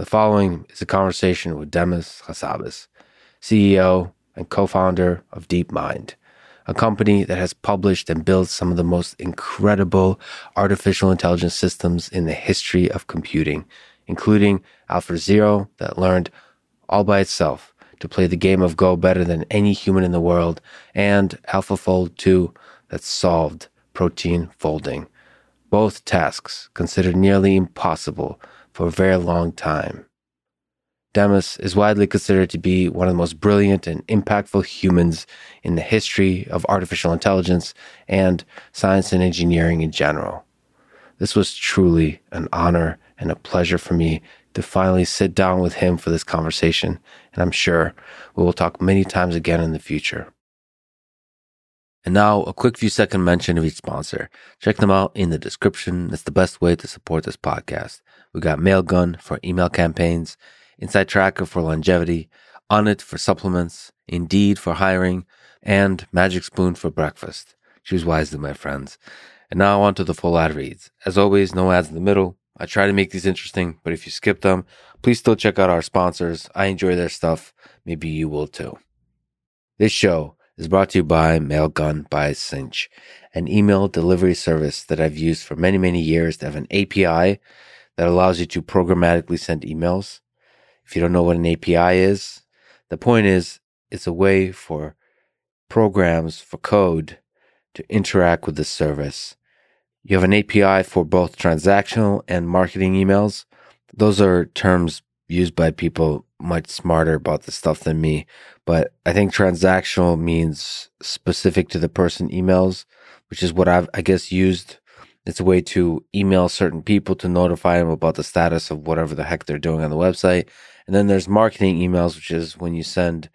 The following is a conversation with Demis Hassabis, CEO and co founder of DeepMind, a company that has published and built some of the most incredible artificial intelligence systems in the history of computing, including AlphaZero, that learned all by itself to play the game of Go better than any human in the world, and AlphaFold 2 that solved protein folding. Both tasks considered nearly impossible for a very long time. Demis is widely considered to be one of the most brilliant and impactful humans in the history of artificial intelligence and science and engineering in general. This was truly an honor and a pleasure for me to finally sit down with him for this conversation, and I'm sure we will talk many times again in the future. And now, a quick few second mention of each sponsor. Check them out in the description. It's the best way to support this podcast. We got Mailgun for email campaigns, Inside Tracker for longevity, Onnit for supplements, Indeed for hiring, and Magic Spoon for breakfast. Choose wisely, my friends. And now on to the full ad reads. As always, no ads in the middle. I try to make these interesting, but if you skip them, please still check out our sponsors. I enjoy their stuff. Maybe you will too. This show is brought to you by Mailgun by Sinch, an email delivery service that I've used for many, many years to have an API that allows you to programmatically send emails. If you don't know what an API is, the point is it's a way for programs, for code to interact with the service. You have an API for both transactional and marketing emails. Those are terms used by people much smarter about this stuff than me. But I think transactional means specific to the person emails, which is what I've, I guess, used. It's a way to email certain people to notify them about the status of whatever the heck they're doing on the website. And then there's marketing emails, which is when you send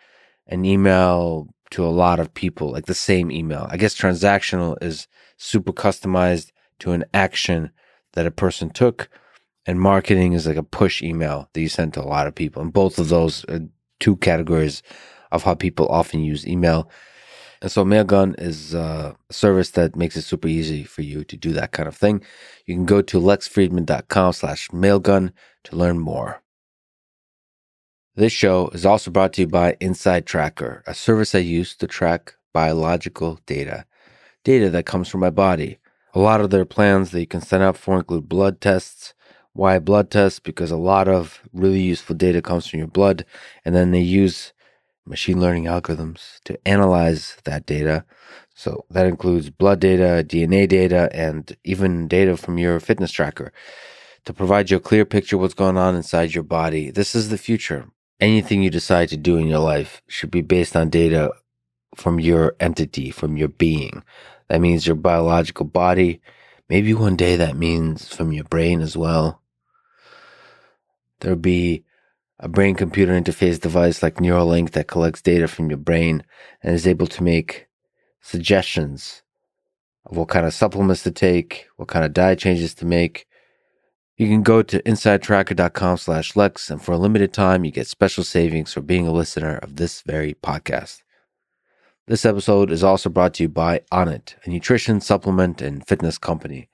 an email to a lot of people, like the same email. I guess transactional is super customized to an action that a person took and marketing is like a push email that you send to a lot of people. And both of those are two categories of how people often use email. And so Mailgun is uh, a service that makes it super easy for you to do that kind of thing. You can go to lexfridman.com slash mailgun to learn more. This show is also brought to you by Inside Tracker, a service I use to track biological data, data that comes from my body. A lot of their plans that you can sign up for include blood tests, why blood tests? Because a lot of really useful data comes from your blood, and then they use machine learning algorithms to analyze that data. So that includes blood data, DNA data, and even data from your fitness tracker to provide you a clear picture of what's going on inside your body. This is the future. Anything you decide to do in your life should be based on data from your entity, from your being. That means your biological body. Maybe one day that means from your brain as well. There'll be a brain computer interface device like Neuralink that collects data from your brain and is able to make suggestions of what kind of supplements to take, what kind of diet changes to make. You can go to insidetracker.com slash Lex, and for a limited time, you get special savings for being a listener of this very podcast. This episode is also brought to you by Onnit, a nutrition, supplement, and fitness company.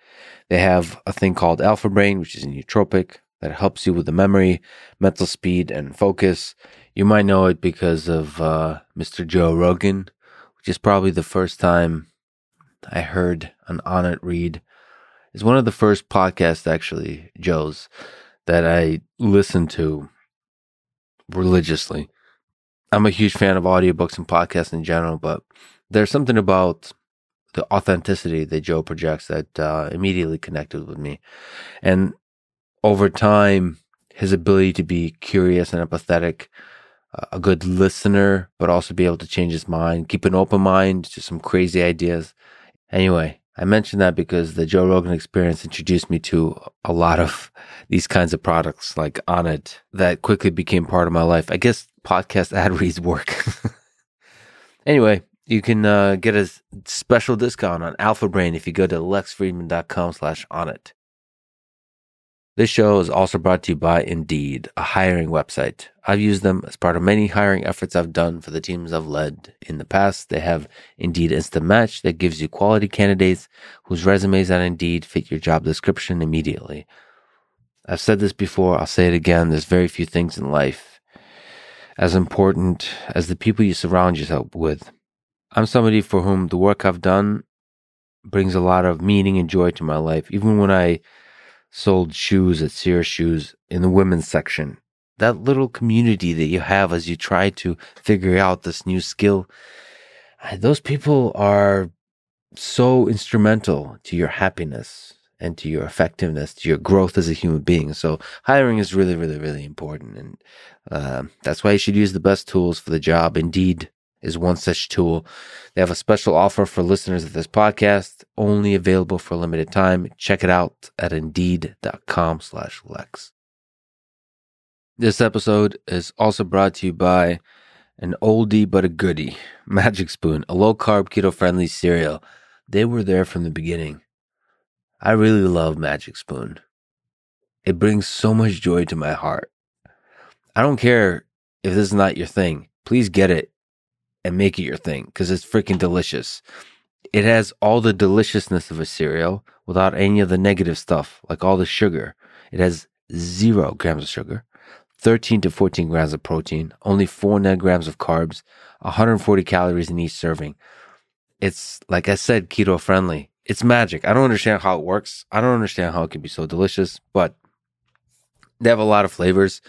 They have a thing called Alpha Brain, which is a nootropic that helps you with the memory, mental speed, and focus. You might know it because of uh, Mr. Joe Rogan, which is probably the first time I heard an Onnit read. It's one of the first podcasts, actually, Joe's, that I listened to religiously. I'm a huge fan of audiobooks and podcasts in general, but there's something about the authenticity that Joe projects that uh, immediately connected with me. And over time, his ability to be curious and empathetic, uh, a good listener, but also be able to change his mind, keep an open mind to some crazy ideas. Anyway, I mentioned that because the Joe Rogan experience introduced me to a lot of these kinds of products like Onnit that quickly became part of my life. I guess podcast ad reads work. anyway, you can uh, get a special discount on Alpha Brain if you go to lexfridman.com slash Onnit. This show is also brought to you by Indeed, a hiring website. I've used them as part of many hiring efforts I've done for the teams I've led in the past. They have Indeed Instant Match that gives you quality candidates whose resumes on Indeed fit your job description immediately. I've said this before, I'll say it again. There's very few things in life as important as the people you surround yourself with. I'm somebody for whom the work I've done brings a lot of meaning and joy to my life. Even when I sold shoes at Sears Shoes in the women's section, that little community that you have as you try to figure out this new skill, those people are so instrumental to your happiness and to your effectiveness, to your growth as a human being. So hiring is really, really, really important. And uh, that's why you should use the best tools for the job. Indeed is one such tool. They have a special offer for listeners of this podcast, only available for a limited time. Check it out at indeed.com slash Lex. This episode is also brought to you by an oldie but a goodie, Magic Spoon, a low carb, keto friendly cereal. They were there from the beginning. I really love Magic Spoon. It brings so much joy to my heart. I don't care if this is not your thing. Please get it and make it your thing because it's freaking delicious. It has all the deliciousness of a cereal without any of the negative stuff, like all the sugar. It has zero grams of sugar, 13 to 14 grams of protein, only four net grams of carbs, 140 calories in each serving. It's, like I said, keto friendly it's magic. I don't understand how it works. I don't understand how it can be so delicious, but they have a lot of flavors.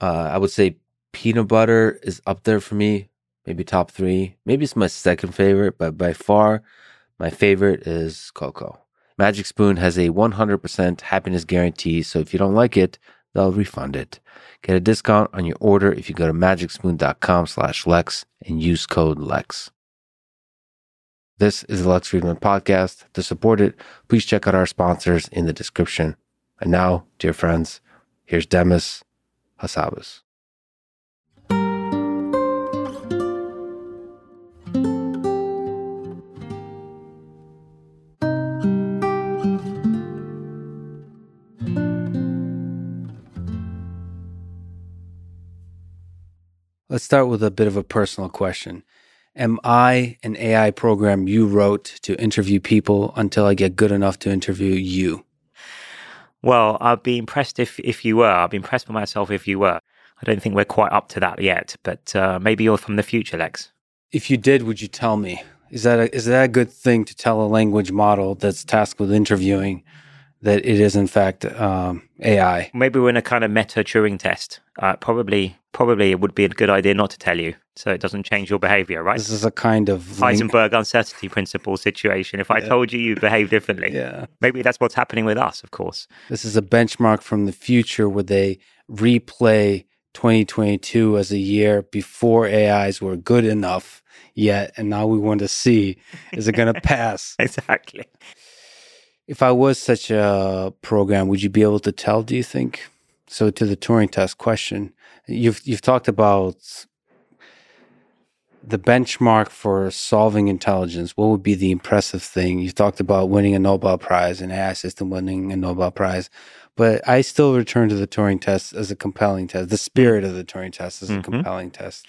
Uh, I would say peanut butter is up there for me, maybe top three. Maybe it's my second favorite, but by far, my favorite is cocoa. Magic Spoon has a 100% happiness guarantee, so if you don't like it, they'll refund it. Get a discount on your order if you go to magicspoon.com slash Lex and use code LEX. This is the Lex Fridman podcast. To support it, please check out our sponsors in the description. And now, dear friends, here's Demis Hassabis. Let's start with a bit of a personal question. Am I an AI program you wrote to interview people until I get good enough to interview you? Well, I'd be impressed if, if you were. I'd be impressed with myself if you were. I don't think we're quite up to that yet, but uh, maybe you're from the future, Lex. If you did, would you tell me? Is that a, is that a good thing to tell a language model that's tasked with interviewing that it is in fact um, AI? Maybe we're in a kind of meta Turing test. Uh, probably, probably it would be a good idea not to tell you, so it doesn't change your behavior, right? This is a kind of Heisenberg uncertainty principle situation. If I yeah. told you, you behave differently. Yeah, maybe that's what's happening with us. Of course, this is a benchmark from the future where they replay 2022 as a year before AIs were good enough yet, and now we want to see is it going to pass? exactly. If I was such a program, would you be able to tell? Do you think? So to the Turing test question, you've you've talked about the benchmark for solving intelligence. What would be the impressive thing? You've talked about winning a Nobel Prize, and AI system winning a Nobel Prize, but I still return to the Turing test as a compelling test. The spirit of the Turing test is a mm-hmm. compelling test.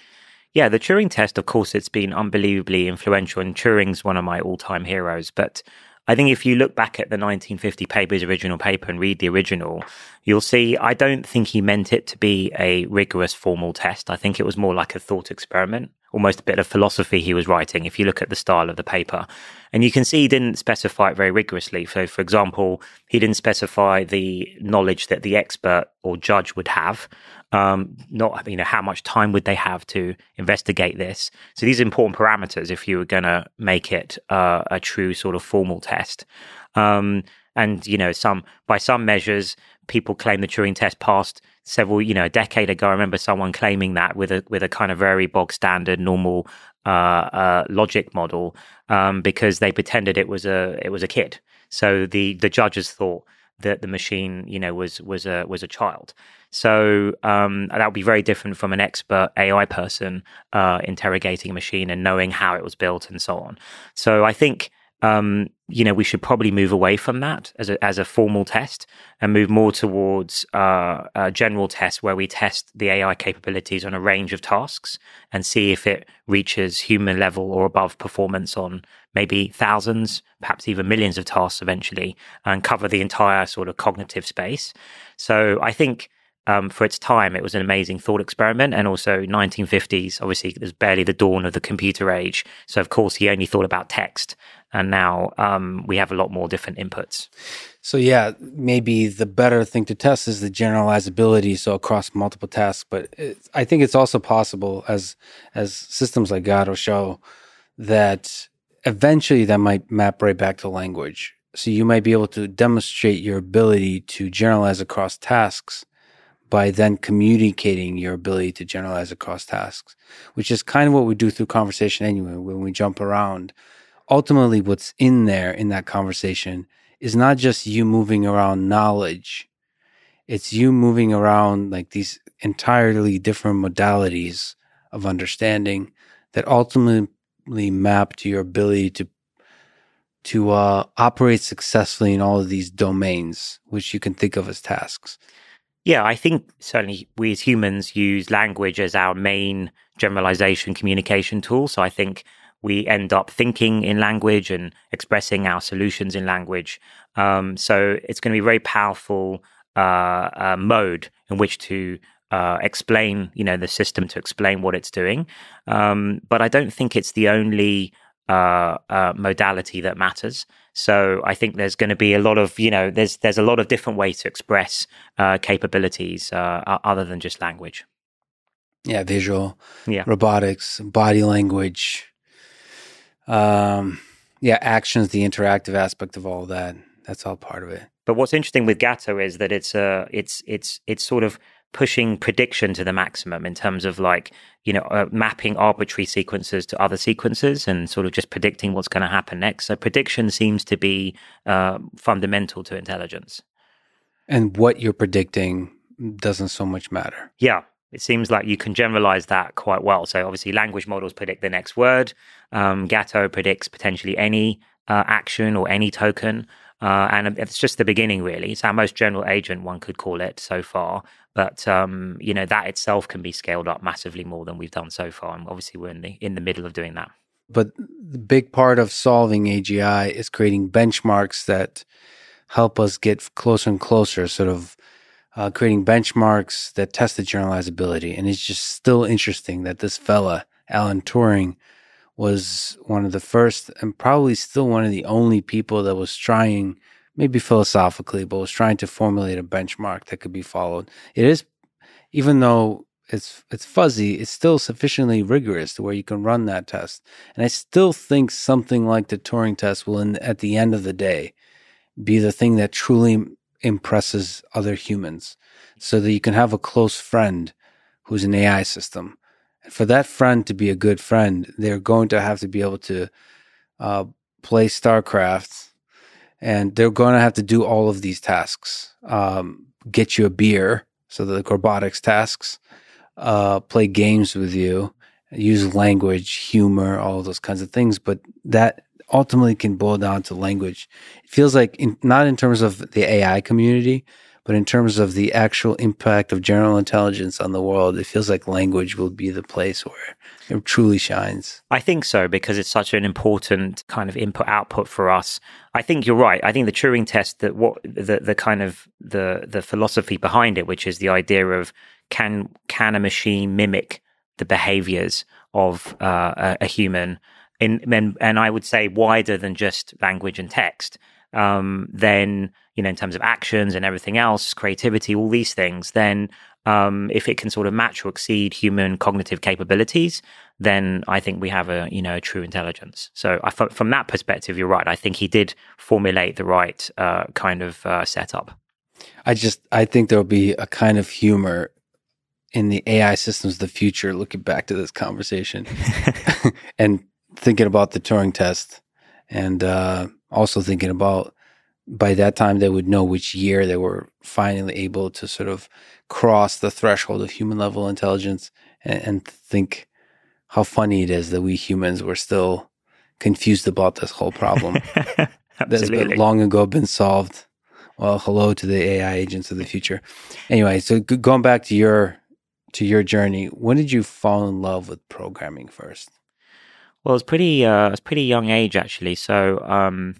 Yeah, the Turing test, of course, it's been unbelievably influential, and Turing's one of my all-time heroes. But I think if you look back at the 1950 paper, his original paper, and read the original, you'll see I don't think he meant it to be a rigorous formal test. I think it was more like a thought experiment, almost a bit of philosophy he was writing, if you look at the style of the paper. And you can see he didn't specify it very rigorously. So, for example, he didn't specify the knowledge that the expert or judge would have um, not you know how much time would they have to investigate this? So these are important parameters if you were going to make it uh, a true sort of formal test. Um, and you know some by some measures people claim the turing test passed several you know a decade ago. I remember someone claiming that with a with a kind of very bog standard normal uh, uh, logic model um, because they pretended it was a it was a kid. So the the judges thought that the machine, you know, was was a was a child. So um, that would be very different from an expert AI person uh, interrogating a machine and knowing how it was built and so on. So I think um, you know, we should probably move away from that as a, as a formal test and move more towards uh, a general test where we test the AI capabilities on a range of tasks and see if it reaches human level or above performance on maybe thousands, perhaps even millions of tasks eventually, and cover the entire sort of cognitive space. So I think um, for its time, it was an amazing thought experiment. And also 1950s, obviously, it was barely the dawn of the computer age. So of course, he only thought about text. And now um, we have a lot more different inputs. So yeah, maybe the better thing to test is the generalizability, so across multiple tasks. But I think it's also possible, as as systems like Gato show, that eventually that might map right back to language. So you might be able to demonstrate your ability to generalize across tasks by then communicating your ability to generalize across tasks, which is kind of what we do through conversation anyway, when we jump around. Ultimately, what's in there in that conversation is not just you moving around knowledge, it's you moving around like these entirely different modalities of understanding that ultimately map to your ability to to uh, operate successfully in all of these domains, which you can think of as tasks. Yeah, I think certainly we as humans use language as our main generalization communication tool. So I think we end up thinking in language and expressing our solutions in language. Um, so it's going to be a very powerful uh, uh, mode in which to uh, explain, you know, the system to explain what it's doing. Um, but I don't think it's the only uh, uh, modality that matters. So I think there's going to be a lot of you know there's there's a lot of different ways to express uh, capabilities uh, other than just language. Yeah, visual, yeah, robotics, body language, um, yeah, actions, the interactive aspect of all that. That's all part of it. But what's interesting with Gato is that it's uh it's it's it's sort of pushing prediction to the maximum in terms of like you know uh, mapping arbitrary sequences to other sequences and sort of just predicting what's going to happen next. So prediction seems to be uh, fundamental to intelligence. And what you're predicting doesn't so much matter. Yeah. It seems like you can generalize that quite well. So obviously language models predict the next word. Um, gato predicts potentially any uh, action or any token uh, and it's just the beginning, really. It's our most general agent, one could call it so far. But um, you know that itself can be scaled up massively more than we've done so far, and obviously we're in the in the middle of doing that. But the big part of solving AGI is creating benchmarks that help us get closer and closer, sort of uh, creating benchmarks that test the generalizability. And it's just still interesting that this fella, Alan Turing, was one of the first and probably still one of the only people that was trying maybe philosophically, but was trying to formulate a benchmark that could be followed. It is, even though it's it's fuzzy, it's still sufficiently rigorous to where you can run that test. And I still think something like the Turing test will, in, at the end of the day, be the thing that truly impresses other humans, so that you can have a close friend who's an AI system. For that friend to be a good friend, they're going to have to be able to uh, play StarCraft and they're going to have to do all of these tasks. Um, get you a beer, so the robotics tasks, uh, play games with you, use language, humor, all those kinds of things. But that ultimately can boil down to language. It feels like in, not in terms of the AI community, but in terms of the actual impact of general intelligence on the world, it feels like language will be the place where it truly shines. I think so because it's such an important kind of input output for us. I think you're right. I think the Turing test that what the the kind of the the philosophy behind it, which is the idea of can can a machine mimic the behaviors of uh, a, a, human in and, and I would say wider than just language and text. Um, then you know in terms of actions and everything else, creativity, all these things, then um, if it can sort of match or exceed human cognitive capabilities, then I think we have a you know a true intelligence. So I, from that perspective, you're right. I think he did formulate the right uh, kind of uh, setup. I just I think there'll be a kind of humor in the AI systems of the future. Looking back to this conversation and thinking about the Turing test, and uh, also thinking about by that time they would know which year they were finally able to sort of cross the threshold of human level intelligence and, and think how funny it is that we humans were still confused about this whole problem that's been long ago been solved. Well, hello to the AI agents of the future. Anyway, so going back to your to your journey, when did you fall in love with programming first? Well, it's pretty. Uh, it's pretty young age actually. So, um,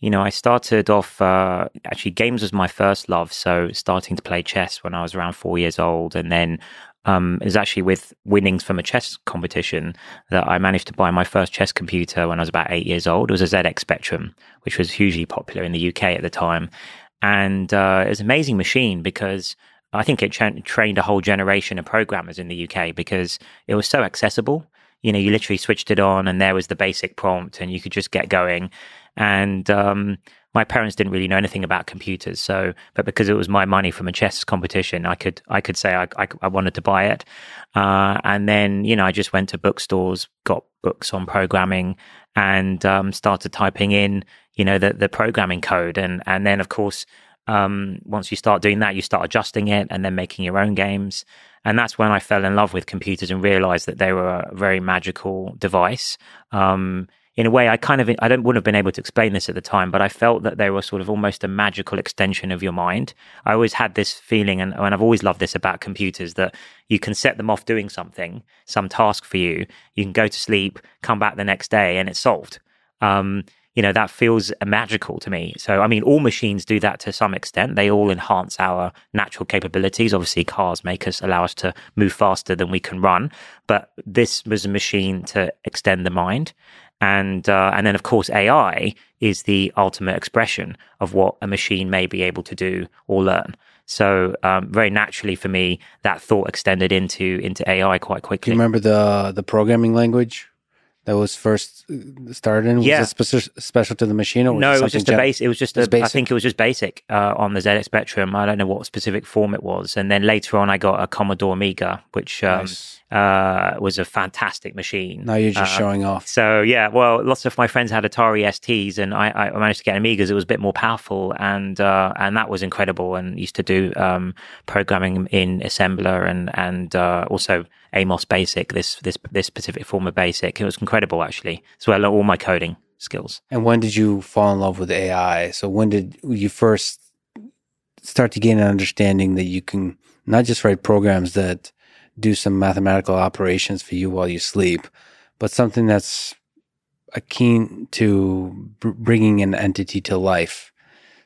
you know, I started off. Uh, actually, games was my first love. So, starting to play chess when I was around four years old, and then um, it was actually with winnings from a chess competition that I managed to buy my first chess computer when I was about eight years old. It was a ZX Spectrum, which was hugely popular in the UK at the time, and uh, it was an amazing machine because. I think it tra- trained a whole generation of programmers in the UK because it was so accessible you know, you literally switched it on and there was the basic prompt and you could just get going. And um, my parents didn't really know anything about computers. So, but because it was my money from a chess competition, I could, I could say I, I, I wanted to buy it. Uh, and then, you know, I just went to bookstores, got books on programming and um, started typing in, you know, the, the programming code. And, and then, of course, um, once you start doing that, you start adjusting it and then making your own games. And that's when I fell in love with computers and realized that they were a very magical device. Um, in a way, I kind of I don't wouldn't have been able to explain this at the time, but I felt that they were sort of almost a magical extension of your mind. I always had this feeling, and, and I've always loved this about computers that you can set them off doing something, some task for you. You can go to sleep, come back the next day, and it's solved. Um, you know that feels magical to me so i mean all machines do that to some extent they all enhance our natural capabilities obviously cars make us allow us to move faster than we can run but this was a machine to extend the mind and uh, and then of course ai is the ultimate expression of what a machine may be able to do or learn so um, very naturally for me that thought extended into into ai quite quickly. Do you remember the the programming language that was first uh, started in? Was Yeah. it special, special to the machine or was no, it was just a base. It was just a, I basic? think it was just basic uh, on the ZX Spectrum. I don't know what specific form it was. And then later on, I got a Commodore Amiga, which um, Nice. uh, was a fantastic machine. Now you're just Uh, showing off. So yeah, well, lots of my friends had Atari STs, and I, I managed to get Amigas. It was a bit more powerful, and uh, and that was incredible. And used to do um, programming in assembler and and uh, also Amos Basic. This this this specific form of Basic. It was incredible actually, as well as all my coding skills. And when did you fall in love with AI? So when did you first start to gain an understanding that you can not just write programs that do some mathematical operations for you while you sleep, but something that's akin to br- bringing an entity to life,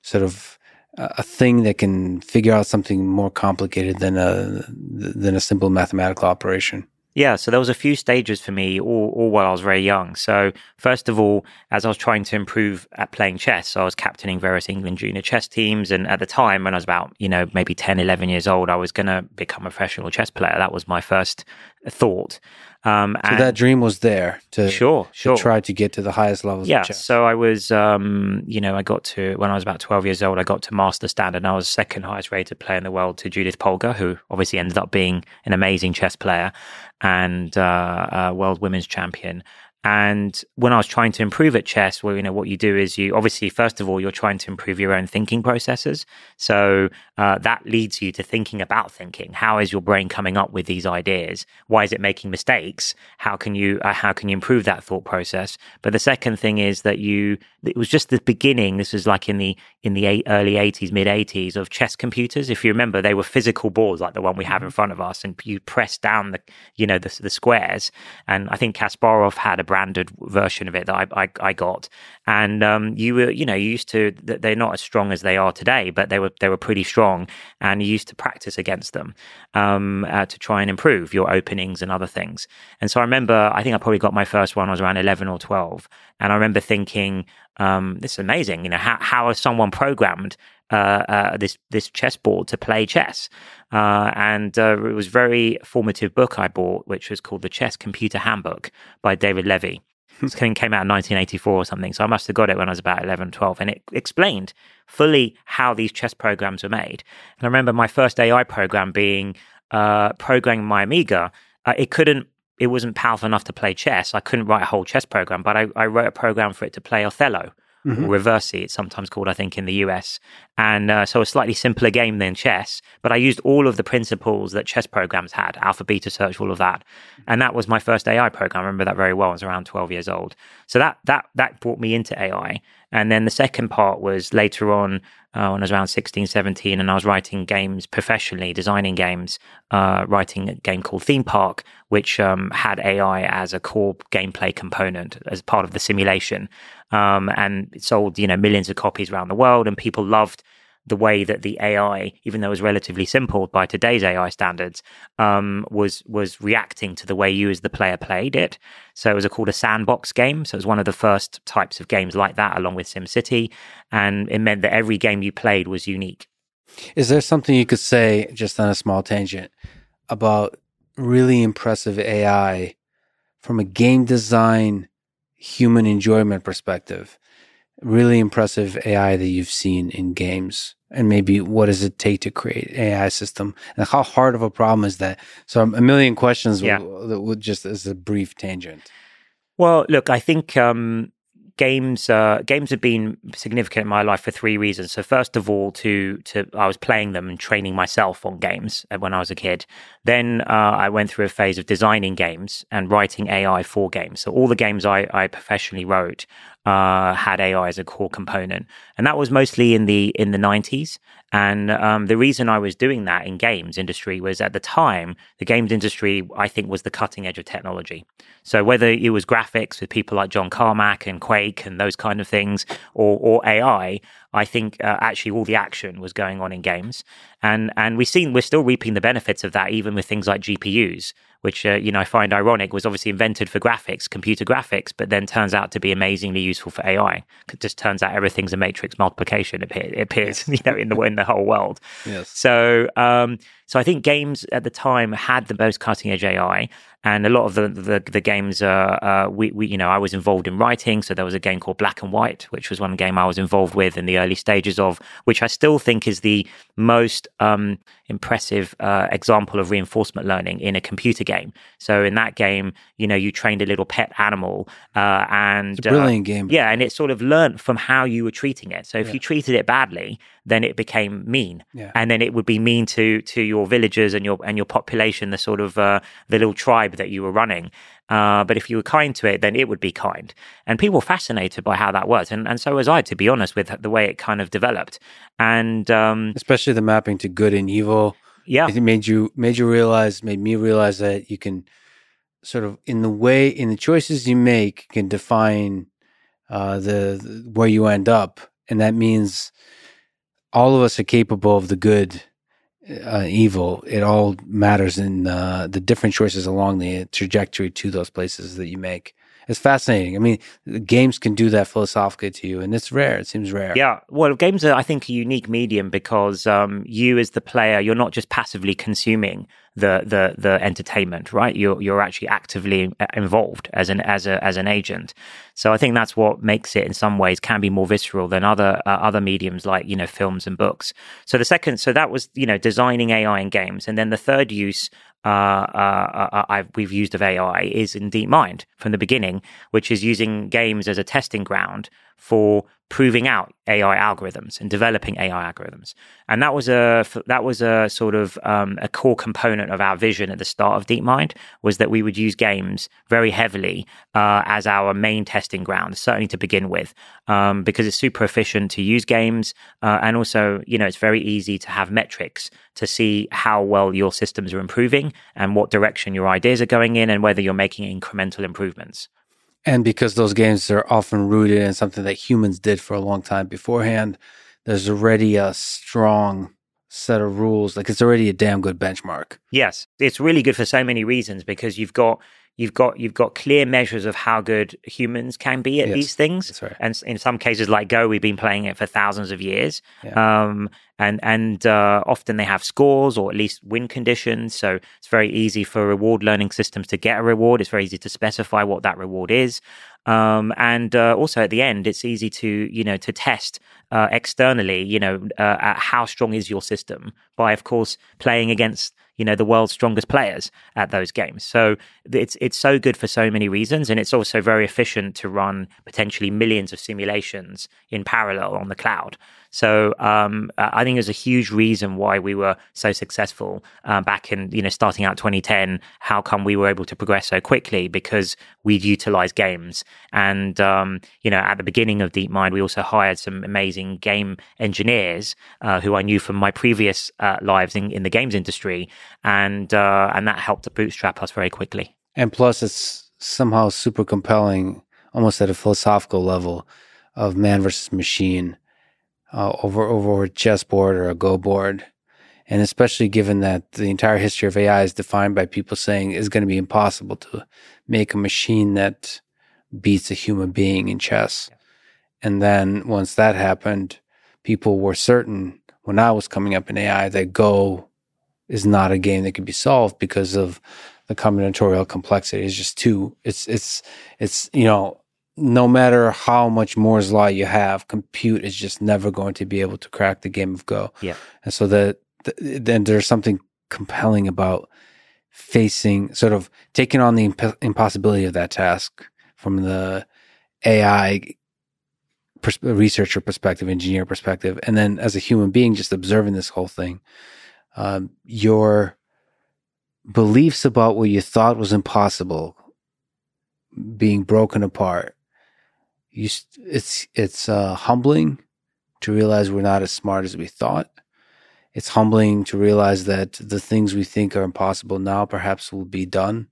sort of a thing that can figure out something more complicated than a than a simple mathematical operation. Yeah, so there was a few stages for me, all, all while I was very young. So first of all, as I was trying to improve at playing chess, so I was captaining various England junior chess teams. And at the time, when I was about, you know, maybe 10, 11 years old, I was going to become a professional chess player. That was my first thought. Um, So and that dream was there to, sure, to sure. try to get to the highest levels Yeah, of chess. so I was, um, you know, I got to when I was about twelve years old. I got to master standard, and I was second highest rated player in the world to Judith Polgar, who obviously ended up being an amazing chess player and uh, uh, world women's champion. And when I was trying to improve at chess, well, you know, what you do is you obviously, first of all, you're trying to improve your own thinking processes. So uh, that leads you to thinking about thinking. How is your brain coming up with these ideas? Why is it making mistakes? How can you uh, how can you improve that thought process? But the second thing is that you it was just the beginning. This was like in the in the eight, early eighties, mid eighties of chess computers. If you remember, they were physical boards like the one we have in front of us, and you press down the you know the, the squares. And I think Kasparov had a branded version of it that I I, I got. And um, you were you know you used to they're not as strong as they are today, but they were they were pretty strong, and you used to practice against them um, uh, to try and improve your openings and other things. And so I remember I think I probably got my first one. I was around eleven or twelve, and I remember thinking um, this is amazing. You know, how how has someone programmed uh, uh, this this chessboard to play chess? Uh, and uh, it was a very formative book I bought, which was called the Chess Computer Handbook by David Levy. This thing came out in 1984 or something, so I must have got it when I was about 11, 12, and it explained fully how these chess programs were made. And I remember my first AI program being uh, programming my Amiga. Uh, it couldn't it wasn't powerful enough to play chess. I couldn't write a whole chess program, but I, I wrote a program for it to play Othello mm-hmm. Reversi, it's sometimes called, I think, in the US. And uh, so a slightly simpler game than chess, but I used all of the principles that chess programs had, alpha, beta search, all of that. And that was my first AI program. I remember that very well. I was around 12 years old. So that, that, that brought me into AI. And then the second part was later on uh, when I was around 16, 17, and I was writing games professionally, designing games, uh, writing a game called Theme Park, which um, had AI as a core gameplay component as part of the simulation. Um, and it sold, you know, millions of copies around the world, and people loved the way that the AI, even though it was relatively simple by today's AI standards, um, was was reacting to the way you as the player played it. So it was a, called a sandbox game. So it was one of the first types of games like that, along with SimCity, and it meant that every game you played was unique. Is there something you could say, just on a small tangent, about really impressive AI from a game design, human enjoyment perspective? Really impressive AI that you've seen in games? And maybe what does it take to create AI system? And how hard of a problem is that? So a million questions yeah. that would just as a brief tangent. Well, look, I think um, games uh, games have been significant in my life for three reasons. So first of all, to to I was playing them and training myself on games uh, when I was a kid. Then uh, I went through a phase of designing games and writing AI for games. So all the games I, I professionally wrote uh, had AI as a core component, and that was mostly in the in the nineties. And um, the reason I was doing that in games industry was at the time the games industry I think was the cutting edge of technology. So whether it was graphics with people like John Carmack and Quake and those kind of things, or or AI, I think uh, actually all the action was going on in games, and and we've seen we're still reaping the benefits of that even with things like GPUs which uh, you know I find ironic, was obviously invented for graphics, computer graphics, but then turns out to be amazingly useful for AI. It just turns out everything's a matrix multiplication. It appears, you know, in the in the whole world. Yes. So, um, so I think games at the time had the most cutting edge AI, and a lot of the the, the games uh, uh, we, we you know I was involved in writing. So there was a game called Black and White, which was one game I was involved with in the early stages of, which I still think is the most um, impressive uh, example of reinforcement learning in a computer game. So in that game, you know, you trained a little pet animal, uh, and brilliant game. Yeah, and it sort of learned from how you were treating it. So if yeah. you treated it badly, then it became mean, yeah. and then it would be mean to to your villagers and your and your population, the sort of uh, the little tribe that you were running. Uh, but if you were kind to it, then it would be kind. And people were fascinated by how that worked, and and so was I, to be honest, with the way it kind of developed. And um, especially the mapping to good and evil. Yeah, it made you made you realize, made me realize that you can sort of in the way in the choices you make can define uh, the, the where you end up, and that means all of us are capable of the good uh, evil. It all matters in uh, the different choices along the trajectory to those places that you make. It's fascinating. I mean games can do that philosophically to you and it's rare. It seems rare. Yeah. Well games are i think a unique medium because um, you as the player you're not just passively consuming the the the entertainment, right? You're you're actually actively involved as an as a as an agent. So I think that's what makes it in some ways can be more visceral than other uh, other mediums like you know films and books. So the second, so that was you know designing AI in games, and then the third use uh, uh, uh, uh we've used of AI is in DeepMind from the beginning, which is using games as a testing ground for proving out AI algorithms and developing AI algorithms. And that was a that was a sort of um, a core component of our vision at the start of DeepMind was that we would use games very heavily uh, as our main testing ground, certainly to begin with, um, because it's super efficient to use games, uh, and also you know it's very easy to have metrics to see how well your systems are improving and what direction your ideas are going in, and whether you're making incremental improvements. And because those games are often rooted in something that humans did for a long time beforehand, there's already a strong set of rules. Like it's already a damn good benchmark. Yes, it's really good for so many reasons because you've got you've got you've got clear measures of how good humans can be at yes, these things. Right. And in some cases, like Go, we've been playing it for thousands of years. Yeah. Um, and and uh, often they have scores or at least win conditions. So it's very easy for reward learning systems to get a reward. It's very easy to specify what that reward is. Um, and uh, also at the end, it's easy to you know to test uh, externally, you know, uh, how strong is your system by, of course, playing against you know the world's strongest players at those games. So it's it's so good for so many reasons, and it's also very efficient to run potentially millions of simulations in parallel on the cloud. So um, I think there's a huge reason why we were so successful uh, back in you know starting out 2010. How come we were able to progress so quickly? Because we'd utilized games, and um, you know at the beginning of DeepMind, we also hired some amazing game engineers uh, who I knew from my previous uh, lives in, in the games industry, and uh, and that helped to bootstrap us very quickly. And plus, it's somehow super compelling, almost at a philosophical level, of man versus machine uh, over over a chessboard or a Go board, and especially given that the entire history of AI is defined by people saying it's going to be impossible to make a machine that beats a human being in chess. And then once that happened, people were certain when I was coming up in AI that Go is not a game that could be solved because of the combinatorial complexity. It's just too. It's it's it's you know no matter how much Moore's law you have, compute is just never going to be able to crack the game of Go. Yeah. And so that the, then there's something compelling about facing, sort of taking on the imp- impossibility of that task from the AI pers- researcher perspective, engineer perspective, and then as a human being, just observing this whole thing, um, your beliefs about what you thought was impossible being broken apart you it's it's uh, humbling to realize we're not as smart as we thought. It's humbling to realize that the things we think are impossible now perhaps will be done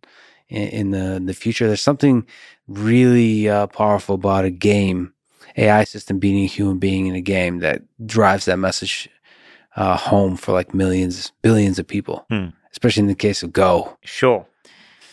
in, in the in the future. There's something really uh, powerful about a game, AI system beating a human being in a game that drives that message uh, home for like millions, billions of people, hmm. especially in the case of Go. Sure.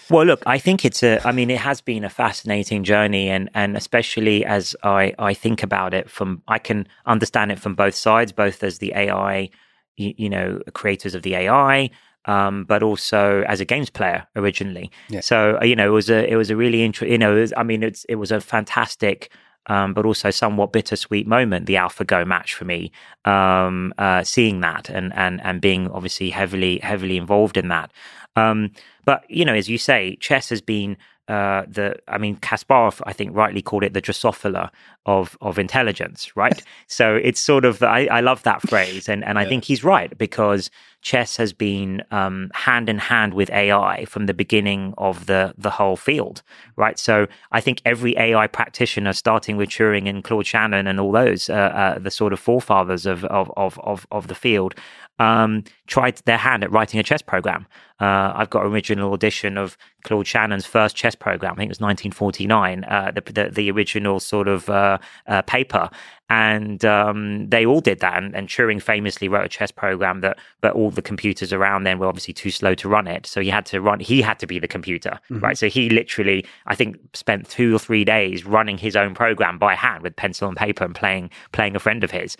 Well, look, I think it's a, I mean, it has been a fascinating journey. And, and especially as I, I think about it from, I can understand it from both sides, both as the AI, you, you know, creators of the AI, um, but also as a games player originally. Yeah. So, uh, you know, it was a, it was a really interesting, you know, was, I mean, it's, it was a fantastic, um, but also somewhat bittersweet moment, the AlphaGo match for me, um, uh, seeing that and, and, and being obviously heavily, heavily involved in that. Um, but you know, as you say, chess has been uh, the I mean Kasparov I think rightly called it the Drosophila of of intelligence, right? so it's sort of I, I love that phrase, and and yeah. I think he's right because chess has been um, hand in hand with AI from the beginning of the the whole field, right? So I think every AI practitioner, starting with Turing and Claude Shannon and all those, uh, uh, the sort of forefathers of of of of, of the field, um, tried their hand at writing a chess program. Uh, I've got an original edition of Claude Shannon's first chess program. I think it was 1949, uh, the, the, the original sort of uh, uh, paper, and um, they all did that. And, and, Turing famously wrote a chess program that, but all the computers around then were obviously too slow to run it. So he had to run. He had to be the computer, mm-hmm. right? So he literally, I think, spent two or three days running his own program by hand with pencil and paper and playing playing a friend of his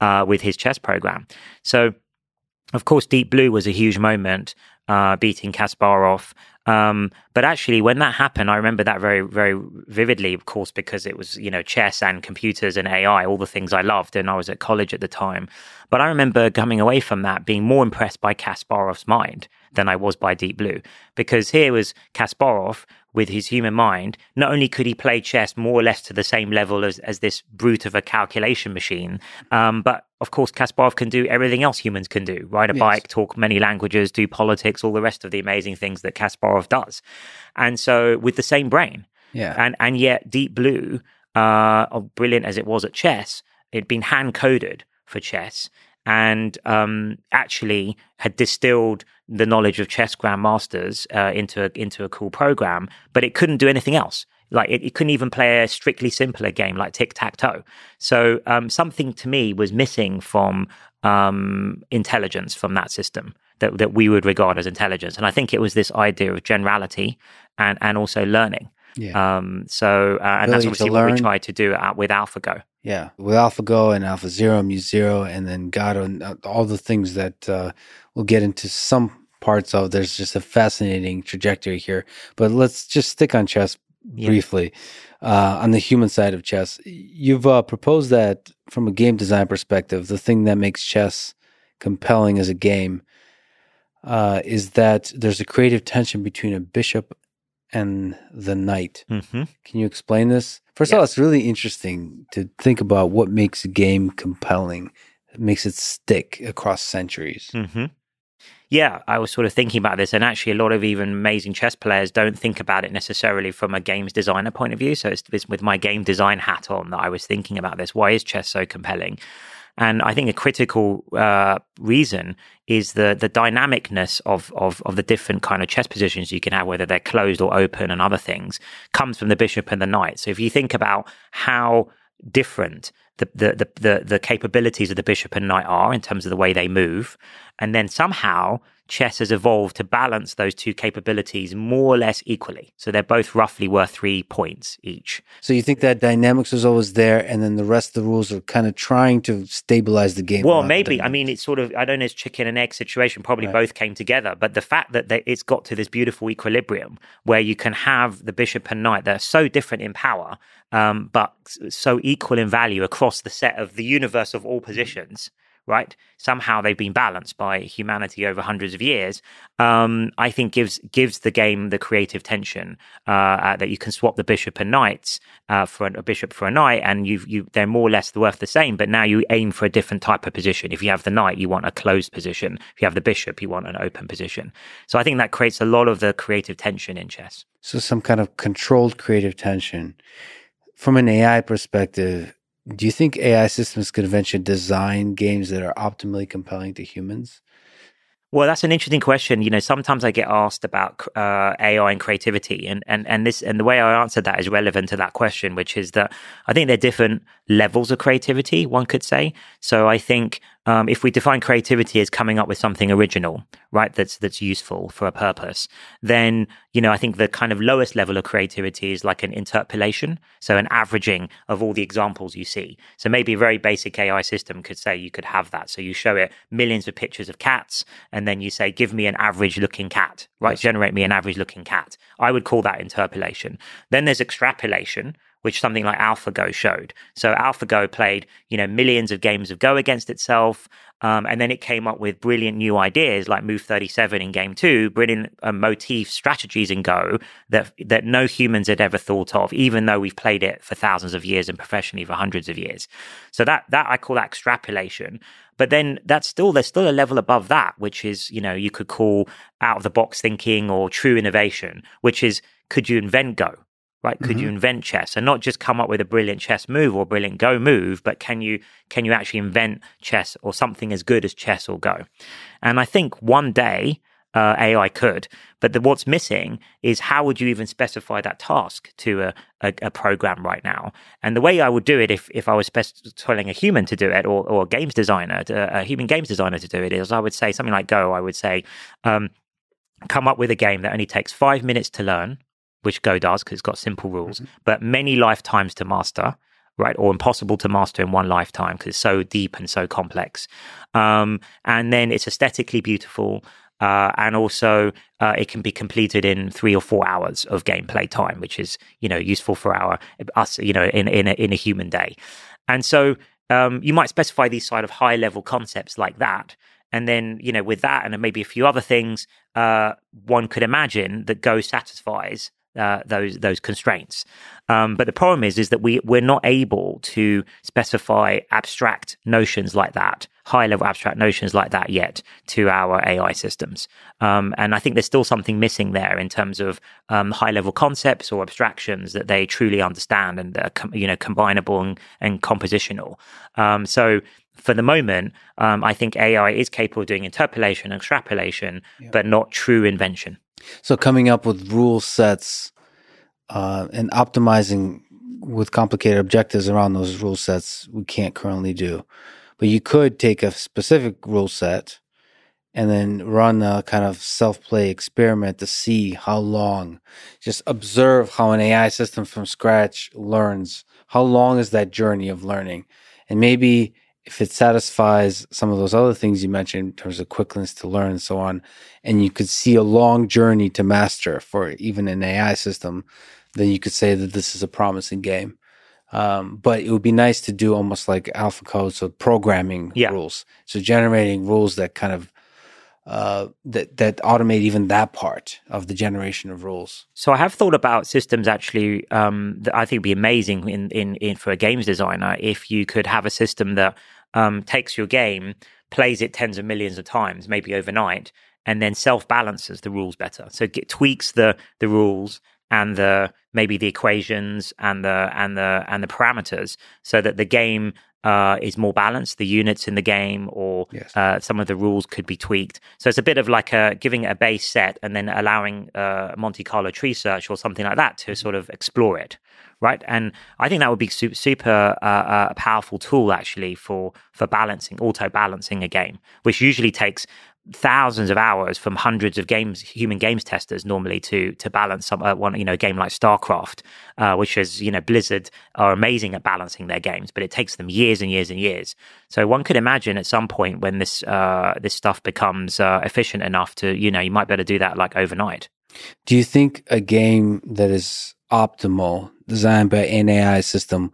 uh, with his chess program. So of course, Deep Blue was a huge moment, uh, beating Kasparov. Um, but actually, when that happened, I remember that very, very vividly, of course, because it was, you know, chess and computers and AI, all the things I loved. And I was at college at the time. But I remember coming away from that being more impressed by Kasparov's mind than I was by Deep Blue. Because here was Kasparov with his human mind, not only could he play chess more or less to the same level as, as this brute of a calculation machine, um, but of course, Kasparov can do everything else humans can do ride a yes. bike, talk many languages, do politics, all the rest of the amazing things that Kasparov does. And so, with the same brain. Yeah. And, and yet, Deep Blue, uh, brilliant as it was at chess, it'd been hand coded for chess and um, actually had distilled the knowledge of chess grandmasters uh, into a, into a cool program, but it couldn't do anything else. Like it, it couldn't even play a strictly simpler game like tic tac toe. So um, something to me was missing from um, intelligence from that system that that we would regard as intelligence, and I think it was this idea of generality and and also learning. Yeah. Um, so, uh, and that's obviously what we tried to do at, with AlphaGo. Yeah, with AlphaGo and AlphaZero, MuZero, and then Gato, and uh, all the things that uh, we'll get into some parts of. There's just a fascinating trajectory here. But let's just stick on chess yeah. briefly. Uh, on the human side of chess, you've uh, proposed that from a game design perspective, the thing that makes chess compelling as a game uh, is that there's a creative tension between a bishop and the knight. Mm-hmm. Can you explain this? First of all, it's really interesting to think about what makes a game compelling, makes it stick across centuries. Mm-hmm. Yeah, I was sort of thinking about this, and actually, a lot of even amazing chess players don't think about it necessarily from a games designer point of view. So it's, it's with my game design hat on that I was thinking about this. Why is chess so compelling? And I think a critical uh, reason is the the dynamicness of, of of the different kind of chess positions you can have, whether they're closed or open, and other things, comes from the bishop and the knight. So if you think about how different the, the, the, the, capabilities of the bishop and knight are in terms of the way they move. And then somehow chess has evolved to balance those two capabilities more or less equally. So they're both roughly worth three points each. So you think that dynamics was always there, and then the rest of the rules are kind of trying to stabilize the game? Well, maybe. I mean, it's sort of, I don't know, it's chicken and egg situation. Probably right. both came together. But the fact that they, it's got to this beautiful equilibrium where you can have the bishop and knight, they're so different in power, um, but so equal in value across the set of the universe of all positions right? Somehow they've been balanced by humanity over hundreds of years. Um, I think gives gives the game the creative tension uh, uh, that you can swap the bishop and knights uh, for a, a, bishop for a knight, and you you they're more or less worth the same. But now you aim for a different type of position. If you have the knight, you want a closed position. If you have the bishop, you want an open position. So I think that creates a lot of the creative tension in chess. So some kind of controlled creative tension. From an AI perspective, do you think AI systems could eventually design games that are optimally compelling to humans? Well, that's an interesting question. You know, sometimes I get asked about uh, AI and creativity, and, and and this and the way I answer that is relevant to that question, which is that I think there are different levels of creativity. One could say. So I think um, if we define creativity as coming up with something original, right, that's that's useful for a purpose, then you know I think the kind of lowest level of creativity is like an interpolation, so an averaging of all the examples you see. So maybe a very basic AI system could say you could have that. So you show it millions of pictures of cats, and then you say, "Give me an average-looking cat," right? Yes. Generate me an average-looking cat. I would call that interpolation. Then there's extrapolation, which something like AlphaGo showed. So AlphaGo played, you know, millions of games of Go against itself, um, and then it came up with brilliant new ideas like Move 37 in Game Two, brilliant uh, motif strategies in Go that that no humans had ever thought of, even though we've played it for thousands of years and professionally for hundreds of years. So that that I call that extrapolation. But then that's still there's still a level above that, which is you know you could call out of the box thinking or true innovation, which is could you invent Go? Right could mm-hmm. you invent chess and not just come up with a brilliant chess move or brilliant go move but can you can you actually invent chess or something as good as chess or go and i think one day uh, AI could, but the, what's missing is how would you even specify that task to a, a, a, program right now? And the way I would do it, if if I was spec- telling a human to do it or, or a games designer, to, a human games designer to do it, is I would say something like Go. I would say, um, come up with a game that only takes five minutes to learn, which Go does because it's got simple rules, mm-hmm. but many lifetimes to master, right? Or impossible to master in one lifetime because it's so deep and so complex. Um, and then it's aesthetically beautiful. Uh, and also, uh, it can be completed in three or four hours of gameplay time, which is you know useful for our us you know in in a, in a human day. And so um, you might specify these sort of high level concepts like that, and then, you know, with that and maybe a few other things, uh, one could imagine that Go satisfies uh, those those constraints. Um, but the problem is is that we we're not able to specify abstract notions like that, high level abstract notions like that yet to our AI systems. Um, and I think there's still something missing there in terms of um, high level concepts or abstractions that they truly understand and are com- you know combinable and, and compositional. Um, so for the moment, um, I think AI is capable of doing interpolation and extrapolation, but not true invention. So coming up with rule sets uh, and optimizing with complicated objectives around those rule sets, we can't currently do. But you could take a specific rule set and then run a kind of self play experiment to see how long, just observe how an AI system from scratch learns. How long is that journey of learning? And maybe if it satisfies some of those other things you mentioned in terms of quickness to learn and so on, and you could see a long journey to master for even an AI system, then you could say that this is a promising game. Um, but it would be nice to do almost like AlphaGo, so programming yeah. rules. So generating rules that kind of uh, that that automate even that part of the generation of rules? So I have thought about systems actually um, that I think would be amazing in, in, in for a games designer if you could have a system that um, takes your game, plays it tens of millions of times, maybe overnight, and then self balances the rules better. So it tweaks the the rules and the maybe the equations and the and the and the parameters so that the game uh, is more balanced. The units in the game or yes. uh, some of the rules could be tweaked. So it's a bit of like a, giving a base set and then allowing uh, Monte Carlo tree search or something like that to mm-hmm. sort of explore it, right? And I think that would be super, super uh, uh, a powerful tool actually for for balancing, auto balancing a game, which usually takes thousands of hours from hundreds of games, human games testers normally to to balance some uh, one you know game like StarCraft, uh, which is you know Blizzard are amazing at balancing their games, but it takes them years and years and years. So one could imagine at some point when this uh, this stuff becomes uh, efficient enough to you know you might be able to do that like overnight. Do you think a game that is optimal, designed by an AI system,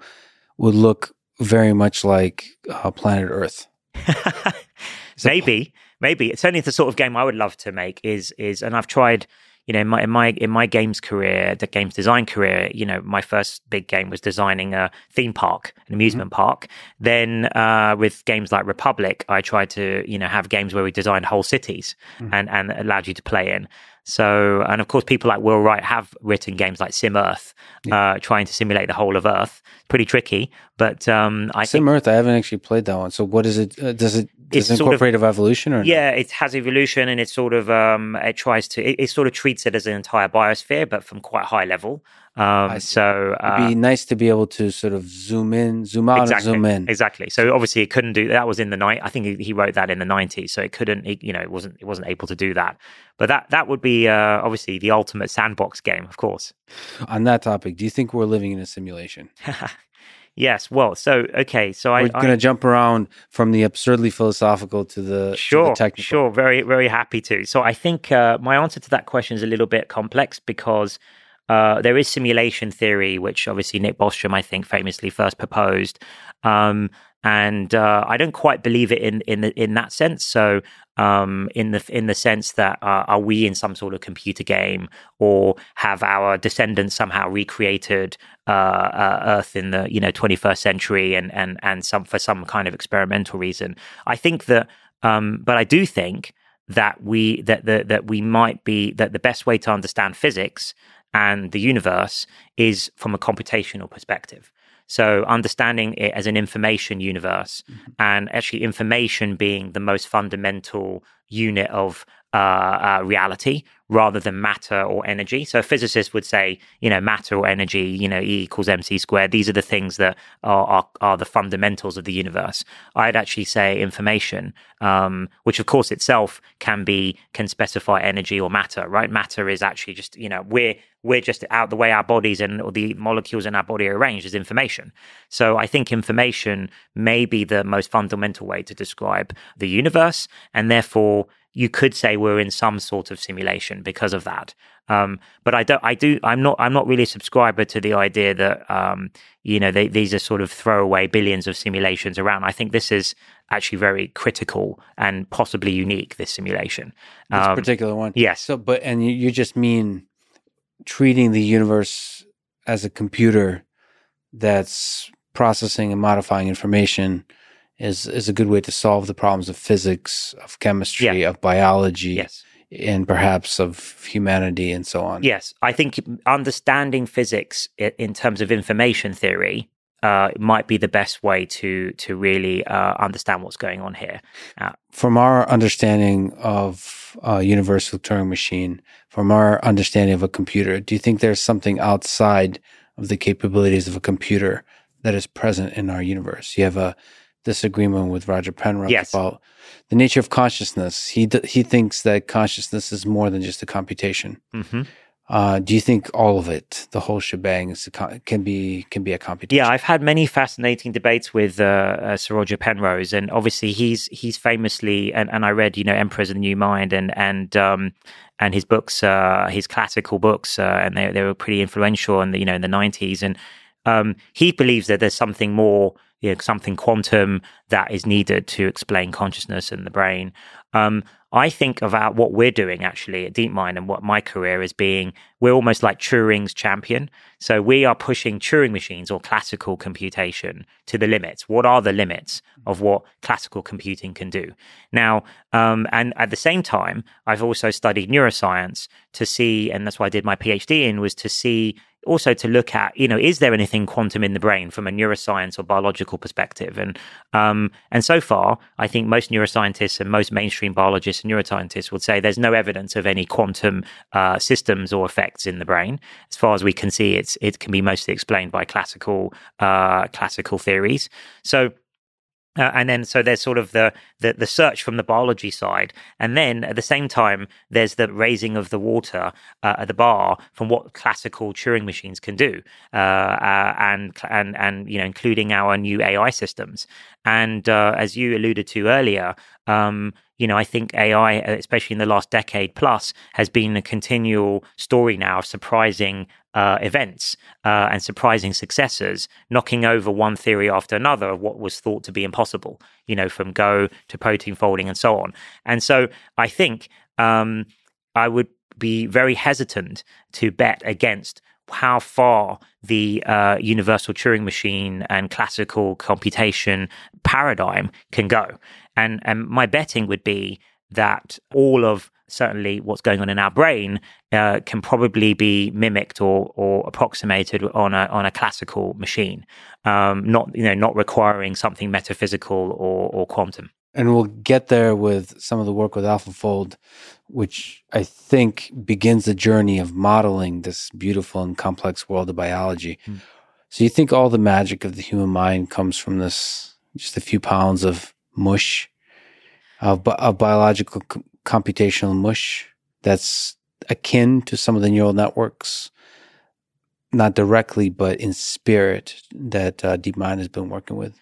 would look very much like uh, Planet Earth? Maybe maybe it's only the sort of game I would love to make is is and I've tried you know in my in my in my games career the games design career you know my first big game was designing a theme park an amusement mm-hmm. park then uh, with games like republic i tried to you know have games where we designed whole cities mm-hmm. and and allowed you to play in so, and of course, people like Will Wright have written games like Sim Earth, yeah. uh, trying to simulate the whole of Earth. Pretty tricky, but um, I Sim think, Earth. I haven't actually played that one. So, what is it? Uh, does it does it incorporate sort of, evolution or yeah? It has evolution, and it sort of um, it tries to it, it, sort of treats it as an entire biosphere, but from quite high level. Um, so uh, it'd be nice to be able to sort of zoom in, zoom out, exactly, zoom in. Exactly. So obviously it couldn't do that. Was in the night. I think he, he, wrote that in the nineties. So it couldn't. It, you know, it wasn't. It wasn't able to do that. But that that would be uh, obviously the ultimate sandbox game, of course. On that topic, do you think we're living in a simulation? Yes. Well, so okay. So I we're going to jump around from the absurdly philosophical to the sure, to the technical. Sure. Very, very happy to. So I think uh, my answer to that question is a little bit complex because uh, there is simulation theory, which obviously Nick Bostrom, I think, famously first proposed. Um, and uh, I don't quite believe it in in the, in that sense. So, um, in the in the sense that uh, are we in some sort of computer game, or have our descendants somehow recreated uh, uh Earth in the you know 21st century, and and and some for some kind of experimental reason? I think that, um, but I do think that we that that we might be that the best way to understand physics and the universe is from a computational perspective. So understanding it as an information universe mm-hmm. and actually information being the most fundamental unit of uh, uh, reality rather than matter or energy. So a physicist would say, you know, matter or energy, you know, E equals mc squared. These are the things that are, are, are the fundamentals of the universe. I'd actually say information, um, which of course itself can be, can specify energy or matter, right? Matter is actually just, you know, we're, we're just out the way our bodies and the molecules in our body are arranged as information. So I think information may be the most fundamental way to describe the universe and therefore you could say we're in some sort of simulation because of that. Um, but I don't, I do, I'm not, I'm not really a subscriber to the idea that, um, you know, they, these are sort of throwaway billions of simulations around. I think this is actually very critical and possibly unique. This simulation, this um, particular one, yes. So, but and you, you just mean treating the universe as a computer that's processing and modifying information is is a good way to solve the problems of physics, of chemistry, yeah. of biology, yes. and perhaps of humanity and so on. Yes, I think understanding physics in terms of information theory uh, might be the best way to to really uh, understand what's going on here. Uh, from our understanding of a universal Turing machine, from our understanding of a computer, do you think there's something outside of the capabilities of a computer that is present in our universe? You have a disagreement with Roger Penrose yes. about the nature of consciousness. He he thinks that consciousness is more than just a computation. Mm-hmm. Uh, do you think all of it, the whole shebang, is a, can be can be a computation? Yeah, I've had many fascinating debates with uh, uh, Sir Roger Penrose, and obviously he's he's famously and, and I read you know Emperor's of the New Mind and and um, and his books, uh, his classical books, uh, and they they were pretty influential in the you know in the nineties, and um, he believes that there's something more you know, something quantum that is needed to explain consciousness and the brain. Um, I think about what we're doing actually at DeepMind and what my career is being. We're almost like Turing's champion. So we are pushing Turing machines or classical computation to the limits. What are the limits of what classical computing can do? Now, um, and at the same time, I've also studied neuroscience to see, and that's why I did my PhD in, was to see also to look at, you know, is there anything quantum in the brain from a neuroscience or biological perspective? And um, and so far, I think most neuroscientists and most mainstream biologists and neuroscientists would say there's no evidence of any quantum uh, systems or effects in the brain. As far as we can see, it's it can be mostly explained by classical uh, classical theories. So uh, and then so there's sort of the, the, the search from the biology side, and then at the same time there's the raising of the water uh, at the bar from what classical Turing machines can do, uh, uh and and and you know including our new AI systems. And uh, as you alluded to earlier, um, you know, I think AI, especially in the last decade plus, has been a continual story now of surprising uh, events uh, and surprising successes, knocking over one theory after another of what was thought to be impossible, you know, from Go to protein folding and so on. And so I think um, I would be very hesitant to bet against how far the uh, universal Turing machine and classical computation paradigm can go. And, and my betting would be that all of certainly what's going on in our brain uh, can probably be mimicked or, or approximated on a on a classical machine, um, not you know not requiring something metaphysical or, or quantum. And we'll get there with some of the work with AlphaFold, which I think begins the journey of modeling this beautiful and complex world of biology. Mm. So you think all the magic of the human mind comes from this just a few pounds of mush, of, of biological computational mush that's akin to some of the neural networks, not directly, but in spirit that uh, DeepMind has been working with?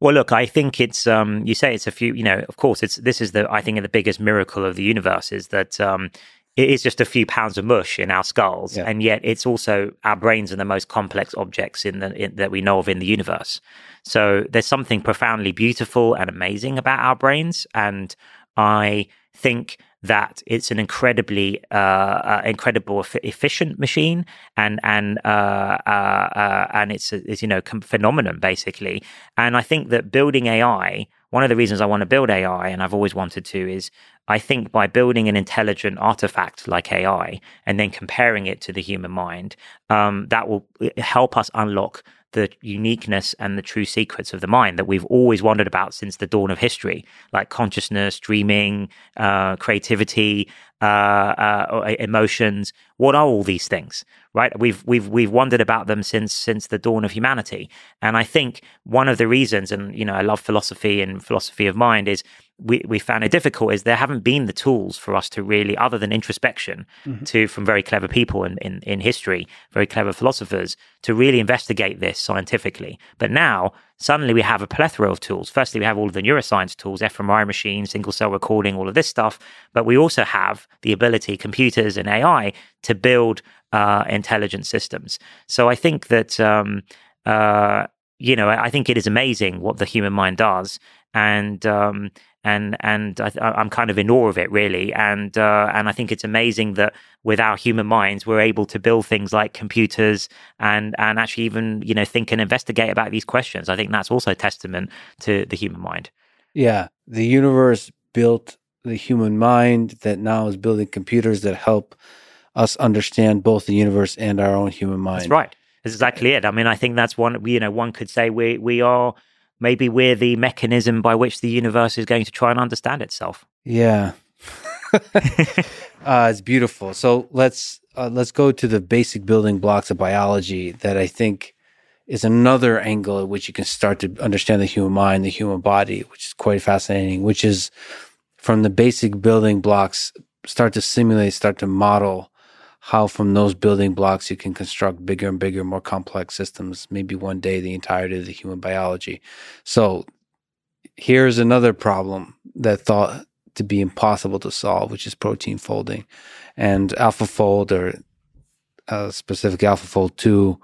Well, look, I think it's um, you say it's a few. You know, of course, it's this is the I think the biggest miracle of the universe is that um, it is just a few pounds of mush in our skulls, yeah. and yet it's also our brains are the most complex objects in the in, that we know of in the universe. So there's something profoundly beautiful and amazing about our brains, and I think that it's an incredibly uh, uh, incredible efficient machine and and uh, uh, uh and it's, it's you know phenomenon basically. And I think that building AI one of the reasons I want to build AI and I've always wanted to is I think by building an intelligent artifact like AI and then comparing it to the human mind um, that will help us unlock the uniqueness and the true secrets of the mind that we've always wondered about since the dawn of history, like consciousness, dreaming, uh, creativity, uh, uh, emotions. What are all these things? Right? We've we've we've wondered about them since since the dawn of humanity, and I think one of the reasons, and you know, I love philosophy and philosophy of mind, is we, we found it difficult is there haven't been the tools for us to really, other than introspection, mm-hmm. to from very clever people in, in, in history, very clever philosophers, to really investigate this scientifically. But now suddenly we have a plethora of tools. Firstly, we have all of the neuroscience tools, fMRI machines, single cell recording, all of this stuff. But we also have the ability, computers and AI, to build uh, intelligent systems. So I think that. Um, uh, you know, I think it is amazing what the human mind does, and um, and and I, am kind of in awe of it really, and uh, and I think it's amazing that with our human minds we're able to build things like computers and and actually even you know think and investigate about these questions. I think that's also testament to the human mind. Yeah, the universe built the human mind that now is building computers that help us understand both the universe and our own human mind. That's right. That's exactly it. I mean, I think that's one. You know, one could say we we are maybe we're the mechanism by which the universe is going to try and understand itself. Yeah. uh, it's beautiful. So let's uh, let's go to the basic building blocks of biology that I think is another angle at which you can start to understand the human mind, the human body, which is quite fascinating. Which is from the basic building blocks, start to simulate, start to model how from those building blocks you can construct bigger and bigger, more complex systems, maybe one day the entirety of the human biology. So here's another problem that thought to be impossible to solve, which is protein folding. And AlphaFold or uh, specific AlphaFold 2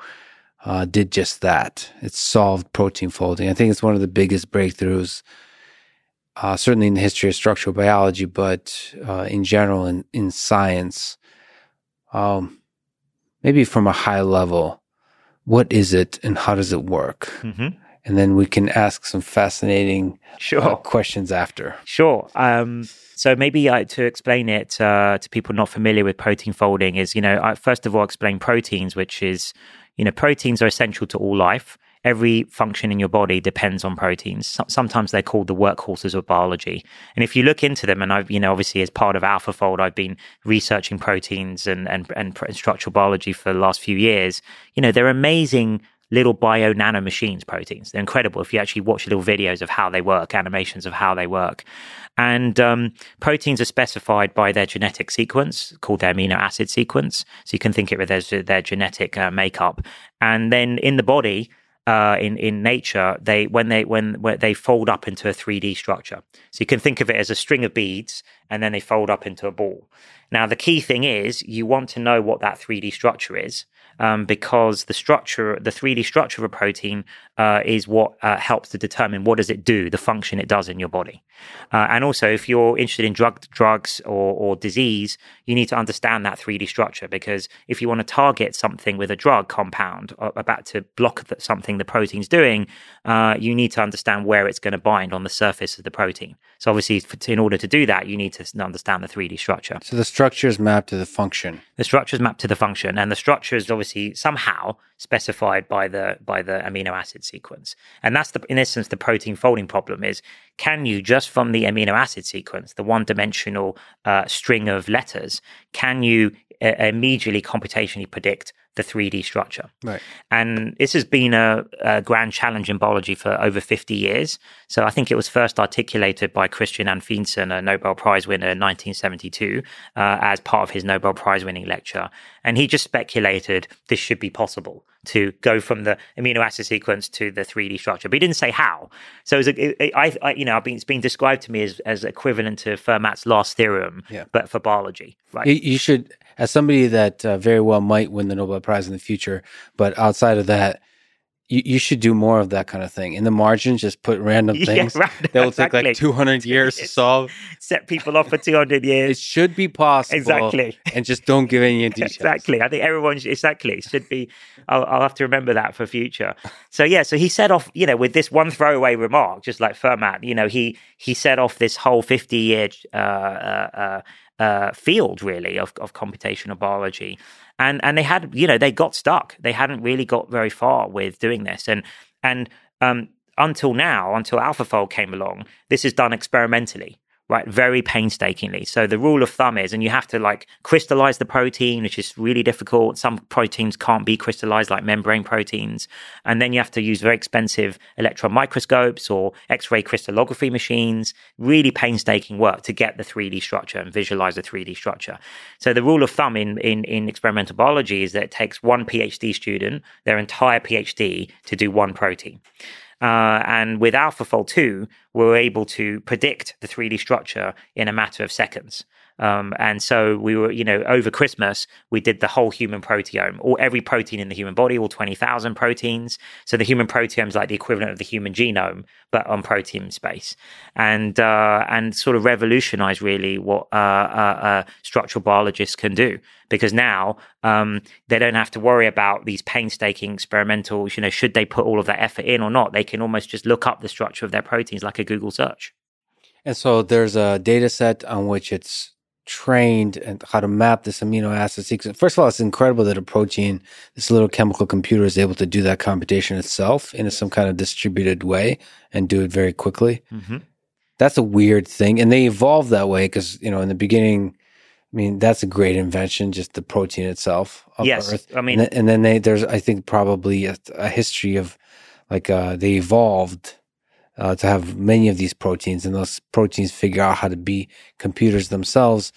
uh, did just that. It solved protein folding. I think it's one of the biggest breakthroughs uh, certainly in the history of structural biology, but uh, in general in, in science. Um, maybe from a high level, what is it and how does it work? Mm-hmm. And then we can ask some fascinating uh, sure. uh, questions after. Sure. Um, so maybe uh, to explain it uh, to people not familiar with protein folding is, you know, I first of all explain proteins, which is, you know, proteins are essential to all life every function in your body depends on proteins. Sometimes they're called the workhorses of biology. And if you look into them, and I've, you know, obviously as part of AlphaFold, I've been researching proteins and, and, and structural biology for the last few years. You know, they're amazing little bio nano machines, proteins. They're incredible if you actually watch little videos of how they work, animations of how they work. And um, proteins are specified by their genetic sequence, called their amino acid sequence. So you can think of it as their genetic uh, makeup. And then in the body, uh, in in nature, they when they when, when they fold up into a three D structure. So you can think of it as a string of beads, and then they fold up into a ball. Now the key thing is you want to know what that three D structure is, um, because the structure, the 3D structure of a protein, uh, is what uh, helps to determine what does it do, the function it does in your body. Uh, and also, if you're interested in drug, drugs or, or disease, you need to understand that 3D structure because if you want to target something with a drug compound uh, about to block something the protein's doing, uh, you need to understand where it's going to bind on the surface of the protein. So obviously, in order to do that, you need to understand the 3D structure. So the structure is mapped to the function. The structure is mapped to the function, and the structure is obviously somehow specified by the by the amino acid sequence. And that's the in essence the protein folding problem is can you just from the amino acid sequence, the one dimensional uh, string of letters, can you uh, immediately computationally predict the 3D structure. Right. And this has been a, a, grand challenge in biology for over 50 years. So I think it was first articulated by Christian Anfinsen, a Nobel Prize winner in 1972, uh, as part of his Nobel Prize winning lecture. And he just speculated this should be possible to go from the amino acid sequence to the 3D structure, but he didn't say how. So it, it, I, I, you know, been, it's been described to me as, as equivalent to Fermat's last theorem, yeah. but for biology. Right? You, you should as somebody that uh, very well might win the Nobel Prize in the future, but outside of that, you, you should do more of that kind of thing. In the margins, just put random things yeah, right, that will exactly. take like 200 years to solve. Set people off for 200 years. It should be possible. Exactly. And just don't give any details. exactly. I think everyone, should, exactly, should be, I'll, I'll, have to remember that for future. So yeah, so he set off, you know, with this one throwaway remark, just like Fermat, you know, he, he set off this whole 50 year, uh, uh, uh uh, field really of, of computational biology and and they had you know they got stuck. They hadn't really got very far with doing this. And and um, until now until AlphaFold came along this is done experimentally right? Very painstakingly. So the rule of thumb is, and you have to like crystallize the protein, which is really difficult. Some proteins can't be crystallized like membrane proteins. And then you have to use very expensive electron microscopes or X-ray crystallography machines. Really painstaking work to get the 3D structure and visualize the 3D structure. So the rule of thumb in, in, in experimental biology is that it takes one PhD student, their entire PhD to do one protein. Uh, and with AlphaFold 2, we were able to predict the 3D structure in a matter of seconds. Um, and so we were, you know, over Christmas, we did the whole human proteome, or every protein in the human body, all 20,000 proteins. So the human proteome is like the equivalent of the human genome, but on protein space. And, uh, and sort of revolutionize really what uh, uh, uh, structural biologists can do. Because now um, they don't have to worry about these painstaking experimentals, you know, should they put all of that effort in or not? They can almost just look up the structure of their proteins like a Google search. And so there's a data set on which it's trained and how to map this amino acid sequence. First of all, it's incredible that a protein, this little chemical computer, is able to do that computation itself in some kind of distributed way and do it very quickly. Mm-hmm. That's a weird thing, and they evolved that way because you know in the beginning. I mean, that's a great invention, just the protein itself of yes, Earth. I mean, and, and then they, there's, I think, probably a, a history of like uh, they evolved uh, to have many of these proteins, and those proteins figure out how to be computers themselves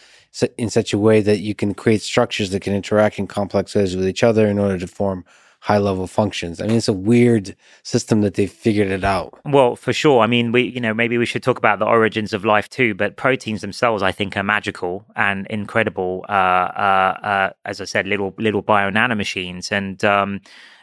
in such a way that you can create structures that can interact in complex ways with each other in order to form high level functions. I mean, it's a weird system that they figured it out. Well, for sure. I mean, we, you know, maybe we should talk about the origins of life too, but proteins themselves, I think, are magical and incredible. Uh, uh, uh, as I said, little, little bio nanomachines. And, um,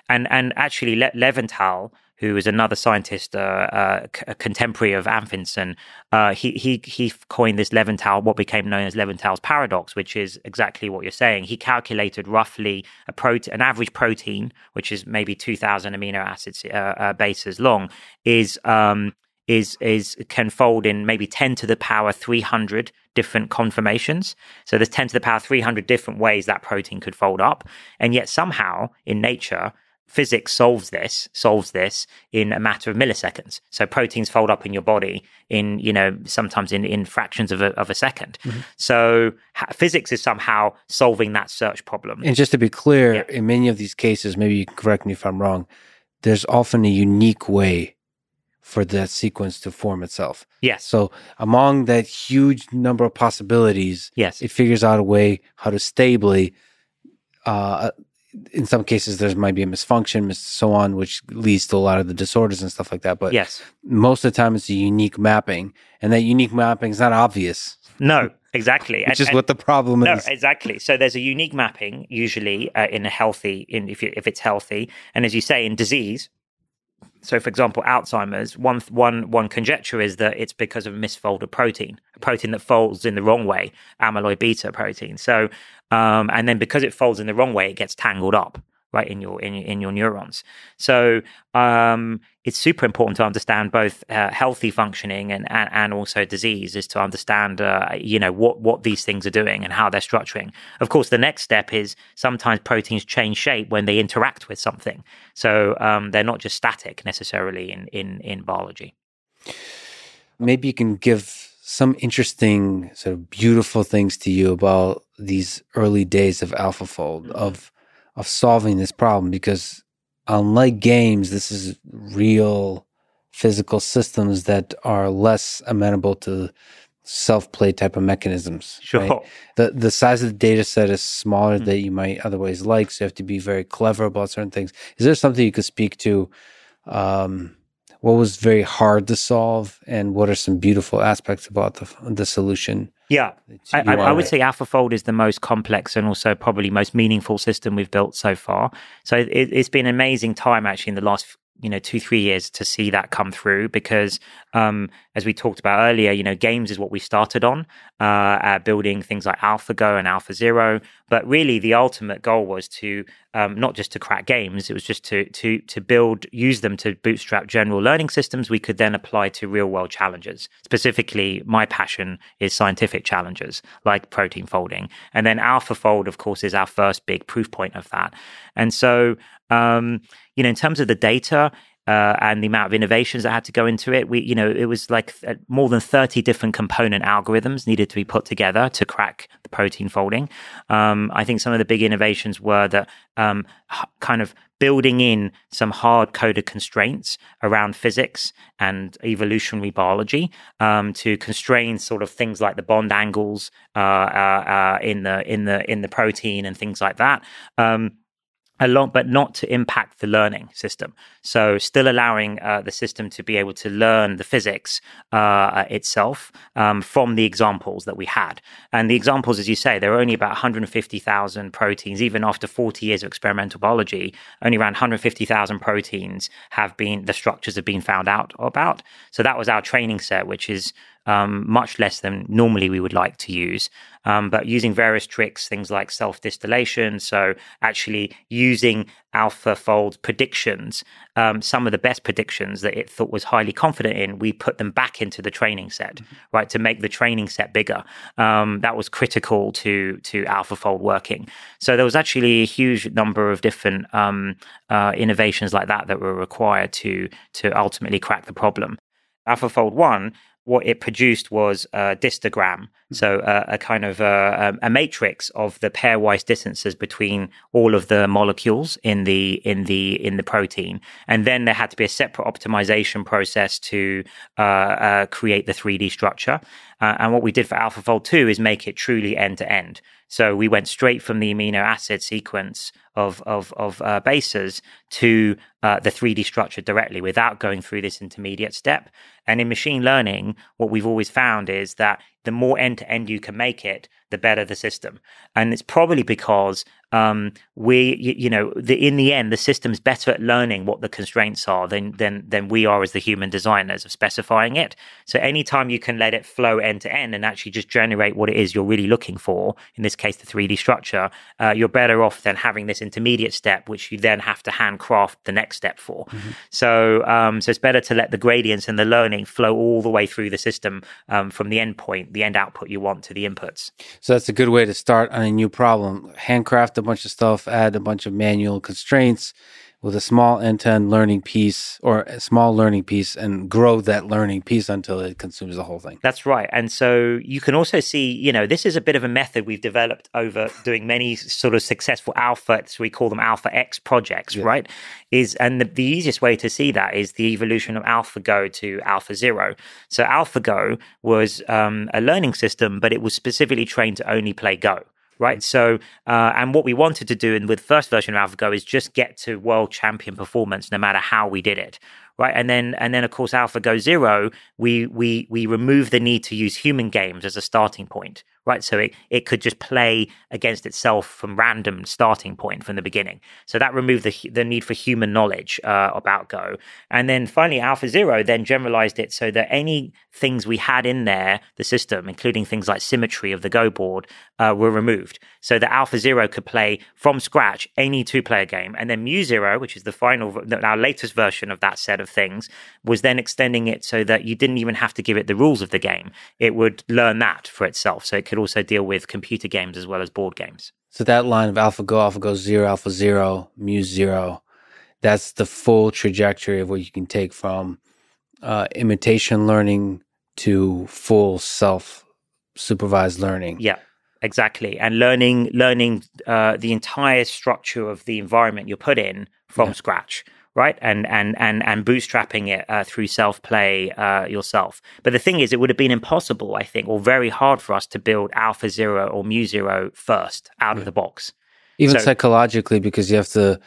and, and actually, Le- Levinthal, who is another scientist, uh, uh, a contemporary of Anfinsen, uh, he he he coined this Levinthal, what became known as Levinthal's paradox, which is exactly what you're saying. He calculated roughly a protein, an average protein, which is maybe 2,000 amino acids uh, uh, bases long, is um, is is can fold in maybe 10 to the power 300 different conformations. So there's 10 to the power 300 different ways that protein could fold up, and yet somehow in nature physics solves this solves this in a matter of milliseconds. So proteins fold up in your body in you know sometimes in in fractions of a, of a 2nd mm-hmm. so ha- physics is somehow solving that search problem. And just to be clear yeah. in many of these cases maybe you can correct me if i'm wrong there's often a unique way for that sequence to form itself. Yes. So among that huge number of possibilities yes. it figures out a way how to stably uh, in some cases there might be a misfunction, so on, which leads to a lot of the disorders and stuff like that. But yes, most of the time it's a unique mapping, and that unique mapping is not obvious. No, exactly. Which and, is what the problem no, is. exactly. So there's a unique mapping usually uh, in a healthy, in if you, if it's healthy, and as you say, in disease. So, for example, Alzheimer's. One one one conjecture is that it's because of misfolded protein, a protein that folds in the wrong way, amyloid beta protein. So um, and then because it folds in the wrong way, it gets tangled up right in your in, in your neurons. So um, it's super important to understand both uh, healthy functioning and, and, and also disease is to understand uh, you know what what these things are doing and how they're structuring. Of course, the next step is sometimes proteins change shape when they interact with something. So um, they're not just static necessarily in in in biology. Maybe you can give some interesting, sort of beautiful things to you about these early days of AlphaFold mm-hmm. of of solving this problem because unlike games, this is real physical systems that are less amenable to self-play type of mechanisms. Sure. Right? The the size of the data set is smaller mm-hmm. than you might otherwise like, so you have to be very clever about certain things. Is there something you could speak to um, what was very hard to solve and what are some beautiful aspects about the, the solution yeah. I, I, I, would say alphafold is the most complex and also probably most meaningful system we've built so far. So it, it's been an amazing time actually in the last you know two three years to see that come through because um, as we talked about earlier you know games is what we started on uh, uh, building things like AlphaGo and AlphaZero but really the ultimate goal was to um, not just to crack games it was just to to to build use them to bootstrap general learning systems we could then apply to real world challenges. Specifically my passion is scientific challenges like protein folding. And then AlphaFold of course is our first big proof point of that. And so um, you know, in terms of the data, uh, and the amount of innovations that had to go into it. We, you know, it was like uh, more than 30 different component algorithms needed to be put together to crack the protein folding. Um, I think some of the big innovations were that um, kind of building in some hard coded constraints around physics and evolutionary biology um, to constrain sort of things like the bond angles uh, uh, uh in the in the in the protein and things like that. Um, along, but not to impact the learning system. So, still allowing uh, the system to be able to learn the physics uh, itself um, from the examples that we had. And the examples, as you say, there are only about 150,000 proteins. Even after 40 years of experimental biology, only around 150,000 proteins have been the structures have been found out about. So that was our training set, which is um, much less than normally we would like to use. Um, but using various tricks, things like self distillation, so actually using AlphaFold predictions, um, some of the best predictions that it thought was highly confident in, we put them back into the training set, mm-hmm. right, to make the training set bigger. Um, that was critical to to AlphaFold working. So there was actually a huge number of different um, uh, innovations like that that were required to to ultimately crack the problem. AlphaFold 1 what it produced was a distogram, so uh, a kind of a, a, matrix of the pairwise distances between all of the molecules in the in the in the protein, and then there had to be a separate optimization process to uh, uh, create the 3D structure. Uh, and what we did for AlphaFold 2 is make it truly end to end. So we went straight from the amino acid sequence of of, of uh, bases to uh, the 3D structure directly without going through this intermediate step. And in machine learning, what we've always found is that the more end to end you can make it, the better the system. And it's probably because um, we, you, you know, the, in the end, the system's better at learning what the constraints are than than than we are as the human designers of specifying it. So anytime you can let it flow end to end and actually just generate what it is you're really looking for, in this case, the 3D structure, uh, you're better off than having this intermediate step, which you then have to handcraft the next step for. Mm-hmm. So, um, so it's better to let the gradients and the learning flow all the way through the system um, from the end point, the end output you want to the inputs. So that's a good way to start on a new problem. Handcraft a bunch of stuff, add a bunch of manual constraints, with a small end-to-end learning piece or a small learning piece and grow that learning piece until it consumes the whole thing. That's right. And so you can also see, you know, this is a bit of a method we've developed over doing many sort of successful alpha, so we call them alpha X projects, yeah. right? Is and the, the easiest way to see that is the evolution of AlphaGo to AlphaZero. So AlphaGo was um, a learning system, but it was specifically trained to only play Go right? So, uh, and what we wanted to do in with first version of AlphaGo is just get to world champion performance, no matter how we did it, right? And then, and then of course, AlphaGo Zero, we we we remove the need to use human games as a starting point, right? So it, it could just play against itself from random starting point from the beginning. So that removed the, the need for human knowledge uh, about Go. And then finally, Alpha Zero then generalized it so that any things we had in there, the system, including things like symmetry of the Go board, uh, were removed. So that Alpha Zero could play from scratch any two player game. And then Mu Zero, which is the final, our latest version of that set of things, was then extending it so that you didn't even have to give it the rules of the game. It would learn that for itself. So it could could also deal with computer games as well as board games. So that line of AlphaGo, AlphaGo Zero, Alpha Zero, Mu Zero, that's the full trajectory of what you can take from uh, imitation learning to full self supervised learning. Yeah, exactly. And learning learning uh, the entire structure of the environment you're put in from yeah. scratch right? And and and and bootstrapping it uh, through self play uh, yourself. But the thing is, it would have been impossible, I think, or very hard for us to build Alpha Zero or Mu Zero first out yeah. of the box. Even so, psychologically, because you have to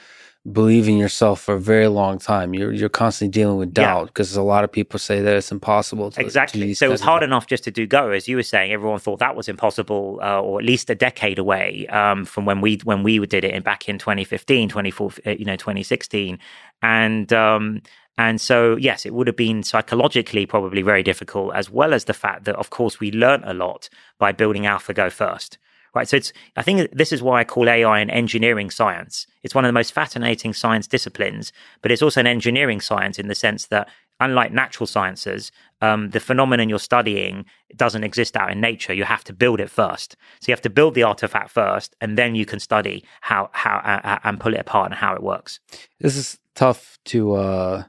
believe in yourself for a very long time. You're you're constantly dealing with doubt because yeah. a lot of people say that it's impossible. To, exactly. To so it was hard enough just to do Go, as you were saying. Everyone thought that was impossible, uh, or at least a decade away um, from when we when we did it in back in 2015, 2014, uh, you know, 2016, and. Um, and so, yes, it would have been psychologically probably very difficult, as well as the fact that, of course, we learned a lot by building AlphaGo first right? So it's, I think this is why I call AI an engineering science. It's one of the most fascinating science disciplines, but it's also an engineering science in the sense that unlike natural sciences, um, the phenomenon you're studying doesn't exist out in nature. You have to build it first. So you have to build the artifact first, and then you can study how how uh, and pull it apart and how it works. This is tough to uh,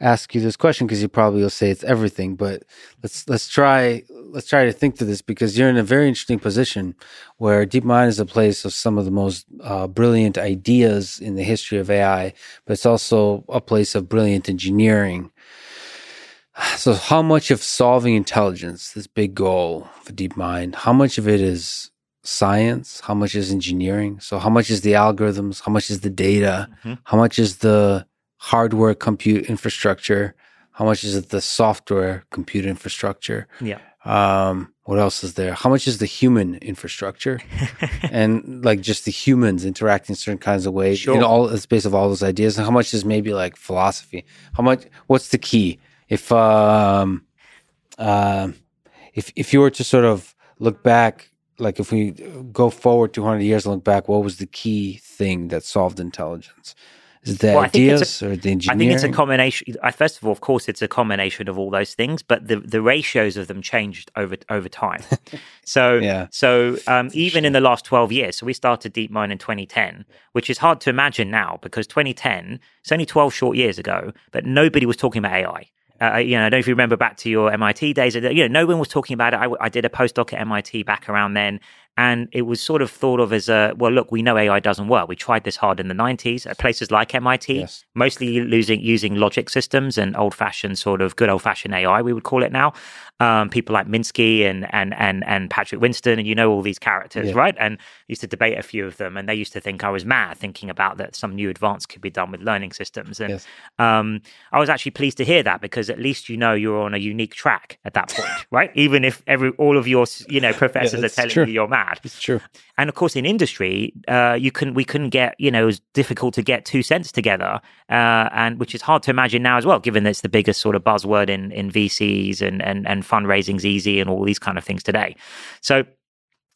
ask you this question because you probably will say it's everything, but let's let's try let's try to think through this because you're in a very interesting position where DeepMind is a place of some of the most uh, brilliant ideas in the history of AI, but it's also a place of brilliant engineering. So, how much of solving intelligence, this big goal for DeepMind, how much of it is science? How much is engineering? So, how much is the algorithms? How much is the data? Mm-hmm. How much is the hardware compute infrastructure? How much is it the software compute infrastructure? Yeah. Um, what else is there? How much is the human infrastructure? and like just the humans interacting certain kinds of ways sure. in all the space of all those ideas. And how much is maybe like philosophy? How much what's the key? If um uh, if if you were to sort of look back like if we go forward 200 years and look back what was the key thing that solved intelligence is the well, ideas a, or the engineering? I think it's a combination. First of all, of course, it's a combination of all those things, but the, the ratios of them changed over over time. so, yeah. so um, even in the last twelve years, so we started DeepMind in 2010, which is hard to imagine now because 2010 it's only 12 short years ago, but nobody was talking about AI. Uh, you know, I don't know if you remember back to your MIT days. You know, no one was talking about it. I, I, did a postdoc at MIT back around then, and it was sort of thought of as a well, look, we know AI doesn't work. We tried this hard in the 90s at places like MIT, yes. mostly losing, using logic systems and old fashioned sort of good old fashioned AI, we would call it now. Um, people like Minsky and, and, and, and Patrick Winston, and you know all these characters, yeah. right? And used to debate a few of them, and they used to think I was mad thinking about that some new advance could be done with learning systems. And yes. um, I was actually pleased to hear that because at least you know you're on a unique track at that point, right? Even if every all of your you know professors yeah, are telling true. you you're mad mad. It's true. And of course, in industry, uh, you couldn't we couldn't get you know it was difficult to get two cents together, uh, and which is hard to imagine now as well, given that it's the biggest sort of buzzword in in VCs and and and fundraising's easy and all these kind of things today. So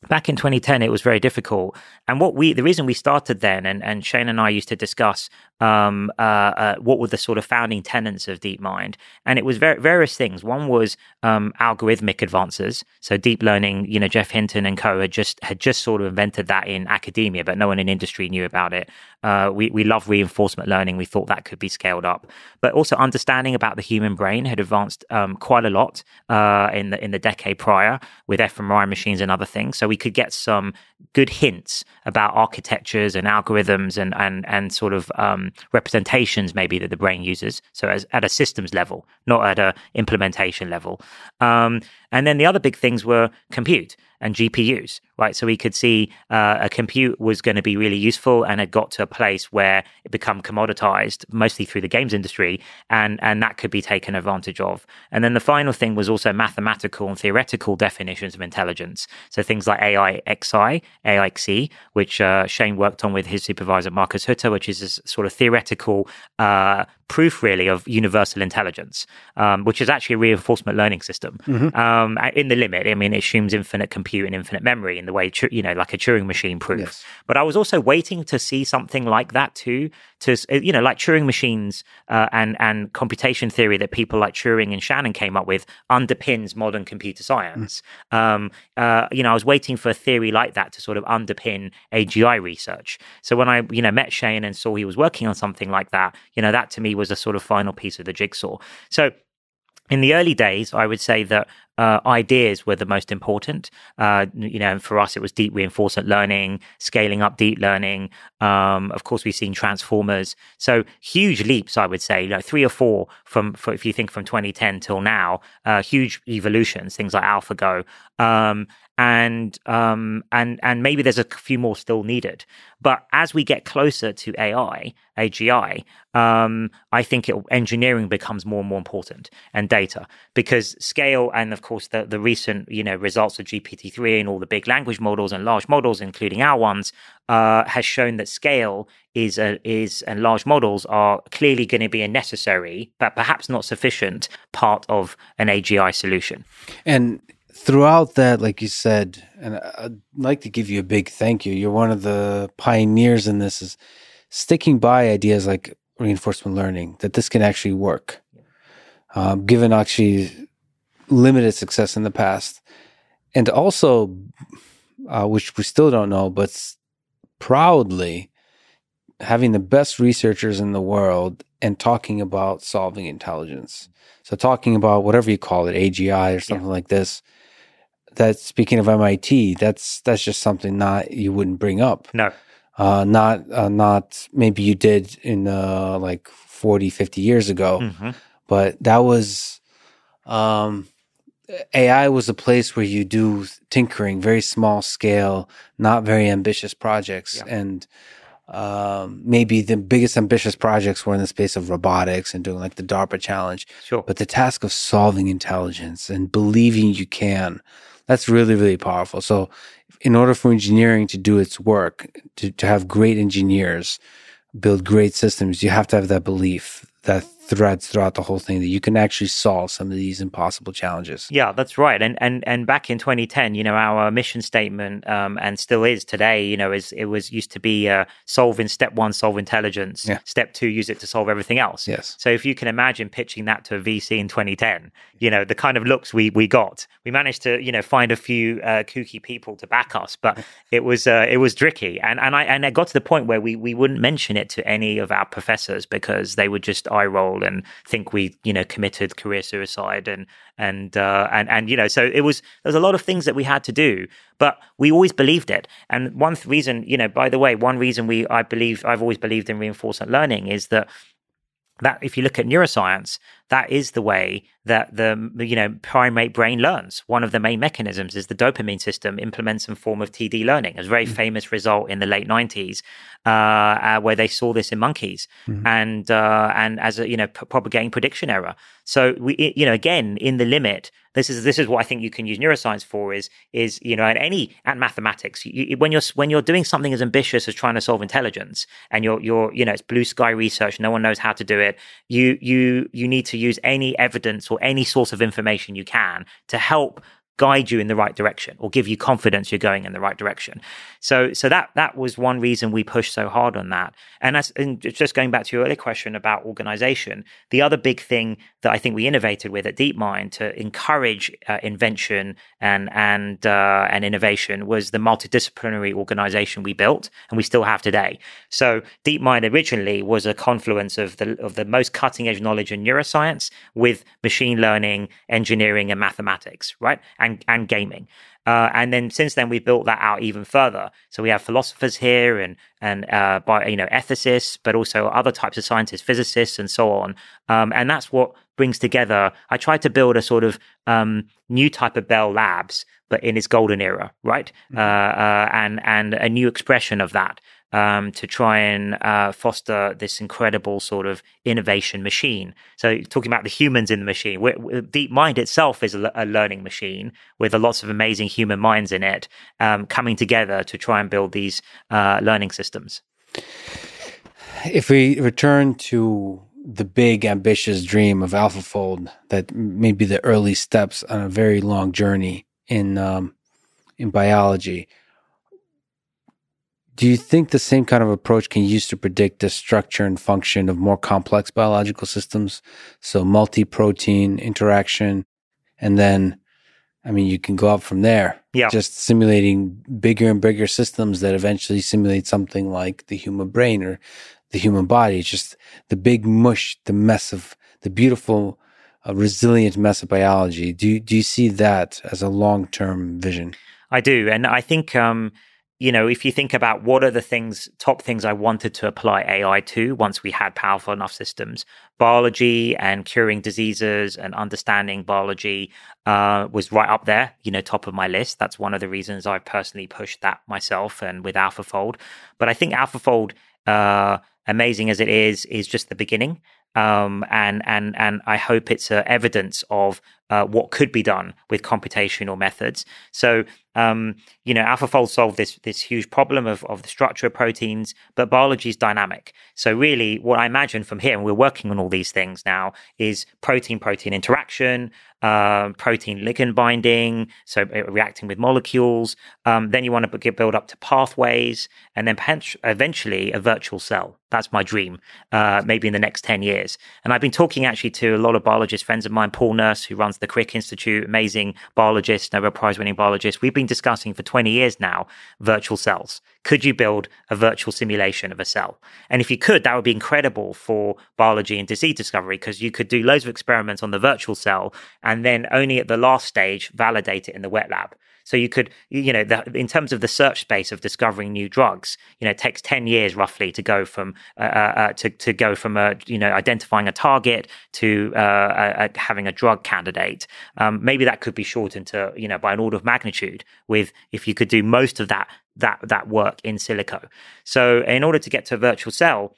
back in 2010 it was very difficult and what we the reason we started then and, and shane and i used to discuss um, uh, uh, what were the sort of founding tenets of DeepMind, and it was ver- various things. One was um, algorithmic advances, so deep learning. You know, Geoff Hinton and co had just had just sort of invented that in academia, but no one in industry knew about it. Uh, we we love reinforcement learning. We thought that could be scaled up, but also understanding about the human brain had advanced um, quite a lot uh, in the in the decade prior with fMRI machines and other things. So we could get some good hints about architectures and algorithms and and and sort of um, representations maybe that the brain uses. So as at a systems level, not at a implementation level. Um, and then the other big things were compute and GPUs, right? So we could see uh, a compute was going to be really useful and it got to a place where it become commoditized, mostly through the games industry, and and that could be taken advantage of. And then the final thing was also mathematical and theoretical definitions of intelligence. So things like AIXI, AIXE, which uh, Shane worked on with his supervisor Marcus Hutter, which is a sort of theoretical uh, proof really of universal intelligence, um, which is actually a reinforcement learning system. Mm-hmm. Um, in the limit, I mean, it assumes infinite compute and infinite memory in the way, you know, like a Turing machine proof. Yes. But I was also waiting to see something like that too, to, you know, like Turing machines uh, and, and computation theory that people like Turing and Shannon came up with underpins modern computer science. Mm. Um, uh, you know, I was waiting for a theory like that to sort of underpin AGI research. So when I, you know, met Shane and saw he was working on something like that, you know, that to me was a sort of final piece of the jigsaw. So in the early days, I would say that uh, ideas were the most important. Uh, you know, for us, it was deep reinforcement learning, scaling up deep learning. Um, of course, we've seen transformers. So huge leaps, I would say, like three or four from, for, if you think from 2010 till now, uh, huge evolutions, things like AlphaGo. Um, and um, and and maybe there's a few more still needed. But as we get closer to AI, AGI, um, I think it, engineering becomes more and more important and data because scale and of course the the recent you know results of GPT three and all the big language models and large models, including our ones, uh, has shown that scale is a, is and large models are clearly going to be a necessary but perhaps not sufficient part of an AGI solution. And throughout that, like you said, and I'd like to give you a big thank you. You're one of the pioneers in this, is sticking by ideas like reinforcement learning that this can actually work. Um, given actually limited success in the past, and also, uh, which we still don't know, but proudly having the best researchers in the world and talking about solving intelligence. So talking about whatever you call it, AGI or something yeah. like this, that speaking of MIT, that's that's just something not you wouldn't bring up. No. Uh, not uh, not maybe you did in uh, like 40 50 years ago mm-hmm. but that was um, AI was a place where you do tinkering very small scale not very ambitious projects yeah. and um, maybe the biggest ambitious projects were in the space of robotics and doing like the DARPA challenge. Sure. But the task of solving intelligence and believing you can that's really, really powerful. So, in order for engineering to do its work, to, to have great engineers build great systems, you have to have that belief that threads throughout the whole thing that you can actually solve some of these impossible challenges. Yeah, that's right. And and and back in 2010, you know, our mission statement um, and still is today, you know, is it was used to be uh, solve in step one, solve intelligence. Yeah. Step two, use it to solve everything else. Yes. So if you can imagine pitching that to a VC in 2010, you know, the kind of looks we we got, we managed to you know find a few uh, kooky people to back us, but it was uh, it was tricky. And and I and it got to the point where we we wouldn't mention it to any of our professors because they would just eye roll and think we you know committed career suicide and and uh, and and you know so it was there's a lot of things that we had to do but we always believed it. And one reason you know by the way one reason we i believe i've always believed in reinforcement learning is that that if you look at neuroscience, that is the way that the you know primate brain learns. One of the main mechanisms is the dopamine system implements some form of TD learning. It's a very mm-hmm. famous result in the late nineties uh, uh, where they saw this in monkeys mm-hmm. and uh, and as a you know p- propagating prediction error. So we you know again in the limit this is this is what I think you can use neuroscience for is is you know and any and mathematics you, when you're when you're doing something as ambitious as trying to solve intelligence and you're you're you know it's blue sky research no one knows how to do it you you you need to use any evidence or any source of information you can to help guide you in the right direction or give you confidence you're going in the right direction. So, so that that was one reason we pushed so hard on that. And that's and just going back to your earlier question about organization. The other big thing that I think we innovated with at DeepMind to encourage uh, invention and and uh, and innovation was the multidisciplinary organization we built and we still have today. So, DeepMind originally was a confluence of the of the most cutting edge knowledge in neuroscience with machine learning, engineering, and mathematics, right? And gaming. Uh, and then since then, we've built that out even further. So we have philosophers here and and uh, by you know ethicists, but also other types of scientists, physicists, and so on. Um, and that's what brings together. I tried to build a sort of um, new type of Bell Labs, but in its golden era, right? Mm-hmm. Uh, uh and and a new expression of that um, to try and uh, foster this incredible sort of innovation machine. So, talking about the humans in the machine, DeepMind itself is a, a, learning machine with a lots of amazing human minds in it um, coming together to try and build these uh, learning systems. If we return to the big ambitious dream of AlphaFold, that may be the early steps on a very long journey in um, in biology do you think the same kind of approach can use to predict the structure and function of more complex biological systems? So multi-protein interaction, and then, I mean, you can go up from there. Yeah. Just simulating bigger and bigger systems that eventually simulate something like the human brain or the human body. It's just the big mush, the mess of the beautiful, uh, resilient mess of biology. Do you, do you see that as a long-term vision? I do, and I think. Um, you know, if you think about what are the things, top things I wanted to apply AI to once we had powerful enough systems, biology and curing diseases and understanding biology uh, was right up there, you know, top of my list. That's one of the reasons I personally pushed that myself and with AlphaFold. But I think AlphaFold, uh, amazing as it is, is just the beginning. Um, and and and I hope it's uh, evidence of uh, what could be done with computational methods. So um, you know, AlphaFold solved this this huge problem of of the structure of proteins, but biology is dynamic. So really, what I imagine from here, and we're working on all these things now, is protein protein interaction, uh, protein ligand binding, so uh, reacting with molecules. Um, then you want to build up to pathways, and then eventually a virtual cell. That's my dream, uh, maybe in the next 10 years. And I've been talking actually to a lot of biologists, friends of mine, Paul Nurse, who runs the Crick Institute, amazing biologist, Nobel Prize winning biologist. We've been discussing for 20 years now virtual cells. Could you build a virtual simulation of a cell? And if you could, that would be incredible for biology and disease discovery because you could do loads of experiments on the virtual cell and then only at the last stage validate it in the wet lab. So you could, you know, the, in terms of the search space of discovering new drugs, you know, it takes ten years roughly to go from uh, uh, uh to to go from a you know identifying a target to uh, having a drug candidate. Um, maybe that could be shortened to you know by an order of magnitude. With if you could do most of that that that work in silico. So in order to get to a virtual cell,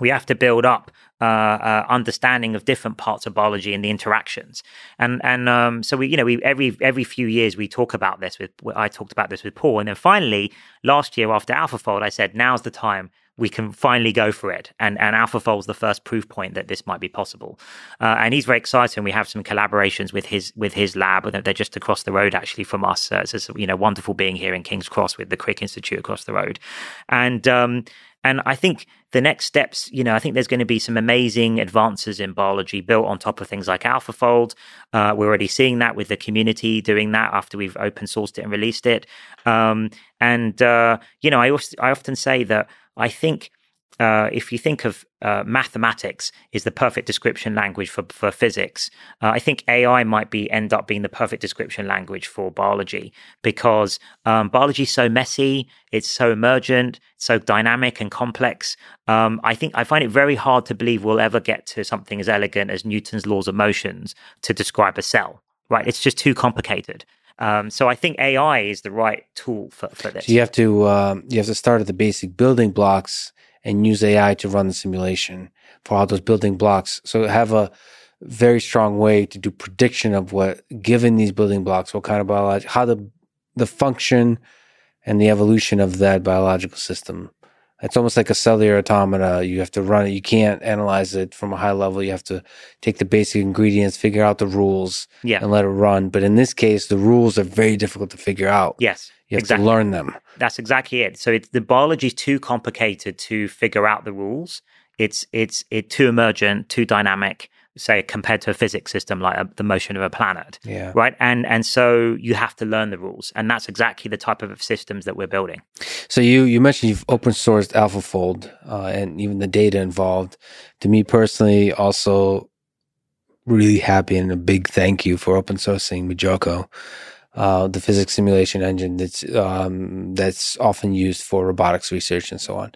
we have to build up uh, uh, understanding of different parts of biology and the interactions. And and um, so we, you know, we every every few years we talk about this with. I talked about this with Paul, and then finally last year after AlphaFold, I said now's the time we can finally go for it. And and AlphaFold's the first proof point that this might be possible. Uh, and he's very excited. And we have some collaborations with his with his lab. They're just across the road actually from us. Uh, so it's you know wonderful being here in King's Cross with the Crick Institute across the road. And um, and I think the next steps, you know, I think there's going to be some amazing advances in biology built on top of things like AlphaFold. Uh, we're already seeing that with the community doing that after we've open sourced it and released it. Um, and, uh, you know, I, I often say that I think uh, if you think of uh, mathematics is the perfect description language for, for physics, uh, I think AI might be end up being the perfect description language for biology because um, biology is so messy, it's so emergent, so dynamic and complex. Um, I think I find it very hard to believe we'll ever get to something as elegant as Newton's laws of motions to describe a cell. Right? It's just too complicated. Um, so I think AI is the right tool for, for this. So you have to um, you have to start at the basic building blocks and use AI to run the simulation for all those building blocks. So have a very strong way to do prediction of what, given these building blocks, what kind of biology, how the the function and the evolution of that biological system. It's almost like a cellular automata. You have to run it. You can't analyze it from a high level. You have to take the basic ingredients, figure out the rules, yeah. and let it run. But in this case, the rules are very difficult to figure out. Yes. You have exactly. to learn them. That's exactly it. So it's the biology is too complicated to figure out the rules. It's it's it too emergent, too dynamic. Say compared to a physics system like a, uh, the motion of a planet, yeah. right? And and so you have to learn the rules, and that's exactly the type of systems that we're building. So you you mentioned you've open sourced AlphaFold uh, and even the data involved. To me personally, also really happy and a big thank you for open sourcing MuJoCo uh, the physics simulation engine that's um, that's often used for robotics research and so on.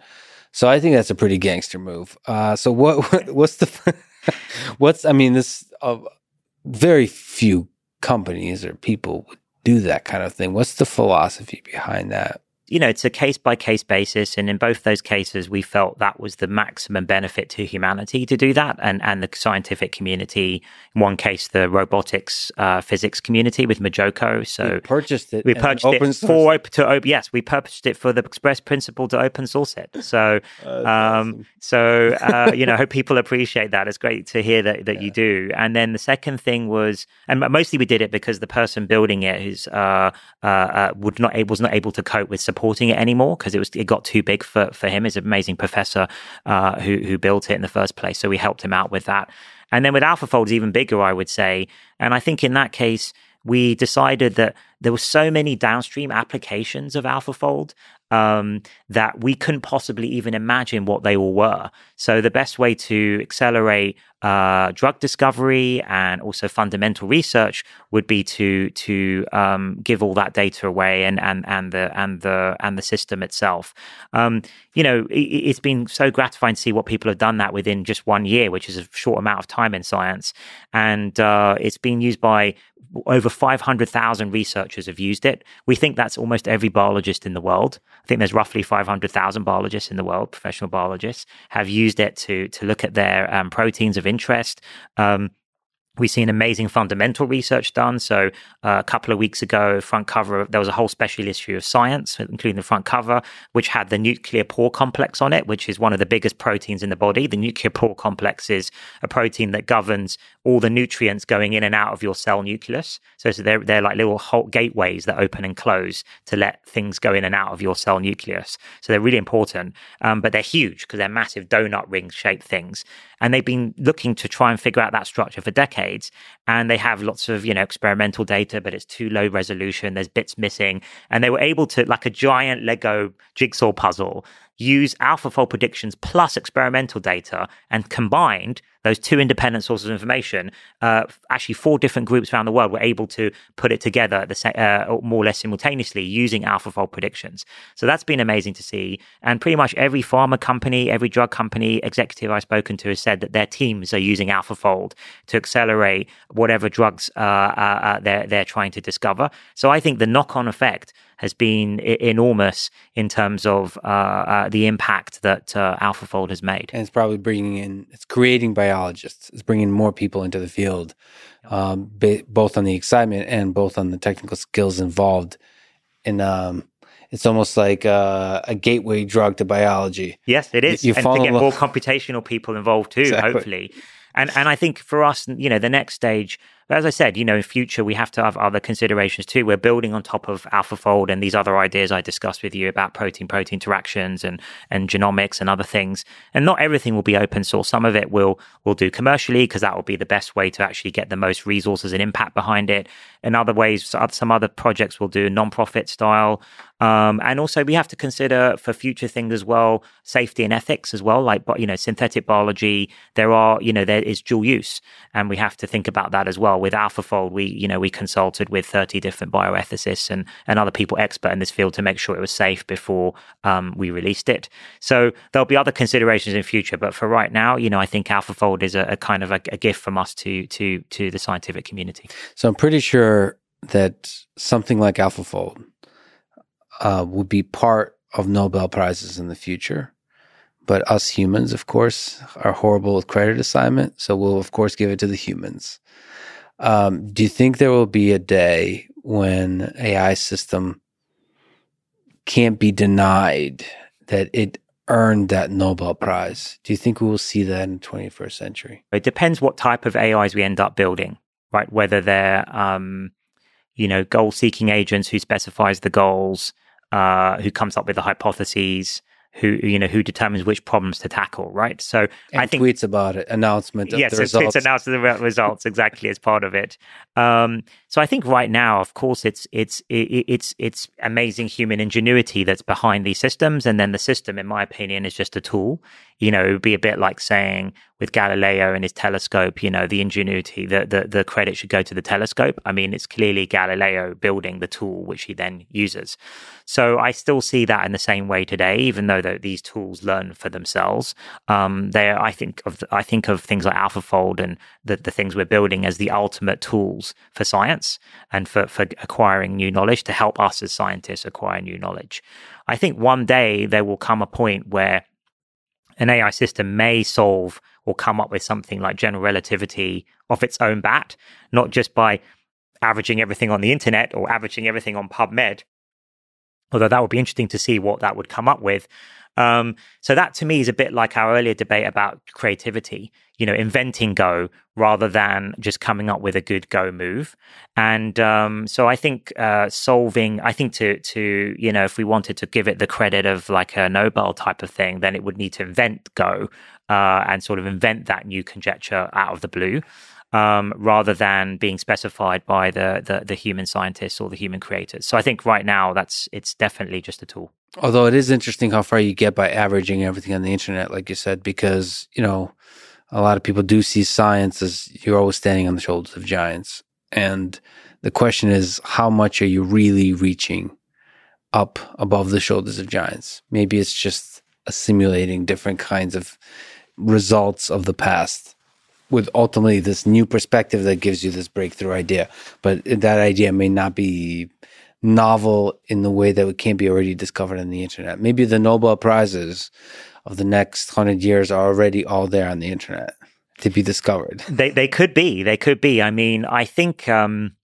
So I think that's a pretty gangster move. Uh, so what, what, what's the what's I mean this uh, very few companies or people would do that kind of thing. What's the philosophy behind that? You know, it's a case by case basis. And in both those cases, we felt that was the maximum benefit to humanity to do that and, and the scientific community. In one case, the robotics uh, physics community with MuJoCo. So we purchased it. We purchased it for open to open. Yes, we purchased it for the express principle to open source it. So, um, awesome. so, uh, you know, I hope people appreciate that. It's great to hear that, that yeah. you do. And then the second thing was, and mostly we did it because the person building it is, uh, uh, uh would not, was not able to cope with support supporting it anymore because it was it got too big for for him. He's an amazing professor uh, who who built it in the first place, so we helped him out with that. And then with AlphaFold, it's even bigger, I would say. And I think in that case, we decided that there were so many downstream applications of AlphaFold um, that we couldn't possibly even imagine what they all were. So the best way to accelerate uh, drug discovery and also fundamental research would be to to um, give all that data away and and and the and the and the system itself. Um, you know, it, has been so gratifying to see what people have done that within just one year, which is a short amount of time in science, and uh, it's been used by over 500,000 researchers have used it. We think that's almost every biologist in the world. I think there's roughly 500,000 biologists in the world, professional biologists, have used it to to look at their um, proteins of interest. Um, We've seen amazing fundamental research done. So, uh, a couple of weeks ago, front cover, there was a whole special issue of Science, including the front cover, which had the nuclear pore complex on it, which is one of the biggest proteins in the body. The nuclear pore complex is a protein that governs all the nutrients going in and out of your cell nucleus. So, so they're, they're like little gateways that open and close to let things go in and out of your cell nucleus. So, they're really important, um, but they're huge because they're massive donut ring shaped things. And they've been looking to try and figure out that structure for decades decades. And they have lots of, you know, experimental data, but it's too low resolution. There's bits missing. And they were able to, like a giant Lego jigsaw puzzle, use AlphaFold predictions plus experimental data and combined those two independent sources of information, uh, actually four different groups around the world were able to put it together uh, more or less simultaneously using AlphaFold predictions. So that's been amazing to see. And pretty much every pharma company, every drug company executive I've spoken to has said that their teams are using AlphaFold to accelerate whatever drugs uh, uh, uh they're, they're trying to discover. So I think the knock on effect has been I- enormous in terms of uh, uh, the impact that uh, AlphaFold has made. And it's probably bringing in, it's creating biologists, it's bringing more people into the field, um, ba- both on the excitement and both on the technical skills involved. And um, it's almost like uh, a gateway drug to biology. Yes, it is. You, you and to get more computational people involved too, exactly. hopefully. And and I think for us, you know, the next stage But as I said, you know, in future we have to have other considerations too. We're building on top of AlphaFold and these other ideas I discussed with you about protein-protein interactions and and genomics and other things. And not everything will be open source. Some of it will will do commercially because that will be the best way to actually get the most resources and impact behind it. In other ways, some other projects will do non-profit style. Um, and also, we have to consider for future things as well, safety and ethics as well. Like, you know, synthetic biology, there are, you know, there is dual use, and we have to think about that as well. With AlphaFold, we, you know, we consulted with 30 different bioethicists and, and other people expert in this field to make sure it was safe before um, we released it. So there'll be other considerations in future, but for right now, you know, I think AlphaFold is a, a kind of a, a gift from us to to to the scientific community. So I'm pretty sure that something like AlphaFold uh, would be part of Nobel Prizes in the future. But us humans, of course, are horrible with credit assignment. So we'll, of course, give it to the humans. Um, do you think there will be a day when AI system can't be denied that it earned that Nobel Prize? Do you think we will see that in the 21st century? It depends what type of AIs we end up building, right? Whether they're, um, you know, goal seeking agents who specifies the goals, uh, who comes up with the hypotheses, who you know who determines which problems to tackle, right? So and I think tweets about it, announcement. yes, the results. tweets announce the results exactly as part of it. Um, so I think right now, of course, it's it's it's it's amazing human ingenuity that's behind these systems, and then the system, in my opinion, is just a tool. You know, it would be a bit like saying with Galileo and his telescope, you know, the ingenuity, the, the, the credit should go to the telescope. I mean, it's clearly Galileo building the tool, which he then uses. So I still see that in the same way today, even though the, these tools learn for themselves. Um, they, I think of, I think of things like AlphaFold and the, the things we're building as the ultimate tools for science and for, for acquiring new knowledge to help us as scientists acquire new knowledge. I think one day there will come a point where an AI system may solve or come up with something like general relativity off its own bat, not just by averaging everything on the internet or averaging everything on PubMed. Although that would be interesting to see what that would come up with. Um, so that to me is a bit like our earlier debate about creativity, you know, inventing Go rather than just coming up with a good Go move. And um, so I think uh, solving, I think to to you know, if we wanted to give it the credit of like a Nobel type of thing, then it would need to invent Go uh, and sort of invent that new conjecture out of the blue. Um, rather than being specified by the, the, the human scientists or the human creators. So I think right now that's it's definitely just a tool. Although it is interesting how far you get by averaging everything on the internet, like you said, because you know a lot of people do see science as you're always standing on the shoulders of giants, and the question is how much are you really reaching up above the shoulders of giants? Maybe it's just assimilating different kinds of results of the past with ultimately this new perspective that gives you this breakthrough idea. But that idea may not be novel in the way that it can't be already discovered on the internet. Maybe the Nobel Prizes of the next hundred years are already all there on the internet to be discovered. They they could be. They could be. I mean, I think um,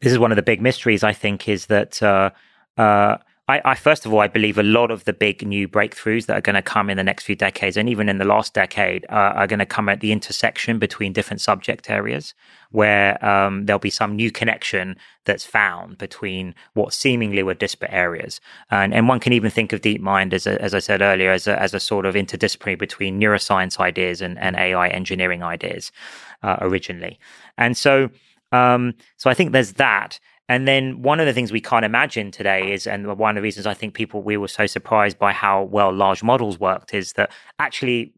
this is one of the big mysteries. I think is that. Uh, uh, I, I, first of all, I believe a lot of the big new breakthroughs that are going to come in the next few decades, and even in the last decade, uh, are going to come at the intersection between different subject areas, where um, there'll be some new connection that's found between what seemingly were disparate areas. And, and one can even think of DeepMind as, a, as I said earlier, as a, as a sort of interdisciplinary between neuroscience ideas and, and AI engineering ideas uh, originally. And so, um, so I think there's that. And then one of the things we can't imagine today is, and one of the reasons I think people we were so surprised by how well large models worked is that actually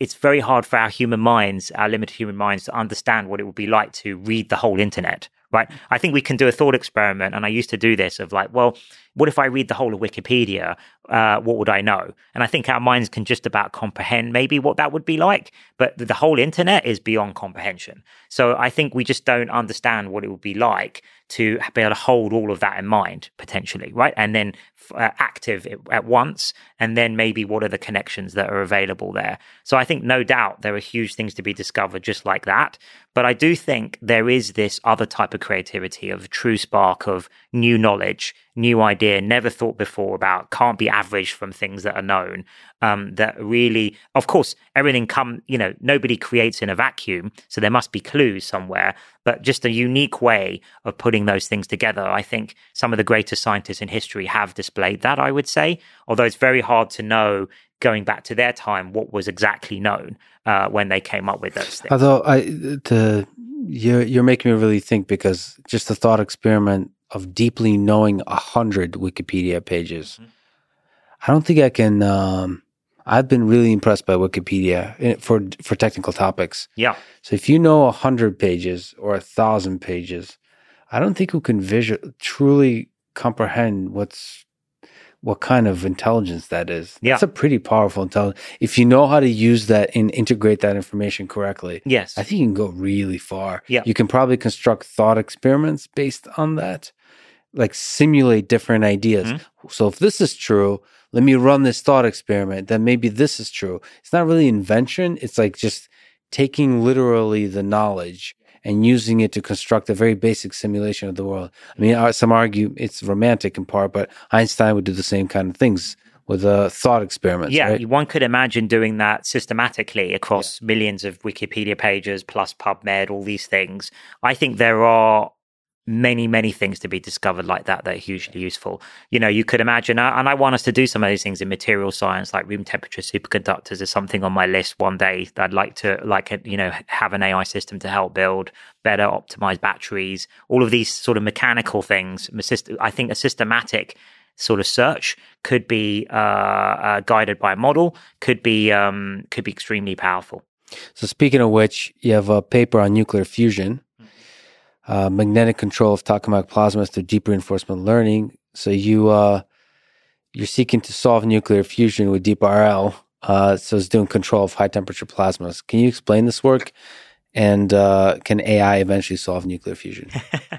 it's very hard for our human minds, our limited human minds, to understand what it would be like to read the whole internet right? I think we can do a thought experiment, and I used to do this of like, well, what if I read the whole of Wikipedia? Uh, what would I know? And I think our minds can just about comprehend maybe what that would be like, but the whole internet is beyond comprehension. So I think we just don't understand what it would be like to be able to hold all of that in mind potentially, right? And then uh, active at once, and then maybe what are the connections that are available there? So I think no doubt there are huge things to be discovered just like that. But I do think there is this other type of creativity, of true spark of new knowledge new idea, never thought before about, can't be averaged from things that are known. Um, that really, of course, everything come, you know, nobody creates in a vacuum, so there must be clues somewhere. But just a unique way of putting those things together. I think some of the greatest scientists in history have displayed that. I would say, although it's very hard to know going back to their time what was exactly known uh, when they came up with those things. Although I, the you're you're making me really think because just the thought experiment of deeply knowing a hundred Wikipedia pages, mm-hmm. I don't think I can. Um, I've been really impressed by Wikipedia eh, for for technical topics. Yeah. So if you know a hundred pages or a thousand pages, I don't think you can visual truly comprehend what's what kind of intelligence that is. Yeah. That's a pretty powerful intelligence. If you know how to use that and integrate that information correctly, yes, I think you can go really far. Yeah. You can probably construct thought experiments based on that, like simulate different ideas. Mm-hmm. So if this is true, let me run this thought experiment, then maybe this is true. It's not really invention. It's like just taking literally the knowledge and using it to construct a very basic simulation of the world. I mean, uh, some argue it's romantic in part, but Einstein would do the same kind of things with a thought experiment. Yeah, right? one could imagine doing that systematically across yeah. millions of Wikipedia pages plus PubMed, all these things. I think there are many, many things to be discovered like that that are hugely useful. You know, you could imagine, uh, and I want us to do some of these things in material science, like room temperature superconductors is something on my list one day I'd like to, like, uh, you know, have an AI system to help build better optimized batteries, all of these sort of mechanical things. I think a systematic sort of search could be uh, uh, guided by a model, could be um, could be extremely powerful. So speaking of which, you have a paper on nuclear fusion uh, magnetic control of tokamak plasmas through deep reinforcement learning. So you uh, you're seeking to solve nuclear fusion with deep RL. Uh, so it's doing control of high temperature plasmas. Can you explain this work? And uh, can AI eventually solve nuclear fusion?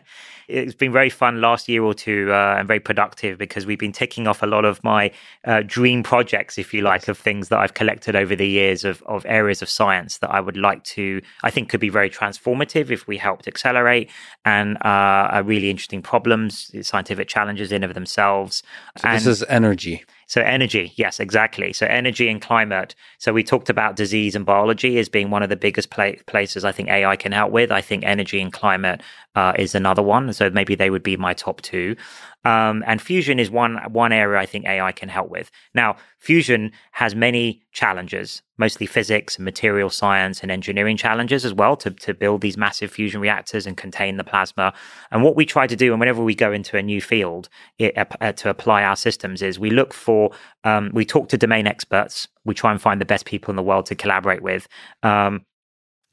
it's been very fun last year or two uh, and very productive because we've been ticking off a lot of my uh, dream projects, if you like, of things that I've collected over the years of, of areas of science that I would like to, I think could be very transformative if we helped accelerate and uh, are really interesting problems, scientific challenges in of themselves. So and this is energy. So energy, yes, exactly. So energy and climate. So we talked about disease and biology as being one of the biggest places I think AI can help with. I think energy and climate uh, is another one. So maybe they would be my top two. Um, and fusion is one one area I think AI can help with. Now, fusion has many challenges, mostly physics and material science and engineering challenges as well to, to build these massive fusion reactors and contain the plasma. And what we try to do, and whenever we go into a new field it, uh, to apply our systems, is we look for, um, we talk to domain experts. We try and find the best people in the world to collaborate with. Um,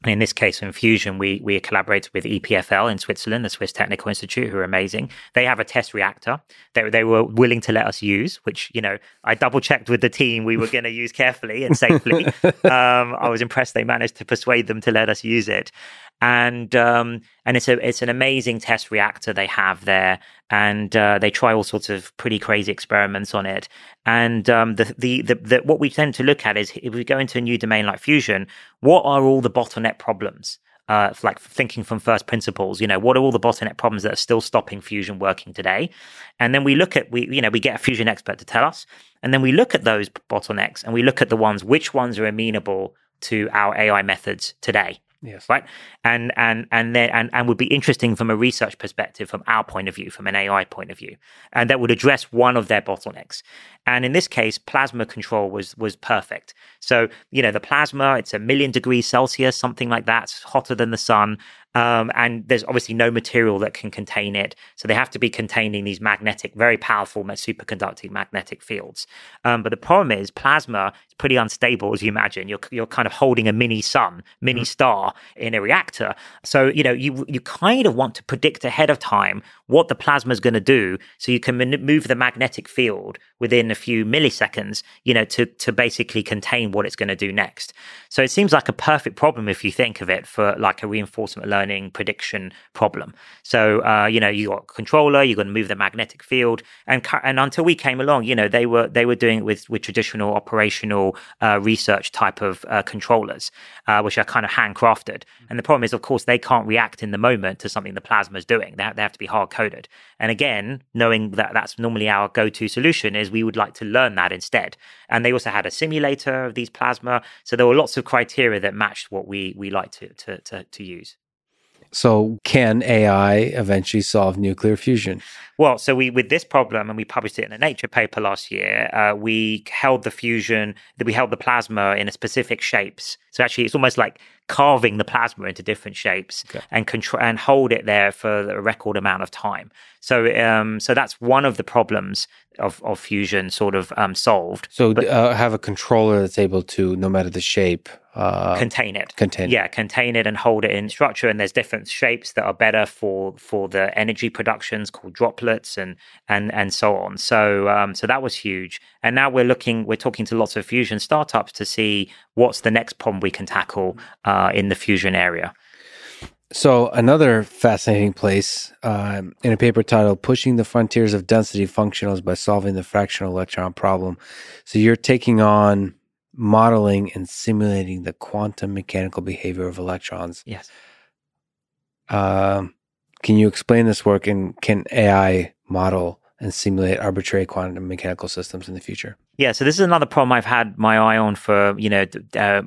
and in this case, in Fusion, we we collaborated with EPFL in Switzerland, the Swiss Technical Institute, who are amazing. They have a test reactor that they were willing to let us use, which you know I double checked with the team we were going to use carefully and safely. um, I was impressed they managed to persuade them to let us use it, and um, and it's a it's an amazing test reactor they have there, and uh, they try all sorts of pretty crazy experiments on it. And um, the, the, the the what we tend to look at is if we go into a new domain like fusion, what are all the bottleneck problems? Uh, like thinking from first principles, you know, what are all the bottleneck problems that are still stopping fusion working today? And then we look at we you know we get a fusion expert to tell us, and then we look at those bottlenecks and we look at the ones which ones are amenable to our AI methods today. Yes. Right. And and and then and, and would be interesting from a research perspective, from our point of view, from an AI point of view. And that would address one of their bottlenecks. And in this case, plasma control was was perfect. So, you know, the plasma, it's a million degrees Celsius, something like that. It's hotter than the sun. Um, and there's obviously no material that can contain it. So they have to be containing these magnetic, very powerful superconducting magnetic fields. Um, but the problem is plasma is pretty unstable, as you imagine. You're, you're kind of holding a mini sun, mini mm-hmm. star in a reactor. So, you know, you, you kind of want to predict ahead of time what the plasma is going to do so you can move the magnetic field within a few milliseconds, you know, to to basically contain what it's going to do next. So it seems like a perfect problem if you think of it for like a reinforcement learning prediction problem. So uh, you know, you got a controller, you're going to move the magnetic field, and and until we came along, you know, they were they were doing it with with traditional operational uh, research type of uh, controllers, uh, which are kind of handcrafted. And the problem is, of course, they can't react in the moment to something the plasma is doing. They have, they have to be hard coded. And again, knowing that that's normally our go to solution, is we would like to learn that instead. And they also had a simulator of these plasma. So there were lots of criteria that matched what we, we like to, to, to, to use. So, can AI eventually solve nuclear fusion? Well, so we with this problem, and we published it in a Nature paper last year. Uh, we held the fusion, that we held the plasma in a specific shapes. So actually, it's almost like carving the plasma into different shapes okay. and control and hold it there for a record amount of time. So, um, so that's one of the problems of, of fusion sort of um, solved. So, but, uh, have a controller that's able to, no matter the shape, uh, contain it. Contain, yeah, contain it and hold it in structure. And there's different shapes that are better for for the energy productions called droplets and and and so on. So, um, so that was huge. And now we're looking, we're talking to lots of fusion startups to see what's the next problem we can tackle uh, in the fusion area. So, another fascinating place um, in a paper titled Pushing the Frontiers of Density Functionals by Solving the Fractional Electron Problem. So, you're taking on modeling and simulating the quantum mechanical behavior of electrons. Yes. Um, can you explain this work and can AI model and simulate arbitrary quantum mechanical systems in the future? Yeah, so this is another problem I've had my eye on for you know a uh,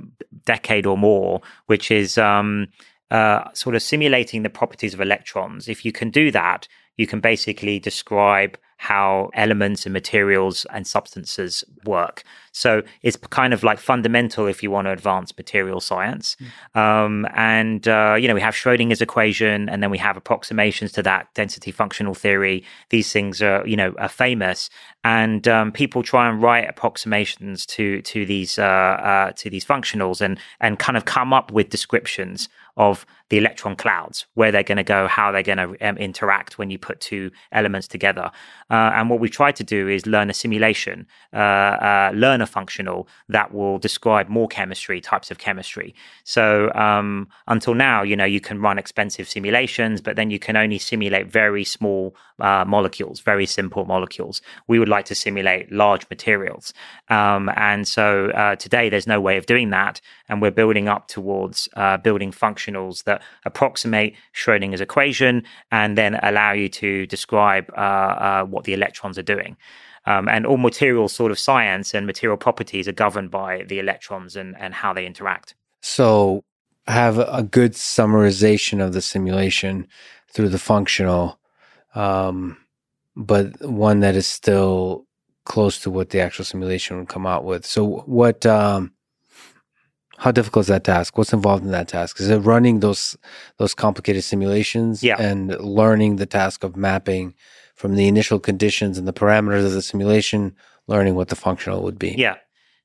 decade or more, which is um, uh, sort of simulating the properties of electrons. If you can do that, you can basically describe how elements and materials and substances work. So it's kind of like fundamental if you want to advance material science. Mm. Um, and, uh, you know, we have Schrodinger's equation and then we have approximations to that density functional theory. These things are, you know, are famous and um, people try and write approximations to, to these, uh, uh, to these functionals and, and kind of come up with descriptions of the electron clouds, where they're going to go, how they're going to um, interact when you put two elements together. Uh, and what we try to do is learn a simulation, uh, uh, learn a functional that will describe more chemistry, types of chemistry. So um, until now, you know, you can run expensive simulations, but then you can only simulate very small uh, molecules, very simple molecules. We would like to simulate large materials. Um, and so uh, today, there's no way of doing that. And we're building up towards uh, building functionals that approximate Schrodinger's equation and then allow you to describe uh, uh, what the electrons are doing. Um, and all material sort of science and material properties are governed by the electrons and, and how they interact. So, have a good summarization of the simulation through the functional, um, but one that is still close to what the actual simulation would come out with. So, what um, how difficult is that task? What's involved in that task? Is it running those those complicated simulations yeah. and learning the task of mapping from the initial conditions and the parameters of the simulation, learning what the functional would be? Yeah.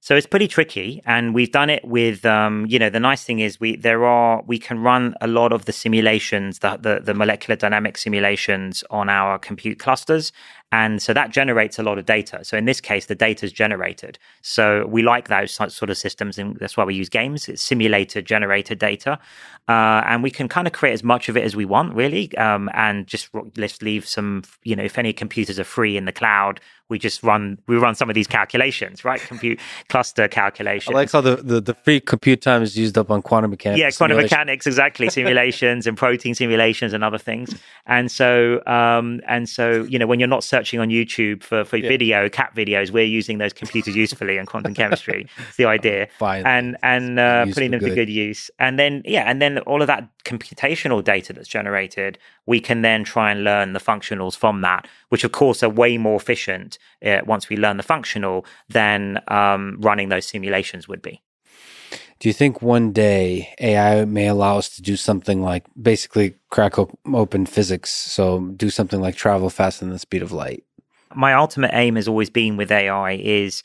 So it's pretty tricky, and we've done it with, um, you know, the nice thing is we there are we can run a lot of the simulations, the, the the molecular dynamic simulations on our compute clusters, and so that generates a lot of data. So in this case, the data is generated. So we like those sort of systems, and that's why we use games. It's simulated, generated data, uh, and we can kind of create as much of it as we want, really, um, and just let's leave some. You know, if any computers are free in the cloud, we just run we run some of these calculations, right? Compute cluster calculations. I like how the, the, the free compute time is used up on quantum mechanics. Yeah, quantum mechanics, exactly. Simulations and protein simulations and other things. And so um, and so you know when you're not searching on YouTube for, for yeah. video, cat videos, we're using those computers usefully in quantum chemistry. It's the idea. Fine. And and uh, putting them good. to good use. And then yeah, and then all of that computational data that's generated, we can then try and learn the functionals from that, which of course are way more efficient uh, once we learn the functional than um, running those simulations would be. Do you think one day AI may allow us to do something like basically crack open physics? So do something like travel faster than the speed of light? My ultimate aim has always been with AI is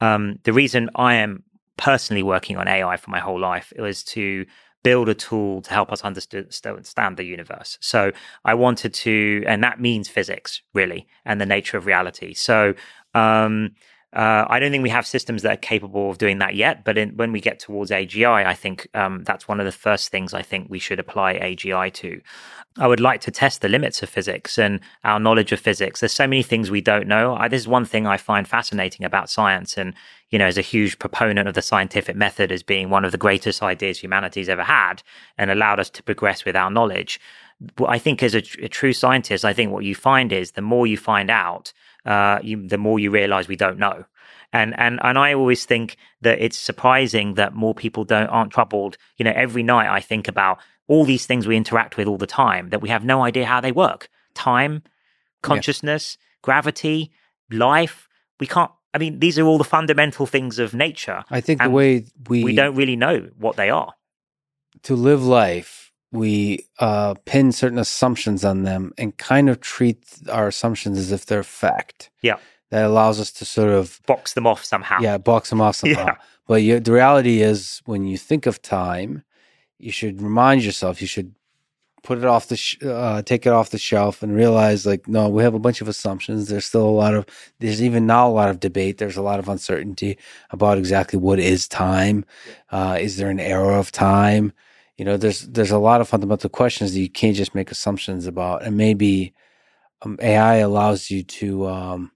um, the reason I am personally working on AI for my whole life was to build a tool to help us understand the universe. So I wanted to, and that means physics really, and the nature of reality. So Um, uh, I don't think we have systems that are capable of doing that yet. But in, when we get towards AGI, I think um, that's one of the first things I think we should apply AGI to. I would like to test the limits of physics and our knowledge of physics. There's so many things we don't know. I, this is one thing I find fascinating about science. And, you know, as a huge proponent of the scientific method as being one of the greatest ideas humanity's ever had and allowed us to progress with our knowledge. I think as a, a true scientist, I think what you find is the more you find out, uh, you, the more you realize we don't know. And, and, and I always think that it's surprising that more people don't, aren't troubled. You know, every night I think about all these things we interact with all the time that we have no idea how they work. Time, consciousness, yeah. gravity, life. We can't, I mean, these are all the fundamental things of nature. I think the way we, we don't really know what they are. To live life, we uh, pin certain assumptions on them and kind of treat our assumptions as if they're fact. Yeah. That allows us to sort of box them off somehow. Yeah, box them off somehow. Yeah. But you, the reality is, when you think of time, you should remind yourself. You should put it off the sh- uh, take it off the shelf and realize like no we have a bunch of assumptions there's still a lot of there's even now a lot of debate there's a lot of uncertainty about exactly what is time uh, is there an era of time you know there's there's a lot of fundamental questions that you can't just make assumptions about and maybe um, ai allows you to um,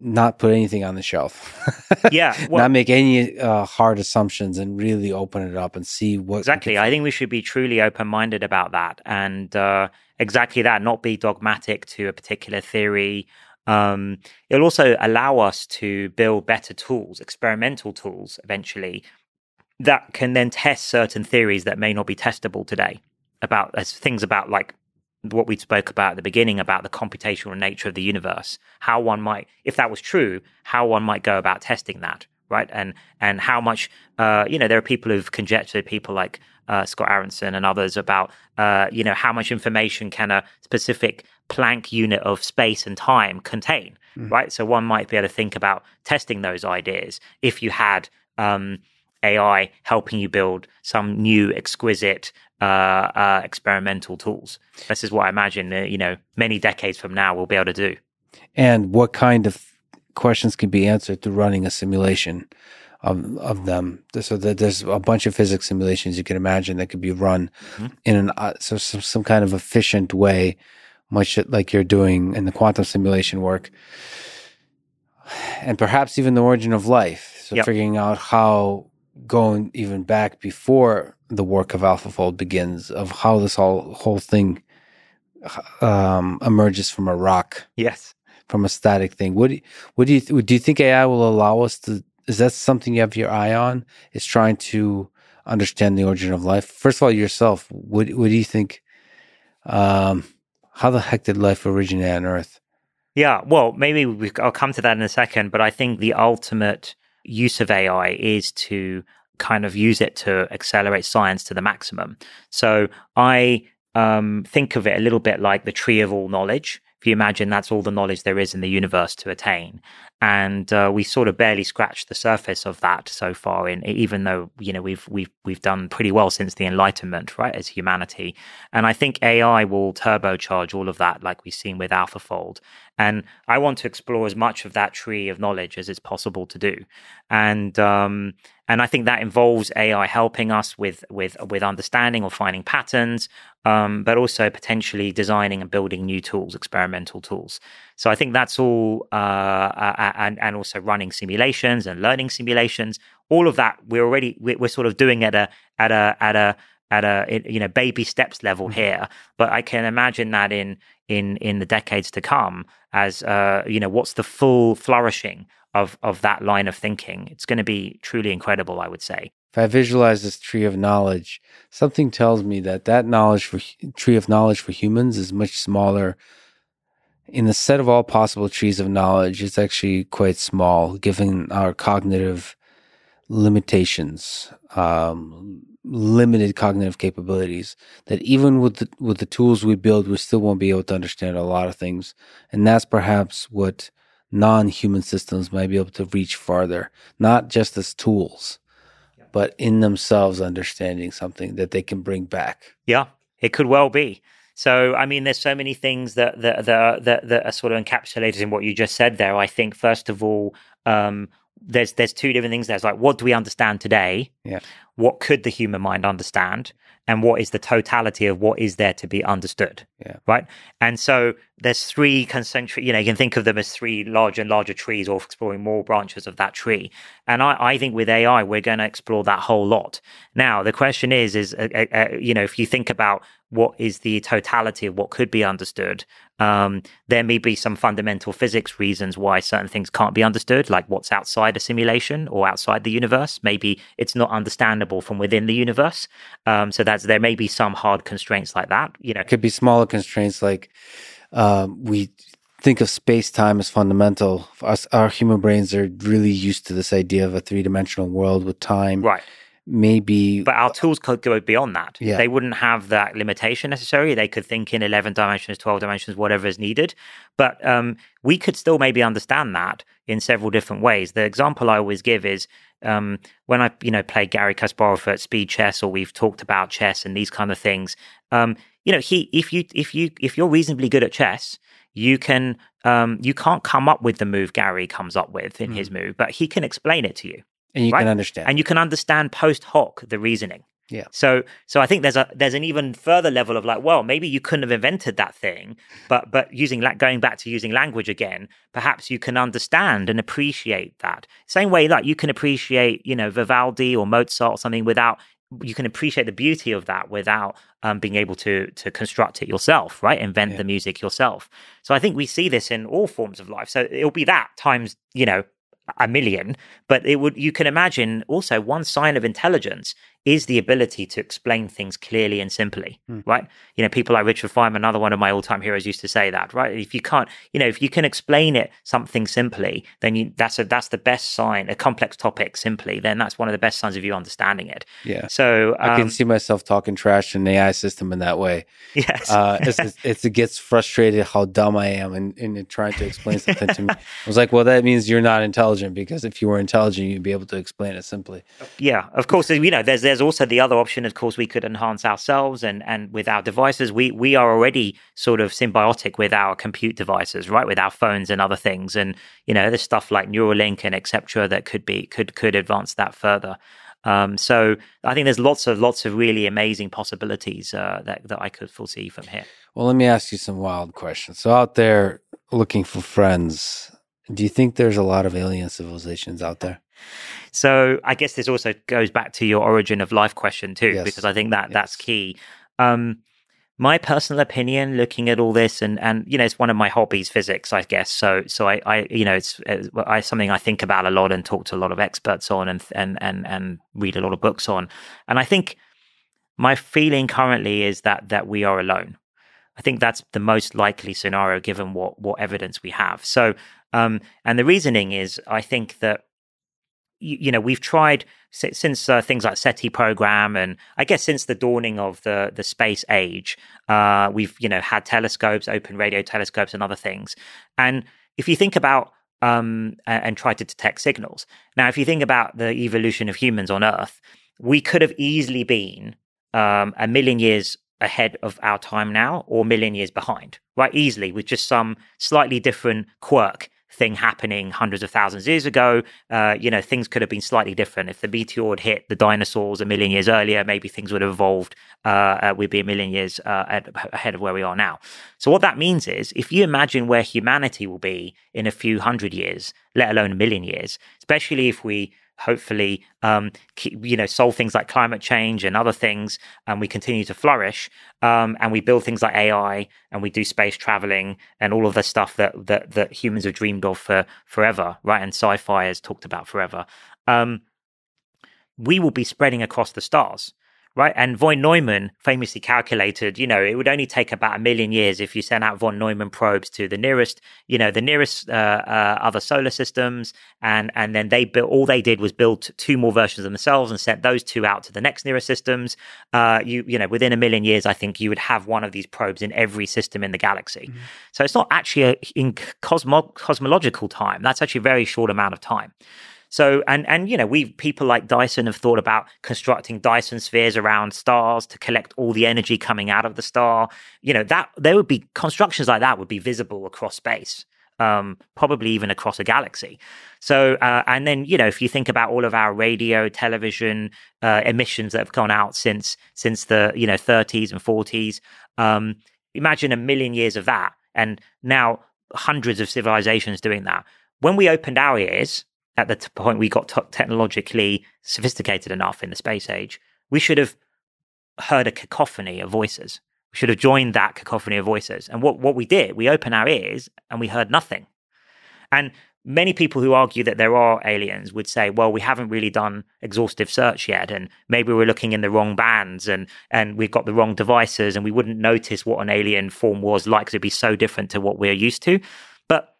not put anything on the shelf. Yeah well, not make any uh, hard assumptions and really open it up and see what exactly i think we should be truly open-minded about that and uh, exactly that not be dogmatic to a particular theory. Um, it'll also allow us to build better tools experimental tools eventually that can then test certain theories that may not be testable today about as things about like what we spoke about at the beginning about the computational nature of the universe how one might if that was true how one might go about testing that right and and how much uh, you know there are people who've conjectured people like uh, Scott Aaronson and others about uh, you know how much information can a specific Planck unit of space and time contain mm. right so one might be able to think about testing those ideas if you had um, AI helping you build some new exquisite uh, uh, experimental tools. This is what I imagine. that, you know, many decades from now, we'll be able to do. And what kind of questions can be answered through running a simulation of of them? So that there's a bunch of physics simulations you can imagine that could be run mm-hmm. in an uh, so some, some kind of efficient way, much like you're doing in the quantum simulation work, and perhaps even the origin of life. So yep. figuring out how going even back before the work of AlphaFold begins, of how this whole whole thing um, emerges from a rock. Yes, from a static thing. What do you, what do you do? You think AI will allow us to? Is that something you have your eye on? Is trying to understand the origin of life. First of all, yourself. What what do you think? Um, how the heck did life originate on Earth? Yeah, well, maybe we, I'll come to that in a second, but I think the ultimate use of AI is to kind of use it to accelerate science to the maximum. So I um, think of it a little bit like the tree of all knowledge. If you imagine that's all the knowledge there is in the universe to attain, and uh, we sort of barely scratched the surface of that so far. In even though you know we've we've we've done pretty well since the Enlightenment, right, as humanity. And I think AI will turbocharge all of that, like we've seen with AlphaFold. And I want to explore as much of that tree of knowledge as it's possible to do. And um, and I think that involves AI helping us with with with understanding or finding patterns, um, but also potentially designing and building new tools, experimental tools. So I think that's all, uh, and and also running simulations and learning simulations. All of that we're already we're sort of doing at a at a at a at a you know baby steps level mm-hmm. here but i can imagine that in in in the decades to come as uh you know what's the full flourishing of of that line of thinking. It's going to be truly incredible, I would say. If I visualize this tree of knowledge, something tells me that that knowledge for tree of knowledge for humans is much smaller. In the set of all possible trees of knowledge, it's actually quite small, given our cognitive limitations, um, limited cognitive capabilities. That even with the, with the tools we build, we still won't be able to understand a lot of things, and that's perhaps what non-human systems might be able to reach farther, not just as tools. But in themselves understanding something that they can bring back. Yeah, it could well be. So, I mean, there's so many things that that that that, that are sort of encapsulated in what you just said there. I think first of all, um, there's there's two different things. There's like, what do we understand today? Yeah. What could the human mind understand? And what is the totality of what is there to be understood? Yeah. Right. And so there's three concentric. You know, you can think of them as three larger and larger trees, or exploring more branches of that tree. And I, I think with AI, we're going to explore that whole lot. Now, the question is, is uh, uh, uh, you know, if you think about what is the totality of what could be understood. Um, there may be some fundamental physics reasons why certain things can't be understood, like what's outside a simulation or outside the universe. Maybe it's not understandable from within the universe. Um, so that's there may be some hard constraints like that. You know, it could be smaller constraints like um, we think of space time as fundamental. Us, our human brains are really used to this idea of a three dimensional world with time. Right maybe but our tools could go beyond that yeah. they wouldn't have that limitation necessarily they could think in 11 dimensions 12 dimensions whatever is needed but um, we could still maybe understand that in several different ways the example i always give is um, when i you know play Garry Kasparov at speed chess or we've talked about chess and these kind of things um, you know he if you if you if you're reasonably good at chess you can um, you can't come up with the move Garry comes up with in mm. his move, but he can explain it to you and you right? can understand and you can understand post hoc the reasoning yeah so so i think there's a there's an even further level of like well maybe you couldn't have invented that thing but but using like going back to using language again perhaps you can understand and appreciate that same way like you can appreciate you know vivaldi or mozart or something without you can appreciate the beauty of that without um, being able to to construct it yourself, right? Invent yeah. the music yourself. So I think we see this in all forms of life. So it'll be that times, you know, a million, but it would you can imagine also one sign of intelligence is the ability to explain things clearly and simply, mm. right? You know, people like Richard Feynman, another one of my all-time heroes, used to say that, right? If you can't, you know, if you can explain it something simply, then you that's a that's the best sign. A complex topic simply, then that's one of the best signs of you understanding it. Yeah. So um, I can um, see myself talking trash in an AI system in that way. Yes. Uh, it's, it's, it's, it gets frustrated how dumb I am in, in trying to explain something to me. I was like, well, that means you're not intelligent because if you were intelligent, you'd be able to explain it simply. Yeah. Of course, you know, there's there's there's also the other option, of course, we could enhance ourselves and, and with our devices. We we are already sort of symbiotic with our compute devices, right? With our phones and other things. And, you know, there's stuff like Neuralink and etc. that could be could could advance that further. Um, so I think there's lots of lots of really amazing possibilities uh, that that I could foresee from here. Well, let me ask you some wild questions. So out there looking for friends, do you think there's a lot of alien civilizations out there? So I guess this also goes back to your origin of life question too, yes. because I think that yes. that's key. Um, my personal opinion, looking at all this, and and you know, it's one of my hobbies, physics, I guess. So so I, I you know, it's, it's I, something I think about a lot and talk to a lot of experts on, and and and and read a lot of books on. And I think my feeling currently is that that we are alone. I think that's the most likely scenario given what what evidence we have. So, um, and the reasoning is, I think that you, you know we've tried since uh, things like SETI program, and I guess since the dawning of the the space age, uh, we've you know had telescopes, open radio telescopes, and other things. And if you think about um, and, try to detect signals, now if you think about the evolution of humans on Earth, we could have easily been um, a million years ahead of our time now, or million years behind, right? Easily with just some slightly different quirk thing happening hundreds of thousands of years ago. Uh, you know, things could have been slightly different. If the meteor had hit the dinosaurs a million years earlier, maybe things would have evolved. Uh, uh, we'd be a million years uh, ahead of where we are now. So what that means is, if you imagine where humanity will be in a few hundred years, let alone a million years, especially if we hopefully um, keep, you know solve things like climate change and other things and we continue to flourish um, and we build things like ai and we do space traveling and all of the stuff that that, that humans have dreamed of for forever right? And sci-fi has talked about forever. Um, we will be spreading across the stars right? And von Neumann famously calculated, you know, it would only take about a million years if you sent out von Neumann probes to the nearest, you know, the nearest uh, uh, other solar systems, and and then they built all they did was build two more versions of themselves and sent those two out to the next nearest systems. Uh, you you know, within a million years, I think you would have one of these probes in every system in the galaxy. Mm-hmm. So it's not actually a, in cosmo- cosmological time. That's actually a very short amount of time. So, and and you know, we people like Dyson have thought about constructing Dyson spheres around stars to collect all the energy coming out of the star. You know, that there would be constructions like that would be visible across space. Um, probably even across a galaxy. So, uh, and then you know, if you think about all of our radio, television uh, emissions that have gone out since since the you know 30s and 40s, um, imagine a million years of that, and now hundreds of civilizations doing that. When we opened our ears, at the t- point we got t- technologically sophisticated enough in the space age, we should have heard a cacophony of voices. We should have joined that cacophony of voices. And what, what we did, we opened our ears and we heard nothing. And many people who argue that there are aliens would say, well, we haven't really done exhaustive search yet, and maybe we're looking in the wrong bands and and we've got the wrong devices, and we wouldn't notice what an alien form was like because it'd be so different to what we're used to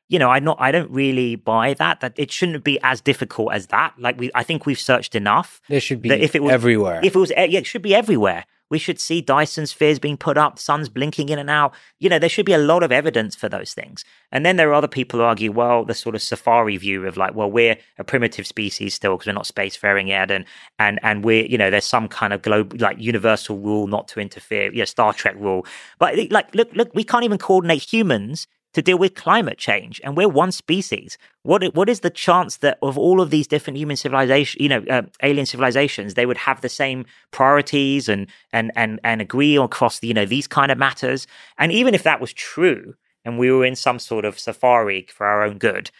you know, I not I don't really buy that. That it shouldn't be as difficult as that. Like we, I think we've searched enough. There should be if it was everywhere. If it was, yeah, it should be everywhere. We should see Dyson spheres being put up, suns blinking in and out. You know, there should be a lot of evidence for those things. And then there are other people who argue, well, the sort of safari view of like, well, we're a primitive species still because we're not spacefaring yet, and and and we're, you know, there's some kind of global, like universal rule not to interfere, you know, Star Trek rule. But like, look, look, we can't even coordinate humans to deal with climate change, and we're one species. What what is the chance that of all of these different human civilization, you know, uh, alien civilizations, they would have the same priorities and and and and agree across the, you know these kind of matters? And even if that was true, and we were in some sort of safari for our own good,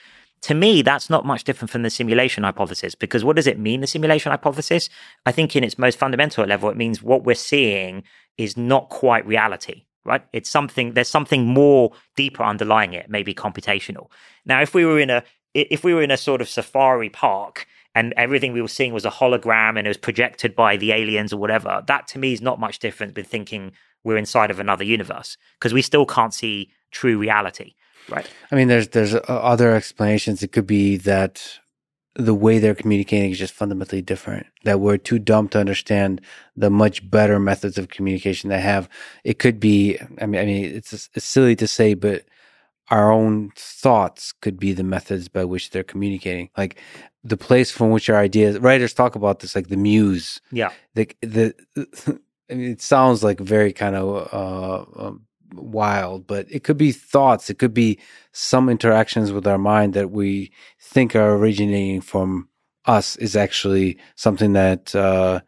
to me, that's not much different from the simulation hypothesis because what does it mean, the simulation hypothesis? I think in its most fundamental level, it means what we're seeing is not quite reality right? It's something, there's something more deeper underlying it, maybe computational. Now, if we were in a, if we were in a sort of safari park and everything we were seeing was a hologram and it was projected by the aliens or whatever, that to me is not much different than thinking we're inside of another universe because we still can't see true reality. Right. I mean, there's there's uh, other explanations. It could be that the way they're communicating is just fundamentally different. That we're too dumb to understand the much better methods of communication they have. It could be, I mean, I mean, it's, it's silly to say, but our own thoughts could be the methods by which they're communicating. Like the place from which our ideas, writers talk about this, like the muse. Yeah. The, the, I mean, it sounds like very kind of, uh, um, wild, but it could be thoughts. It could be some interactions with our mind that we think are originating from us is actually something that uh,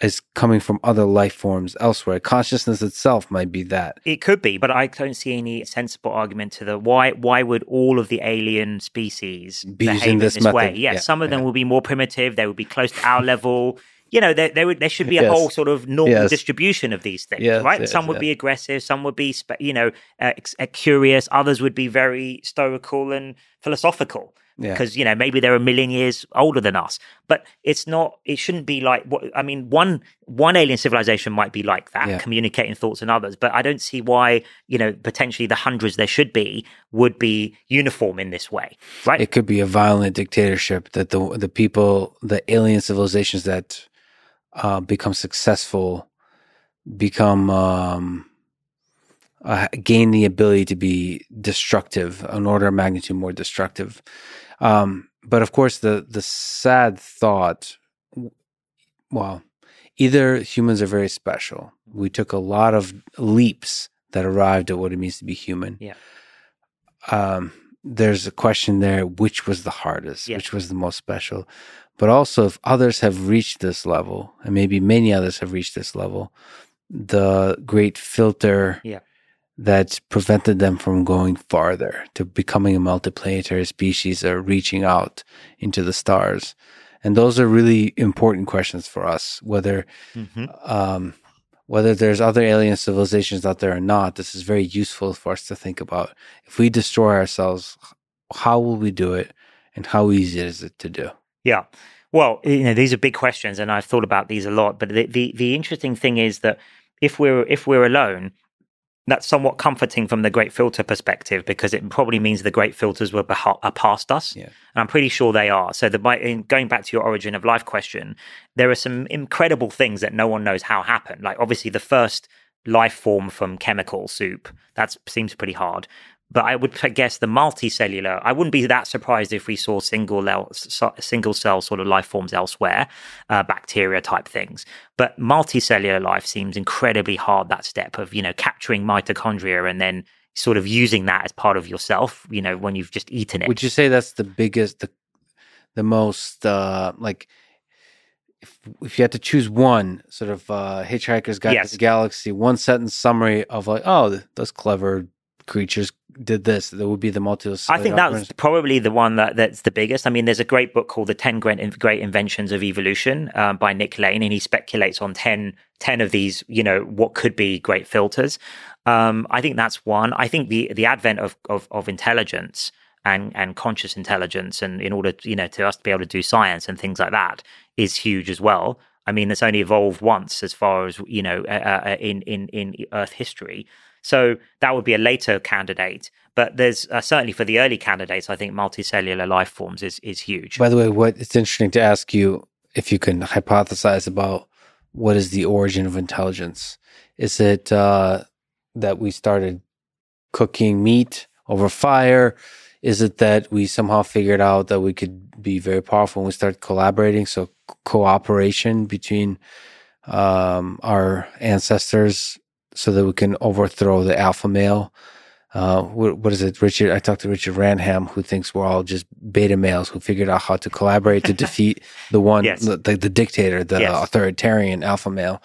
is coming from other life forms elsewhere. Consciousness itself might be that. It could be, but I don't see any sensible argument to the why. Why would all of the alien species be behave in this, this way? Yeah, yeah, some of them yeah. will be more primitive. They will be close to our level you know, there there, would, there should be a yes. whole sort of normal yes. distribution of these things, yes, right? some would be aggressive, some would be, you know, uh, uh, curious, others would be very stoical and philosophical. Because yeah. you know maybe they're a million years older than us, but it's not. It shouldn't be like what I mean. One one alien civilization might be like that, yeah. communicating thoughts and others, but I don't see why you know potentially the hundreds there should be would be uniform in this way, right? It could be a violent dictatorship that the the people, the alien civilizations that uh, become successful, become um, uh, gain the ability to be destructive, an order of magnitude more destructive. Um, but of course, the the sad thought, well, either humans are very special. We took a lot of leaps that arrived at what it means to be human. Yeah. Um, there's a question there: which was the hardest? Yeah. Which was the most special? But also, if others have reached this level, and maybe many others have reached this level, the great filter yeah. that prevented them from going farther to becoming a multiplanetary species or reaching out into the stars. And those are really important questions for us, whether mm-hmm. um, whether there's other alien civilizations out there or not. This is very useful for us to think about. If we destroy ourselves, how will we do it, and how easy is it to do? Yeah. Well, you know, these are big questions, and I've thought about these a lot. But the, the, the interesting thing is that if we're if we're alone, that's somewhat comforting from the great filter perspective because it probably means the great filters were are past us. Yeah. And I'm pretty sure they are. So, the, in going back to your origin of life question, there are some incredible things that no one knows how happened. Like obviously, the first life form from chemical soup that seems pretty hard but I would guess the multicellular. I wouldn't be that surprised if we saw single single cell sort of life forms elsewhere, uh, bacteria type things. But multicellular life seems incredibly hard. That step of you know capturing mitochondria and then sort of using that as part of yourself. You know when you've just eaten it. Would you say that's the biggest, the the most uh, like? If, if you had to choose one sort of uh, Hitchhiker's Guide yes. to the Galaxy, one sentence summary of like, oh, those clever creatures did this, that would be the multi. I think that's probably the one that, that's the biggest. I mean, there's a great book called The 10 Great, great Inventions of Evolution um, by Nick Lane, and he speculates on 10, 10 of these, you know, what could be great filters. Um, I think that's one. I think the, the advent of, of, of intelligence and, and conscious intelligence, and in order, you know, to us to be able to do science and things like that is huge as well. I mean, it's only evolved once as far as, you know, uh, uh, in, in, in Earth history. So that would be a later candidate. But there's uh, certainly for the early candidates, I think multicellular life forms is is huge. By the way, what it's interesting to ask you if you can hypothesize about what is the origin of intelligence. Is it uh, that we started cooking meat over fire? Is it that we somehow figured out that we could be very powerful when we start collaborating? So cooperation between um, our ancestors so that we can overthrow the alpha male. Uh, what, what is it, Richard? I talked to Richard Wrangham, who thinks we're all just beta males who figured out how to collaborate to defeat the one, yes. the, the, the, dictator, the yes. authoritarian alpha male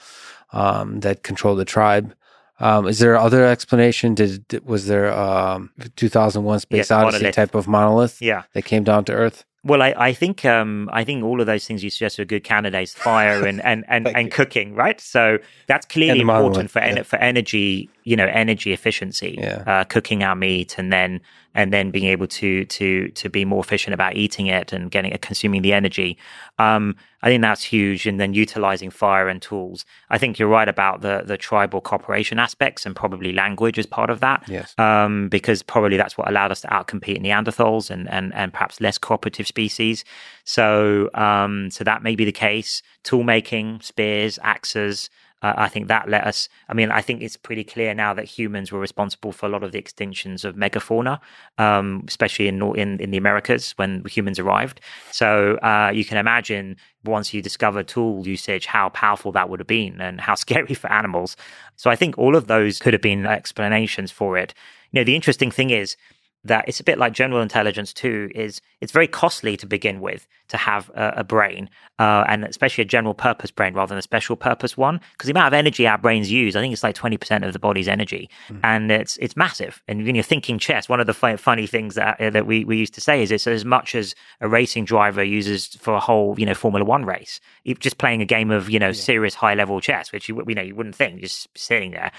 um, that controlled the tribe. Um, is there other explanation? Did, did was there um, 2001 Space yes, Odyssey monolith. type of monolith? Yeah, that came down to Earth. Well, I, I think um, I think all of those things you suggest are good candidates: fire and and and, and cooking, right? So that's clearly important for yeah. for energy, you know, energy efficiency. Yeah. Uh, cooking our meat and then and then being able to to to be more efficient about eating it and getting it consuming the energy. Um, I think that's huge. And then utilizing fire and tools. I think you're right about the the tribal cooperation aspects and probably language as part of that. Yes. Um, because probably that's what allowed us to outcompete Neanderthals and and and perhaps less cooperative species. So um, so that may be the case. Tool making, spears, axes. Uh, I think that let us. I mean, I think it's pretty clear now that humans were responsible for a lot of the extinctions of megafauna, um, especially in, in in the Americas when humans arrived. So uh, you can imagine once you discover tool usage, how powerful that would have been and how scary for animals. So I think all of those could have been explanations for it. You know, the interesting thing is that it's a bit like general intelligence too is it's very costly to begin with to have a, a brain uh, and especially a general purpose brain rather than a special purpose one because the amount of energy our brains use i think it's like 20% of the body's energy mm. and it's it's massive and when you're thinking chess one of the f- funny things that uh, that we, we used to say is it's as much as a racing driver uses for a whole you know formula one race just playing a game of you know yeah. serious high level chess which you, you know you wouldn't think just sitting there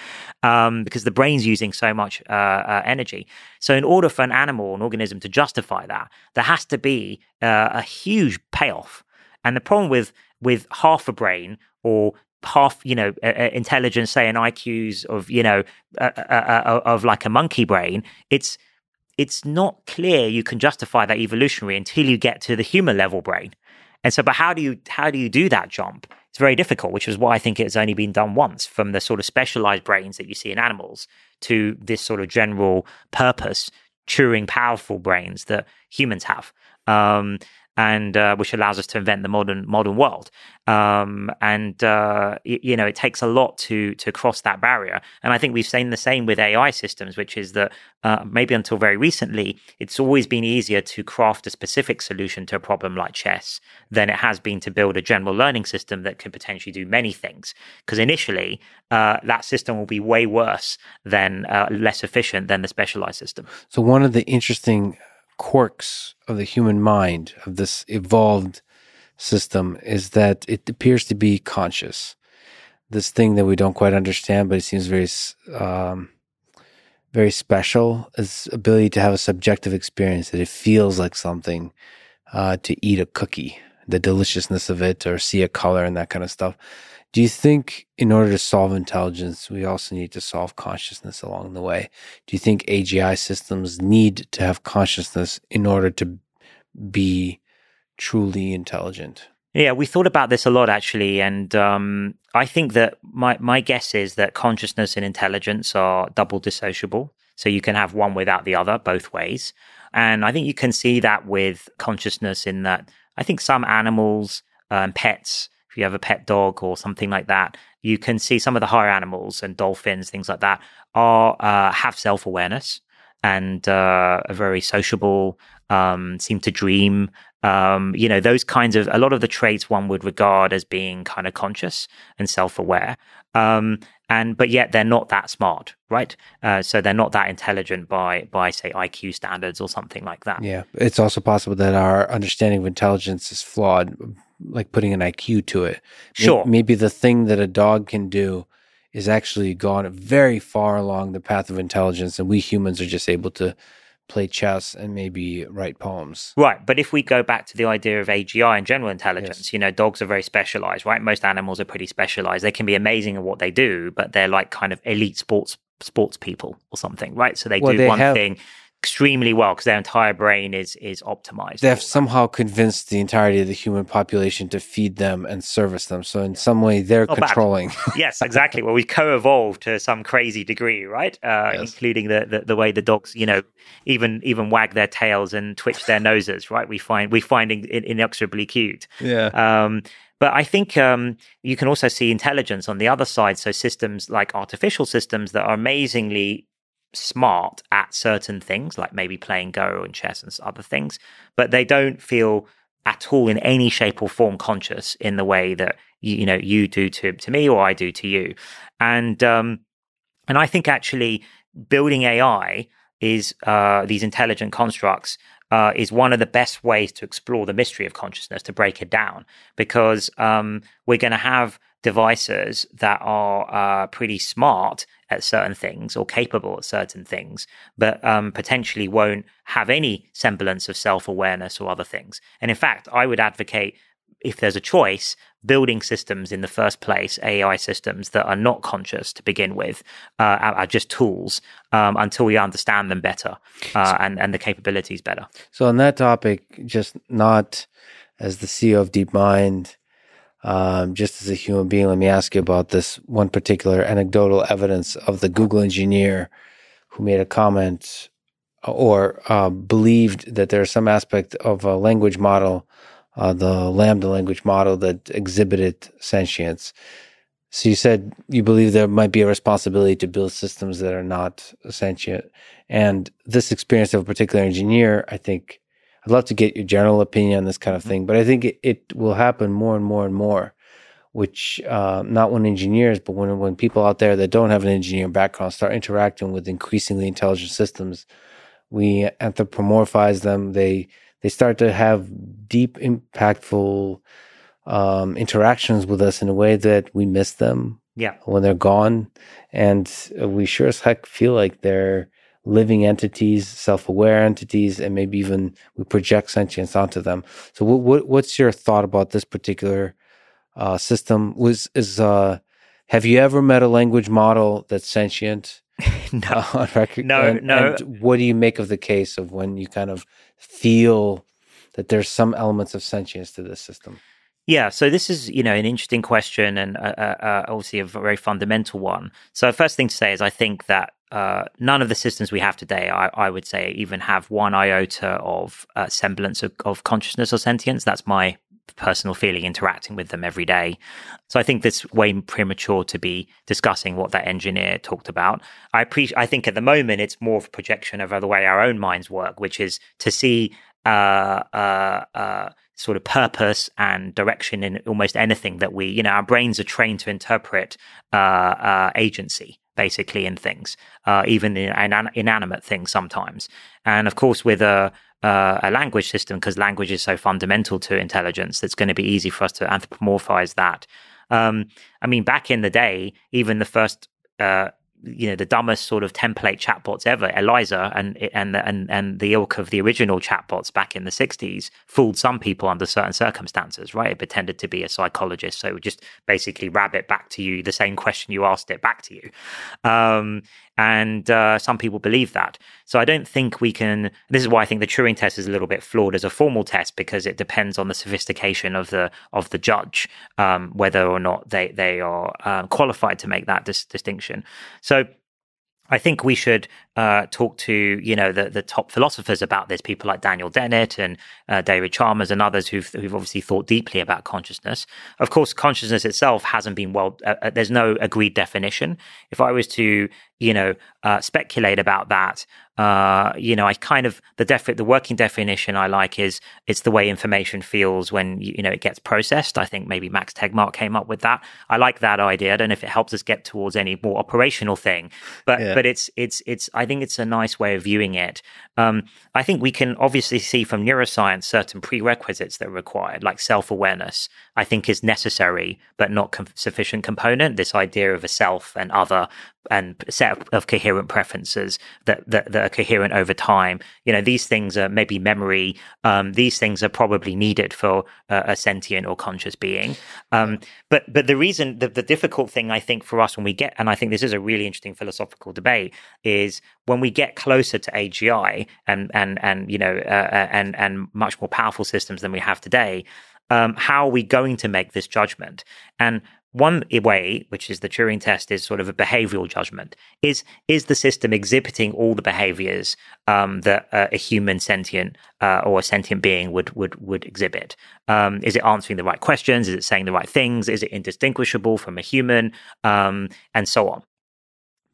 um, because the brain's using so much uh, uh energy so in order for an animal, an organism to justify that, there has to be uh, a huge payoff. And the problem with with half a brain or half, you know, uh, intelligence, say an IQs of, you know, uh, of like a monkey brain, it's it's not clear you can justify that evolutionary until you get to the human level brain. And so, but how do you how do you do that jump? It's very difficult, which is why I think it's only been done once from the sort of specialized brains that you see in animals to this sort of general purpose Turing powerful brains that humans have. Um, and uh, which allows us to invent the modern modern world. Um, and uh, y- you know, it takes a lot to to cross that barrier. And I think we've seen the same with AI systems, which is that uh, maybe until very recently, it's always been easier to craft a specific solution to a problem like chess than it has been to build a general learning system that could potentially do many things. Because initially, uh, that system will be way worse than uh, less efficient than the specialized system. So one of the interesting quirks of the human mind of this evolved system is that it appears to be conscious. This thing that we don't quite understand, but it seems very, um, very special is ability to have a subjective experience that it feels like something uh, to eat a cookie, the deliciousness of it, or see a color and that kind of stuff. Do you think in order to solve intelligence, we also need to solve consciousness along the way? Do you think AGI systems need to have consciousness in order to be truly intelligent? Yeah, we thought about this a lot actually, and um, I think that my my guess is that consciousness and intelligence are double dissociable. So you can have one without the other, both ways. And I think you can see that with consciousness in that I think some animals and um, pets, you have a pet dog or something like that, you can see some of the higher animals and dolphins, things like that, are uh, have self awareness and uh, are very sociable, um, seem to dream. Um, you know, those kinds of a lot of the traits one would regard as being kind of conscious and self aware. Um, and but yet they're not that smart, right? Uh, so they're not that intelligent by by say IQ standards or something like that. Yeah, it's also possible that our understanding of intelligence is flawed, like putting an IQ to it. Sure, maybe the thing that a dog can do is actually gone very far along the path of intelligence, and we humans are just able to play chess and maybe write poems. Right. But if we go back to the idea of AGI and general intelligence, yes. you know, dogs are very specialized, right? Most animals are pretty specialized. They can be amazing at what they do, but they're like kind of elite sports sports people or something, right? So they well, do they one have, thing extremely well because their entire brain is is optimized. They have somehow convinced the entirety of the human population to feed them and service them. So in some way, they're Not controlling. yes, exactly. Well, we co-evolved to some crazy degree, right? Uh, yes. Including the, the, the way the dogs, you know, even even wag their tails and twitch their noses, right? We find we find it inexorably cute. Yeah. Um, but I think um, you can also see intelligence on the other side. So systems like artificial systems that are amazingly smart at certain things, like maybe playing Go and chess and other things, but they don't feel at all in any shape or form conscious in the way that you, you know you do to to me or I do to you. And um, and I think actually building AI is uh, these intelligent constructs uh, is one of the best ways to explore the mystery of consciousness to break it down because um, we're going to have devices that are uh, pretty smart at certain things or capable at certain things, but um, potentially won't have any semblance of self awareness or other things. And in fact, I would advocate if there's a choice, building systems in the first place, AI systems that are not conscious to begin with, uh, are, are, just tools um, until we understand them better uh, and, and the capabilities better. So, on that topic, just not as the CEO of DeepMind, um, just as a human being, let me ask you about this one particular anecdotal evidence of the Google engineer who made a comment or uh, believed that there's some aspect of a language model, uh, the LaMDA language model, that exhibited sentience. So you said you believe there might be a responsibility to build systems that are not sentient. And this experience of a particular engineer, I think, I'd love to get your general opinion on this kind of mm-hmm. thing, but I think it, it will happen more and more and more. Which uh, not when engineers, but when when people out there that don't have an engineering background start interacting with increasingly intelligent systems, we anthropomorphize them. They they start to have deep, impactful um, interactions with us in a way that we miss them. Yeah, when they're gone, and we sure as heck feel like they're living entities, self-aware entities, and maybe even we project sentience onto them. So, what, what what's your thought about this particular uh, system? Was is uh, have you ever met a language model that's sentient? no, uh, on record? no, and, no. And what do you make of the case of when you kind of feel that there's some elements of sentience to this system? Yeah, so this is you know an interesting question and uh, uh, uh obviously a very fundamental one. So first thing to say is I think that uh, none of the systems we have today, I, I, would say, even have one iota of uh, semblance of, of, consciousness or sentience. That's my personal feeling interacting with them every day. So I think this way premature to be discussing what that engineer talked about. I appreciate. I think at the moment it's more of a projection of the way our own minds work, which is to see. Uh, uh, uh sort of purpose and direction in almost anything that we, you know, our brains are trained to interpret uh, uh, agency basically in things, uh, even in, in, inanimate things sometimes. And of course, with a uh, a language system, because language is so fundamental to intelligence, it's going to be easy for us to anthropomorphize that. Um, I mean, back in the day, even the first uh, you know the dumbest sort of template chatbots ever. Eliza and and and and the ilk of the original chatbots back in the '60s fooled some people under certain circumstances. Right, it pretended to be a psychologist, so it would just basically rabbit back to you the same question you asked it back to you. Um, and uh, some people believe that. So I don't think we can. This is why I think the Turing test is a little bit flawed as a formal test because it depends on the sophistication of the of the judge um, whether or not they they are um, qualified to make that dis- distinction. So I think we should uh, talk to you know the the top philosophers about this, people like Daniel Dennett and uh, David Chalmers and others who've who've obviously thought deeply about consciousness. Of course, consciousness itself hasn't been well. Uh, uh there's no agreed definition. If I was to you know uh, speculate about that, uh, you know, I kind of the def- the working definition I like is it's the way information feels when you know it gets processed. I think maybe Max Tegmark came up with that. I like that idea. I don't know if it helps us get towards any more operational thing, but yeah. but it's it's it's. I think it's a nice way of viewing it. Um, I think we can obviously see from neuroscience certain prerequisites that are required, like self awareness. I think is necessary but not com- sufficient component. This idea of a self and other and set of coherent preferences that, that, that are coherent over time. You know, these things are maybe memory. Um, these things are probably needed for uh, a sentient or conscious being. Um, but but the reason the, the difficult thing I think for us when we get and I think this is a really interesting philosophical debate is when we get closer to AGI and and and you know uh, uh, and and much more powerful systems than we have today. Um, how are we going to make this judgment? And one way, which is the Turing test, is sort of a behavioral judgment. Is is the system exhibiting all the behaviors um, that uh, a human sentient uh, or a sentient being would would would exhibit? Um, is it answering the right questions? Is it saying the right things? Is it indistinguishable from a human? Um, and so on.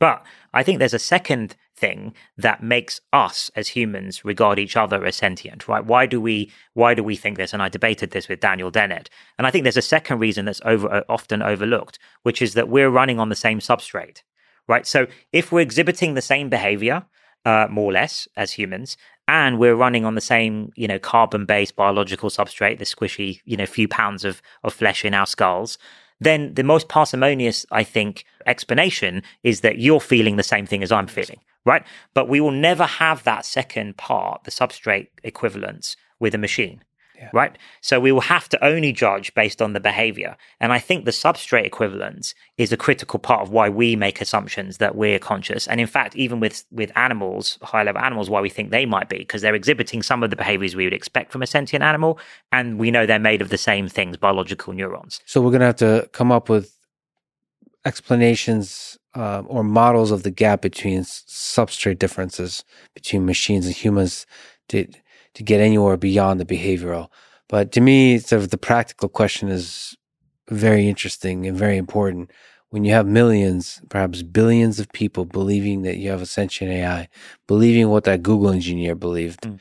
But I think there's a second thing that makes us as humans regard each other as sentient, right? Why do we why do we think this? And I debated this with Daniel Dennett. And I think there's a second reason that's over uh, often overlooked, which is that we're running on the same substrate, right? So if we're exhibiting the same behavior, uh, more or less as humans, and we're running on the same, you know, carbon-based biological substrate, the squishy, you know, few pounds of of flesh in our skulls, then the most parsimonious, I think, explanation is that you're feeling the same thing as I'm feeling, right? But we will never have that second part, the substrate equivalence with a machine yeah. right? So we will have to only judge based on the behavior. And I think the substrate equivalence is a critical part of why we make assumptions that we're conscious. And in fact, even with, with animals, high level animals, why we think they might be, because they're exhibiting some of the behaviors we would expect from a sentient animal. And we know they're made of the same things, biological neurons. So we're going to have to come up with explanations uh, or models of the gap between substrate differences between machines and humans to to get anywhere beyond the behavioral. But to me, sort of the practical question is very interesting and very important. When you have millions, perhaps billions of people believing that you have a sentient AI, believing what that Google engineer believed, mm.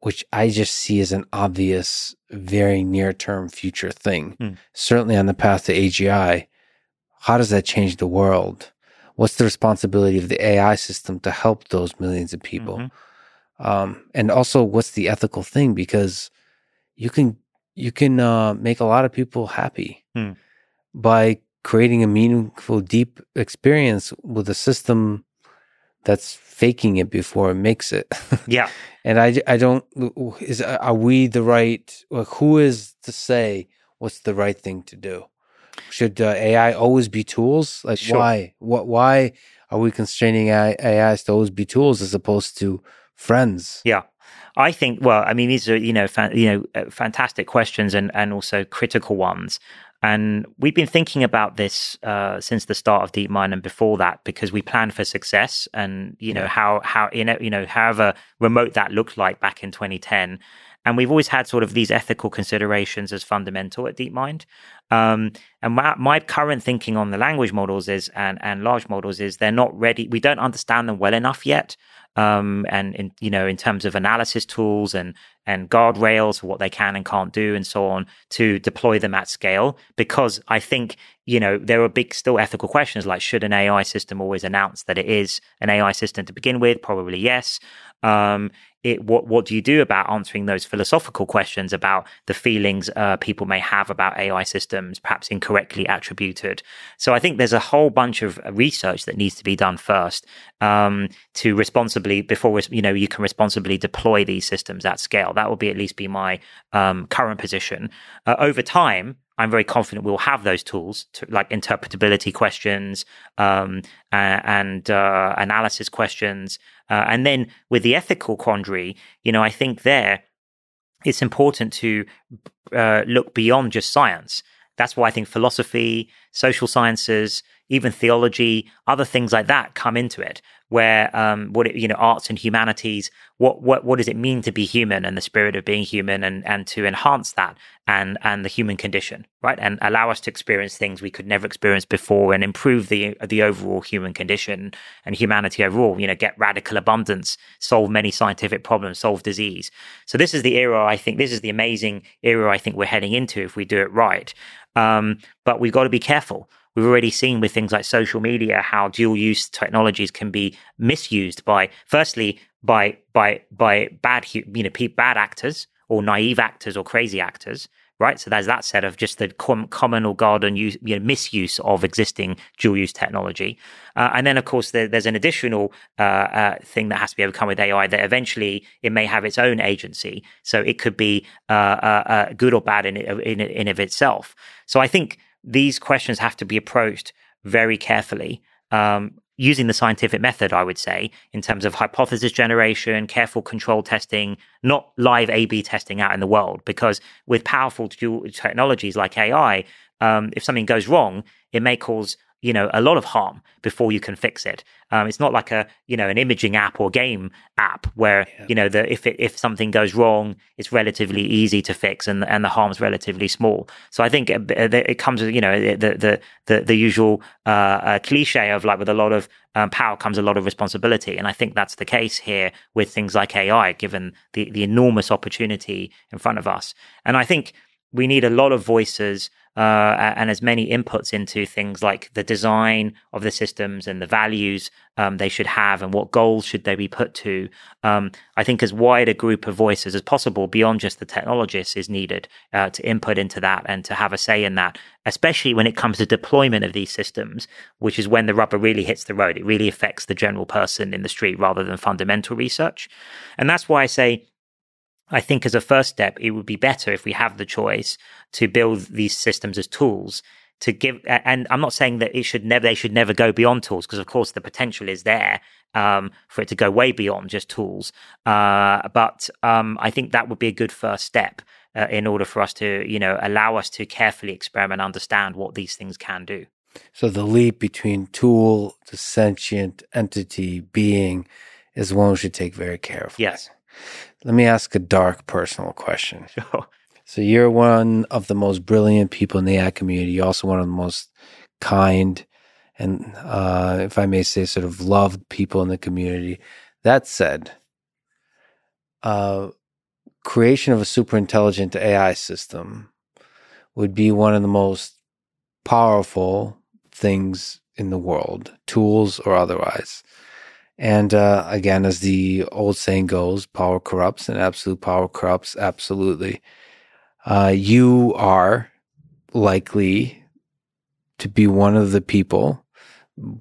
which I just see as an obvious, very near term future thing. Mm. Certainly on the path to AGI, how does that change the world? What's the responsibility of the AI system to help those millions of people? Mm-hmm. Um, and also, what's the ethical thing? Because you can you can uh, make a lot of people happy hmm. by creating a meaningful, deep experience with a system that's faking it before it makes it. yeah. and I, I don't is are we the right? Who is to say what's the right thing to do? Should uh, AI always be tools? Like sure. why? What? Why are we constraining AI, AIs to always be tools as opposed to friends? Yeah. I think, well, I mean, these are, you know, fan, you know, uh, fantastic questions and, and also critical ones. And we've been thinking about this uh, since the start of DeepMind and before that because we planned for success and you know yeah. how how you know you know however remote that looked like back in 2010. And we've always had sort of these ethical considerations as fundamental at DeepMind. Um, and my, my, current thinking on the language models is and and large models is they're not ready. We don't understand them well enough yet um, and in, you know in terms of analysis tools and and guardrails for what they can and can't do and so on to deploy them at scale. Because I think you know there are big still ethical questions like should an AI system always announce that it is an AI system to begin with? Probably yes. Um, it, what what do you do about answering those philosophical questions about the feelings uh, people may have about AI systems, perhaps incorrectly attributed? So I think there's a whole bunch of research that needs to be done first um, to responsibly before you know you can responsibly deploy these systems at scale. That will be at least be my um, current position. Uh, over time, I'm very confident we'll have those tools to like interpretability questions um, uh, and uh, analysis questions. Uh, and then with the ethical quandary, you know, I think there it's important to uh, look beyond just science. That's why I think philosophy, social sciences, even theology, other things like that come into it. Where um, what it, you know, arts and humanities, what what what does it mean to be human and the spirit of being human, and and to enhance that and and the human condition, right, and allow us to experience things we could never experience before, and improve the the overall human condition and humanity overall. You know, get radical abundance, solve many scientific problems, solve disease. So this is the era I think. This is the amazing era I think we're heading into if we do it right. Um, but we've got to be careful We've already seen with things like social media how dual use technologies can be misused by, firstly, by by by bad you know bad actors or naive actors or crazy actors, right? So there's that set of just the com- common or garden use, you know, misuse of existing dual use technology. Uh, and then, of course, there, there's an additional uh, uh, thing that has to be overcome with AI that eventually it may have its own agency. So it could be uh, uh, uh, good or bad in, in, in of itself. So I think these questions have to be approached very carefully. Um, using the scientific method, I would say, in terms of hypothesis generation, careful control testing, not live A B testing out in the world. Because with powerful technologies like AI, um, if something goes wrong, it may cause you know a lot of harm before you can fix it. Um, it's not like a you know an imaging app or game app where yeah. you know the if it, if something goes wrong, it's relatively easy to fix and and the harm's relatively small. So I think it, it comes with you know the the the, the usual uh, uh, cliche of like with a lot of um, power comes a lot of responsibility, and I think that's the case here with things like AI, given the the enormous opportunity in front of us. And I think we need a lot of voices uh, and as many inputs into things like the design of the systems and the values um, they should have and what goals should they be put to. Um, I think as wide a group of voices as possible beyond just the technologists is needed uh, to input into that and to have a say in that, especially when it comes to deployment of these systems, which is when the rubber really hits the road. It really affects the general person in the street rather than fundamental research. And that's why I say I think as a first step, it would be better if we have the choice to build these systems as tools to give. And I'm not saying that it should never, they should never go beyond tools because of course the potential is there um, for it to go way beyond just tools. Uh, but um, I think that would be a good first step uh, in order for us to, you know, allow us to carefully experiment, and understand what these things can do. So the leap between tool to sentient entity being is one we should take very carefully. Yes. Let me ask a dark personal question. So you're one of the most brilliant people in the ad community. You're also one of the most kind and, uh, if I may say, sort of loved people in the community. That said, uh, creation of a super intelligent AI system would be one of the most powerful things in the world, tools or otherwise. And uh, again, as the old saying goes, power corrupts and absolute power corrupts absolutely. Uh, you are likely to be one of the people,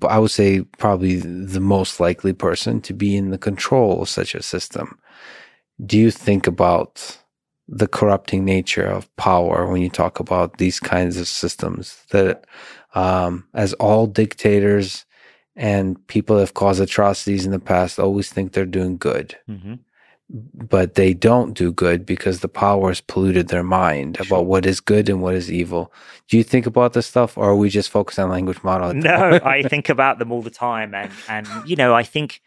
I would say probably the most likely person to be in the control of such a system. Do you think about the corrupting nature of power when you talk about these kinds of systems that um, as all dictators and people have caused atrocities in the past always think they're doing good. Mm-hmm. But they don't do good because the power has polluted their mind sure. about what is good and what is evil. Do you think about this stuff, or are we just focused on language model? No, I think about them all the time, and and you know, I think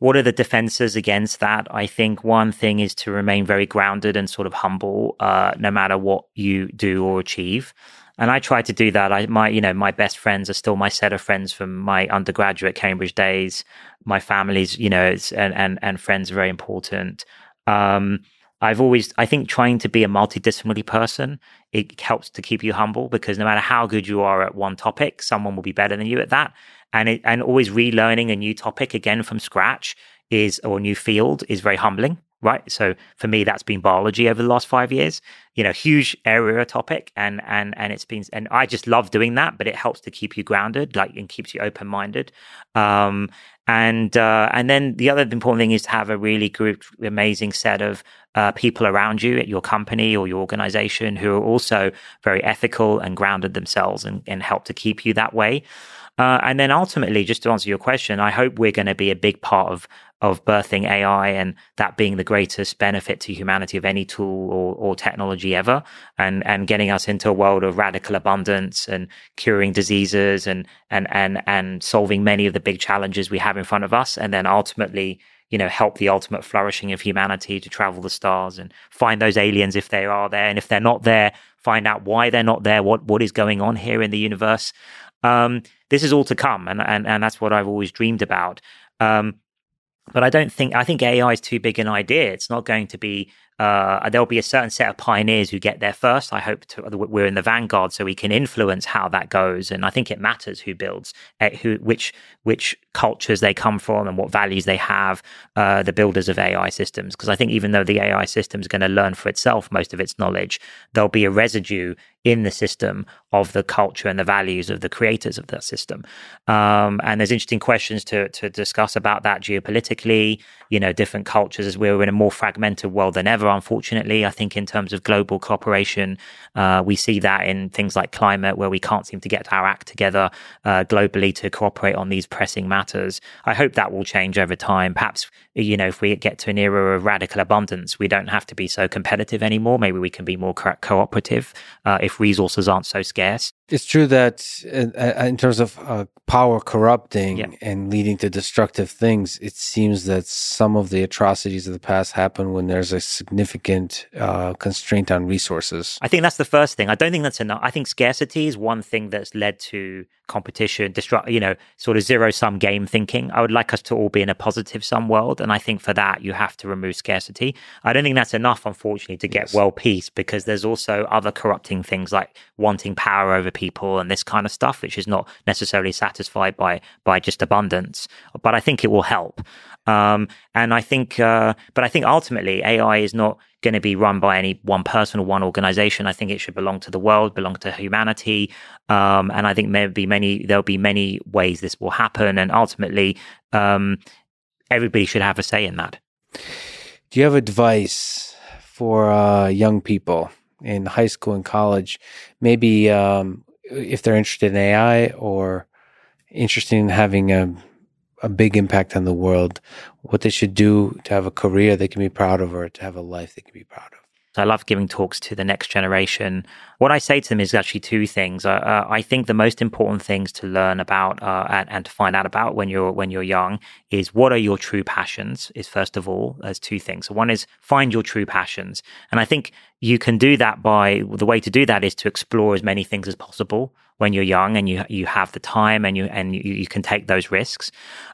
what are the defenses against that? I think one thing is to remain very grounded and sort of humble, uh, no matter what you do or achieve and I try to do that. I my you know my best friends are still my set of friends from my undergraduate Cambridge days. My family's you know and and and friends are very important. Um, I've always I think trying to be a multidisciplinary person it helps to keep you humble because no matter how good you are at one topic, someone will be better than you at that. And it, and always relearning a new topic again from scratch is or a new field is very humbling right? So for me, that's been biology over the last five years. You know, huge area topic, and and and it's been, and I just love doing that. But it helps to keep you grounded, like, and keeps you open minded. Um, and uh, and then the other important thing is to have a really good, amazing set of uh, people around you at your company or your organization who are also very ethical and grounded themselves, and, and help to keep you that way. Uh, and then ultimately, just to answer your question, I hope we're going to be a big part of of birthing AI and that being the greatest benefit to humanity of any tool or, or technology ever and, and getting us into a world of radical abundance and curing diseases and, and, and, and solving many of the big challenges we have in front of us. And then ultimately, you know, help the ultimate flourishing of humanity to travel the stars and find those aliens if they are there. And if they're not there, find out why they're not there, what, what is going on here in the universe. Um, this is all to come. And, and, and that's what I've always dreamed about. Um, but I don't think I think AI is too big an idea. It's not going to be. Uh, there'll be a certain set of pioneers who get there first. I hope to, we're in the vanguard, so we can influence how that goes. And I think it matters who builds, eh, who which which cultures they come from, and what values they have. Uh, the builders of AI systems, because I think even though the AI system is going to learn for itself most of its knowledge, there'll be a residue in the system of the culture and the values of the creators of that system. Um, and there's interesting questions to to discuss about that geopolitically. You know, different cultures as we're in a more fragmented world than ever. Unfortunately, I think in terms of global cooperation, uh, we see that in things like climate, where we can't seem to get our act together uh, globally to cooperate on these pressing matters. I hope that will change over time. Perhaps you know, if we get to an era of radical abundance, we don't have to be so competitive anymore. Maybe we can be more co- cooperative. Uh, if resources aren't so scarce. It's true that in, uh, in terms of uh, power corrupting yeah. and leading to destructive things, it seems that some of the atrocities of the past happen when there's a significant uh, constraint on resources. I think that's the first thing. I don't think that's enough. I think scarcity is one thing that's led to competition, destruct, you know, sort of zero sum game thinking. I would like us to all be in a positive sum world. And I think for that, you have to remove scarcity. I don't think that's enough, unfortunately, to get yes. world peace because there's also other corrupting things like wanting power over people and this kind of stuff, which is not necessarily satisfied by by just abundance. But I think it will help. Um, and I think, uh, but I think ultimately AI is not going to be run by any one person or one organization. I think it should belong to the world, belong to humanity. Um, and I think maybe many, there'll be many ways this will happen. And ultimately, um, everybody should have a say in that. Do you have advice for uh, young people in high school and college? Maybe um, if they're interested in AI or interested in having a a big impact on the world, what they should do to have a career they can be proud of or to have a life they can be proud of. I love giving talks to the next generation. What I say to them is actually two things. Uh, uh, I think the most important things to learn about uh, and, and, to find out about when you're when you're young is what are your true passions. Is first of all, there's two things. So one is find your true passions, and I think you can do that by the way to do that is to explore as many things as possible when you're young and you you have the time and you and you, you can take those risks.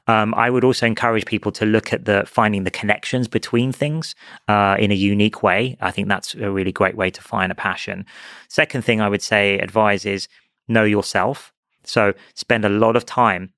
Um, I would also encourage people to look at the finding the connections between things uh, in a unique way. I think that's a really great way to find a passion. Second thing I would say advise is know yourself. So spend a lot of time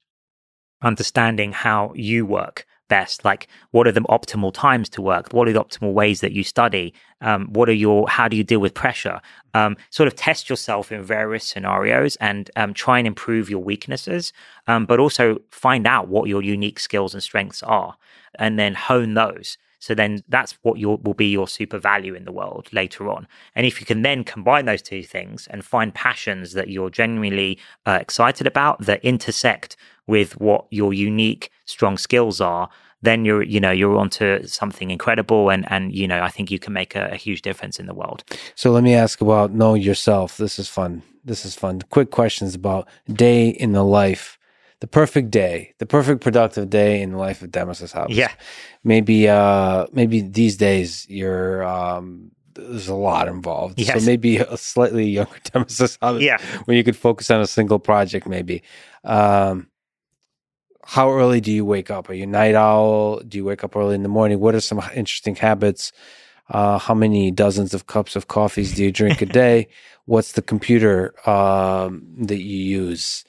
understanding how you work best? Like what are the optimal times to work? What are the optimal ways that you study? Um, what are your how do you deal with pressure? Um, sort of test yourself in various scenarios and um, try and improve your weaknesses um, but also find out what your unique skills and strengths are and then hone those so then that's what your, will be your super value in the world later on. And if you can then combine those two things and find passions that you're genuinely uh, excited about that intersect with what your unique strong skills are, then you're you know you're onto something incredible and and you know I think you can make a, a huge difference in the world. So let me ask about know yourself. This is fun. This is fun. Quick questions about day in the life the perfect day, the perfect productive day in the life of Demis Hassabis. Yeah. Maybe uh maybe these days you're um there's a lot involved. Yes. So maybe a slightly younger Demis Hassabis. Yeah. When you could focus on a single project maybe. Um how early do you wake up? Are you a night owl? Do you wake up early in the morning? What are some interesting habits? Uh, how many dozens of cups of coffees do you drink a day? What's the computer um, that you use?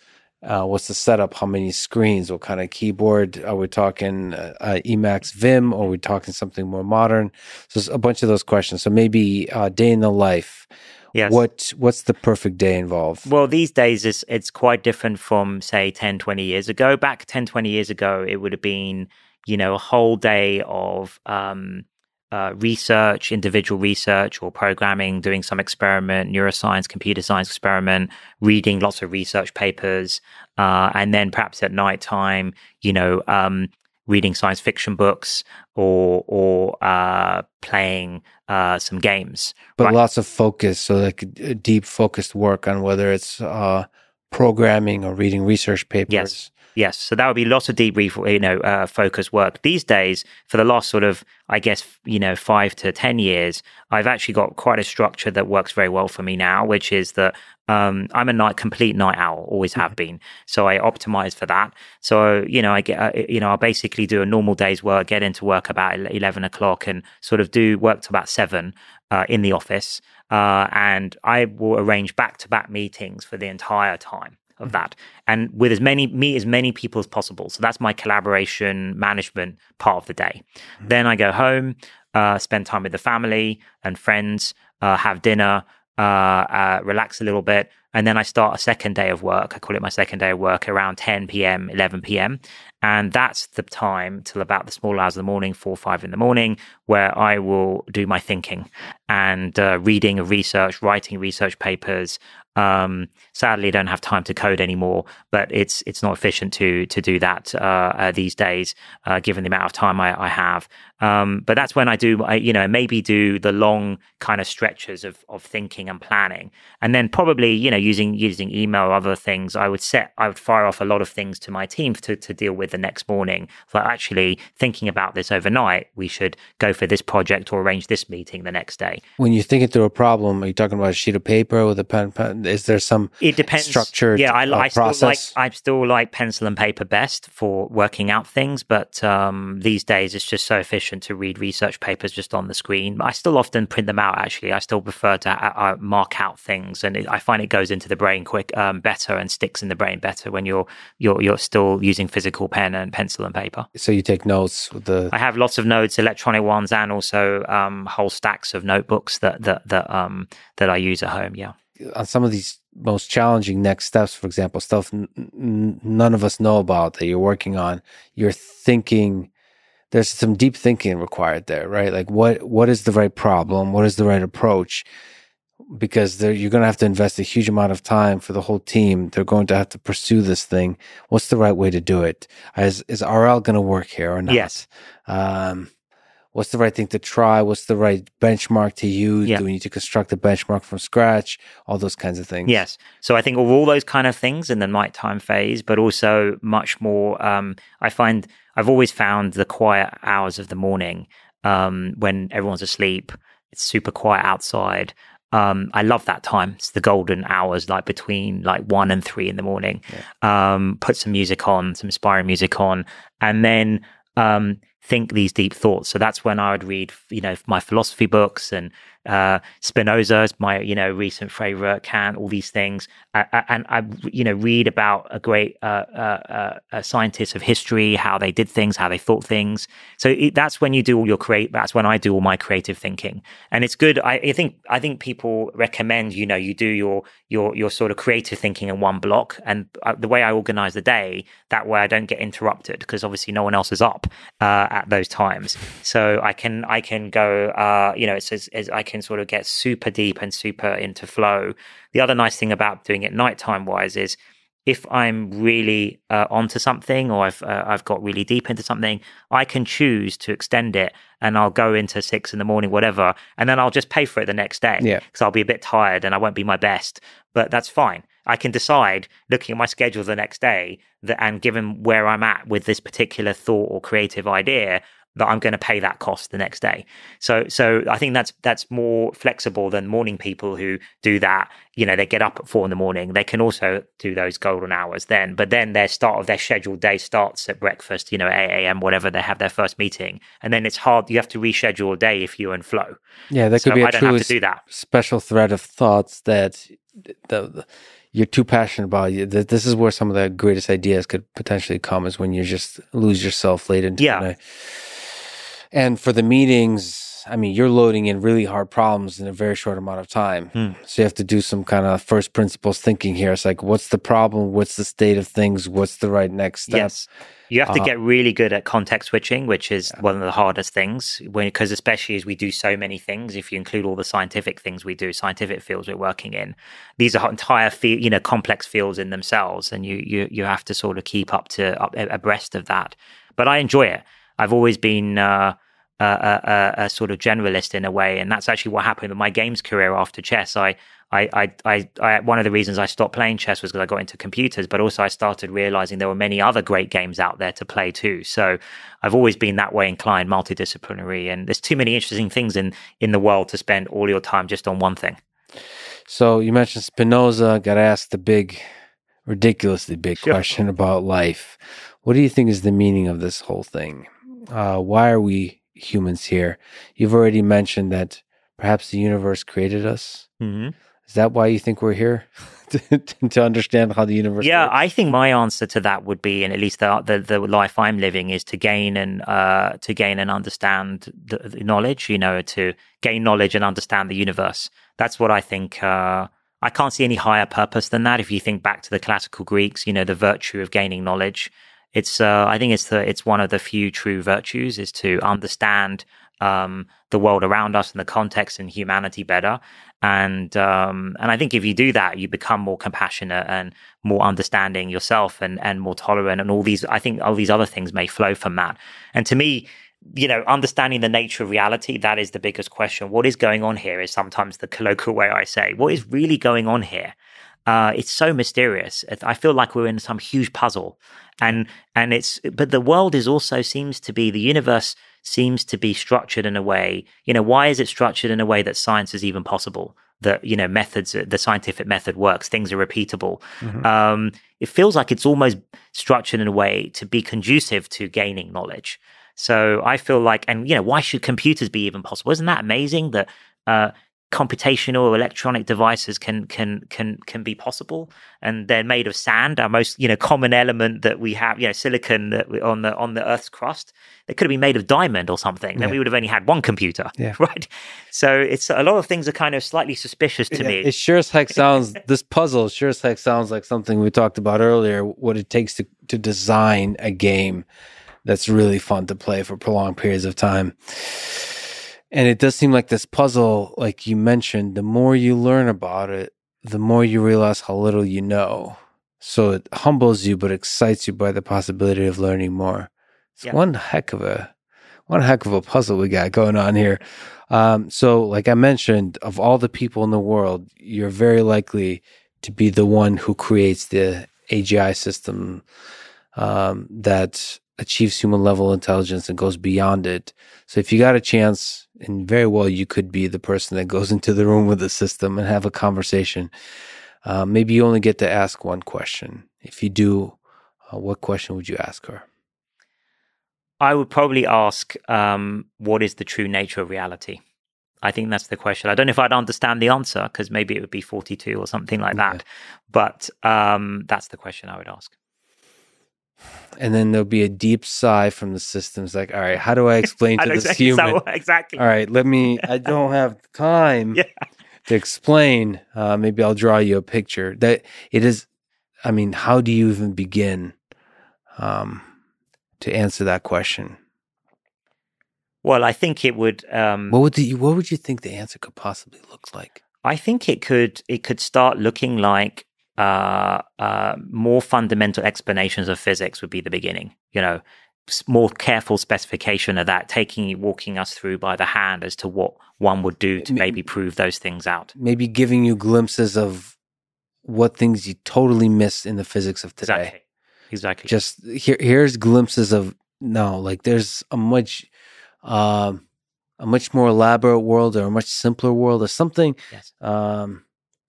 Uh, what's the setup? How many screens? What kind of keyboard? Are we talking uh, uh, Emacs Vim or are we talking something more modern? So a bunch of those questions. So maybe uh, day in the life. Yes. What what's the perfect day involved? Well, these days it's it's quite different from say 10, 20 years ago. Back 10, 20 years ago, it would have been, you know, a whole day of um, uh, research, individual research or programming, doing some experiment, neuroscience, computer science experiment, reading lots of research papers, uh, and then perhaps at night time, you know, um, reading science fiction books or or uh, playing uh, some games. But right? lots of focus, so like deep focused work on whether it's uh, programming or reading research papers. Yes. Yes, so that would be lots of deep, you know, uh, focus work. These days, for the last sort of, I guess, you know, five to ten years, I've actually got quite a structure that works very well for me now, which is that um, I'm a night complete night owl, always have mm-hmm. been. So I optimize for that. So you know, I get, uh, you know, I'll basically do a normal day's work, get into work about eleven o'clock, and sort of do work to about seven uh, in the office, uh, and I will arrange back to back meetings for the entire time of that and with as many meet as many people as possible. So that's my collaboration management part of the day. Mm-hmm. then i go home uh, spend time with the family and friends uh, have dinner uh, uh relax a little bit and then i start a second day of work. I call it my second day of work around 10 p.m 11 p.m and that's the time till about the small hours of the morning, four, five in the morning, where I will do my thinking and uh, reading of research, writing research papers. Um, sadly, I don't have time to code anymore, but it's it's not efficient to to do that uh, uh, these days, uh, given the amount of time I, I have. Um, but that's when I do, I, you know, maybe do the long kind of stretches of of thinking and planning, and then probably, you know, using using email or other things, I would set, I would fire off a lot of things to my team to to deal with the next morning. Like actually thinking about this overnight, we should go for this project or arrange this meeting the next day. When you're thinking through a problem, are you talking about a sheet of paper with a pen? pen is there some it depends structured yeah I, uh, I still like I still like pencil and paper best for working out things, but um, these days it's just so efficient to read research papers just on the screen. I still often print them out. Actually, I still prefer to uh, uh, mark out things, and it, I find it goes into the brain quick um, better and sticks in the brain better when you're you're you're still using physical pen and pencil and paper. So you take notes with the. I have lots of notes, electronic ones, and also um, whole stacks of notebooks that that that um that I use at home. Yeah. On some of these most challenging next steps, for example, stuff n- n- none of us know about that you're working on, you're thinking. There's some deep thinking required there, right? Like what what is the right problem? What is the right approach? Because you're going to have to invest a huge amount of time for the whole team. They're going to have to pursue this thing. What's the right way to do it? Is, is RL going to work here or not? Yes. Um, what's the right thing to try? What's the right benchmark to use? Yeah. Do we need to construct a benchmark from scratch? All those kinds of things. Yes. So I think of all those kind of things in the nighttime phase, but also much more. Um, I find I've always found the quiet hours of the morning um, when everyone's asleep. It's super quiet outside. Um, I love that time. It's the golden hours, like between like one and three in the morning. Yeah. Um, put some music on, some inspiring music on, and then um, think these deep thoughts. So that's when I would read, you know, my philosophy books and uh, Spinoza is my, you know, recent favorite, Kant, all these things. and I, you know, read about a great uh, uh, uh scientists of history, how they did things, how they thought things. So it, that's when you do all your create. That's when I do all my creative thinking, and it's good. I, I, think I think people recommend, you know, you do your your your sort of creative thinking in one block, and uh, the way I organize the day, that way I don't get interrupted because obviously no one else is up uh, at those times. So I can I can go, you know, it's as, as I can can sort of get super deep and super into flow. The other nice thing about doing it nighttime wise is if I'm really uh, onto something or I've uh, I've got really deep into something, I can choose to extend it and I'll go into six in the morning, whatever, and then I'll just pay for it the next day. Yeah, because I'll be a bit tired and I won't be my best, but that's fine. I can decide, looking at my schedule the next day, that and given where I'm at with this particular thought or creative idea, that I'm going to pay that cost the next day. So so I think that's that's more flexible than morning people who do that. You know, they get up at four in the morning. They can also do those golden hours then, but then their start of their scheduled day starts at breakfast. You know, eight a.m. whatever they have their first meeting, and then it's hard. You have to reschedule a day if you're in flow. Yeah, that could so be a true do that. special thread of thoughts that the, the you're too passionate about it. This is where some of the greatest ideas could potentially come is when you just lose yourself late into yeah. And for the meetings, I mean, you're loading in really hard problems in a very short amount of time. Hmm. So you have to do some kind of first principles thinking here. It's like, what's the problem? What's the state of things? What's the right next step? Yes. You have to Uh, get really good at context switching, which is one of the hardest things. Because especially as we do so many things, if you include all the scientific things we do, scientific fields we're working in, these are entire field, you know, complex fields in themselves, and you you you have to sort of keep up to up abreast of that. But I enjoy it. I've always been. Uh, a, a, a, sort of generalist in a way, and that's actually what happened with my games career after chess. I, I, I, I, I one of the reasons I stopped playing chess was because I got into computers, but also I started realizing there were many other great games out there to play too. So I've always been that way inclined, multidisciplinary, and there's too many interesting things in in the world to spend all your time just on one thing. So you mentioned Spinoza. Got asked the big, ridiculously big Sure. question about life. What do you think is the meaning of this whole thing? Uh, why are we humans here? You've already mentioned that perhaps the universe created us. Mm-hmm. Is that why you think we're here? to, to understand how the universe Yeah, works? I think my answer to that would be, and at least the the, the life I'm living is to gain and uh, to gain and understand the, the knowledge. You know, to gain knowledge and understand the universe. That's what I think. Uh, I can't see any higher purpose than that. If you think back to the classical Greeks, you know, the virtue of gaining knowledge. It's uh, I think it's the it's one of the few true virtues is to understand um, the world around us and the context and humanity better. And um, and I think if you do that, you become more compassionate and more understanding yourself and and more tolerant. And all these, I think, all these other things may flow from that. And to me, you know, understanding the nature of reality, that is the biggest question. What is going on here is sometimes the colloquial way I say, what is really going on here? Uh, it's so mysterious. I feel like we're in some huge puzzle, and and it's but the world is also seems to be the universe seems to be structured in a way. You know, why is it structured in a way that science is even possible? That you know, methods, the scientific method works. Things are repeatable. Um, it feels like it's almost structured in a way to be conducive to gaining knowledge. So I feel like, and you know, why should computers be even possible? Isn't that amazing that uh, computational or electronic devices can can can can be possible and they're made of sand our most you know common element that we have you know silicon that we, on the on the earth's crust they could have been made of diamond or something then Yeah. we would have only had one computer Yeah. right so it's a lot of things are kind of slightly suspicious to Yeah, me It sure as heck sounds this puzzle sure as heck sounds like something we talked about earlier. What it takes to to design a game that's really fun to play for prolonged periods of time. And it does seem like this puzzle, like you mentioned, the more you learn about it, the more you realize how little you know. So it humbles you, but excites you by the possibility of learning more. It's one heck of a one heck of a puzzle we got going on here. Um, so, like I mentioned, of all the people in the world, you're very likely to be the one who creates the AGI system um, that achieves human level intelligence and goes beyond it. So, if you got a chance, and very well, you could be the person that goes into the room with the system and have a conversation. Uh, maybe you only get to ask one question. If you do, uh, what question would you ask her? I would probably ask, um, what is the true nature of reality? I think that's the question. I don't know if I'd understand the answer because maybe it would be 42 or something like that. But um, that's the question I would ask. And then there'll be a deep sigh from the systems like, all right, how do I explain to this exactly, human? so- exactly. All right, let me. I don't have time Yeah. to explain. Uh, maybe I'll draw you a picture. That it is. I mean, how do you even begin um, to answer that question? Well, I think it would. Um, What would you What would you think the answer could possibly look like? I think it could. It could start looking like uh, uh, more fundamental explanations of physics would be the beginning. You know, more careful specification of that, taking walking us through by the hand as to what one would do to maybe prove those things out. Maybe giving you glimpses of what things you totally miss in the physics of today. Exactly. Exactly. just here here's glimpses of no like there's a much um a much more elaborate world or a much simpler world or something Yes. um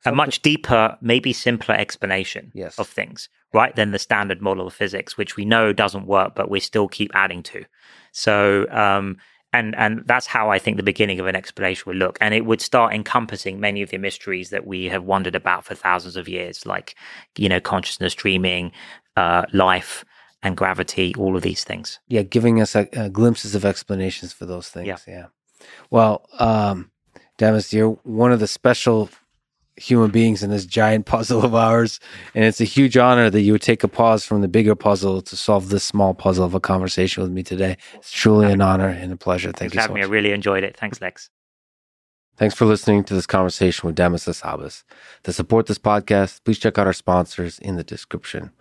a much deeper, maybe simpler explanation Yes. of things, right? Than the standard model of physics, which we know doesn't work, but we still keep adding to. So, um, and and that's how I think the beginning of an explanation would look, and it would start encompassing many of the mysteries that we have wondered about for thousands of years, like you know consciousness, dreaming, uh, life, and gravity. All of these things. yeah giving us uh, uh, glimpses of explanations for those things Yeah. yeah, well um Demis, you're one of the special human beings in this giant puzzle of ours. And it's a huge honor that you would take a pause from the bigger puzzle to solve this small puzzle of a conversation with me today. It's truly an honor and a pleasure. Thank Thanks you so me. much. I really enjoyed it. Thanks, Lex. Thanks for listening to this conversation with Demis Hassabis. To support this podcast, please check out our sponsors in the description.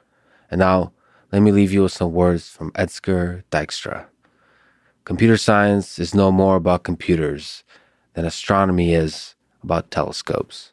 And now, let me leave you with some words from Edsger Dijkstra. Computer science is no more about computers than astronomy is about telescopes.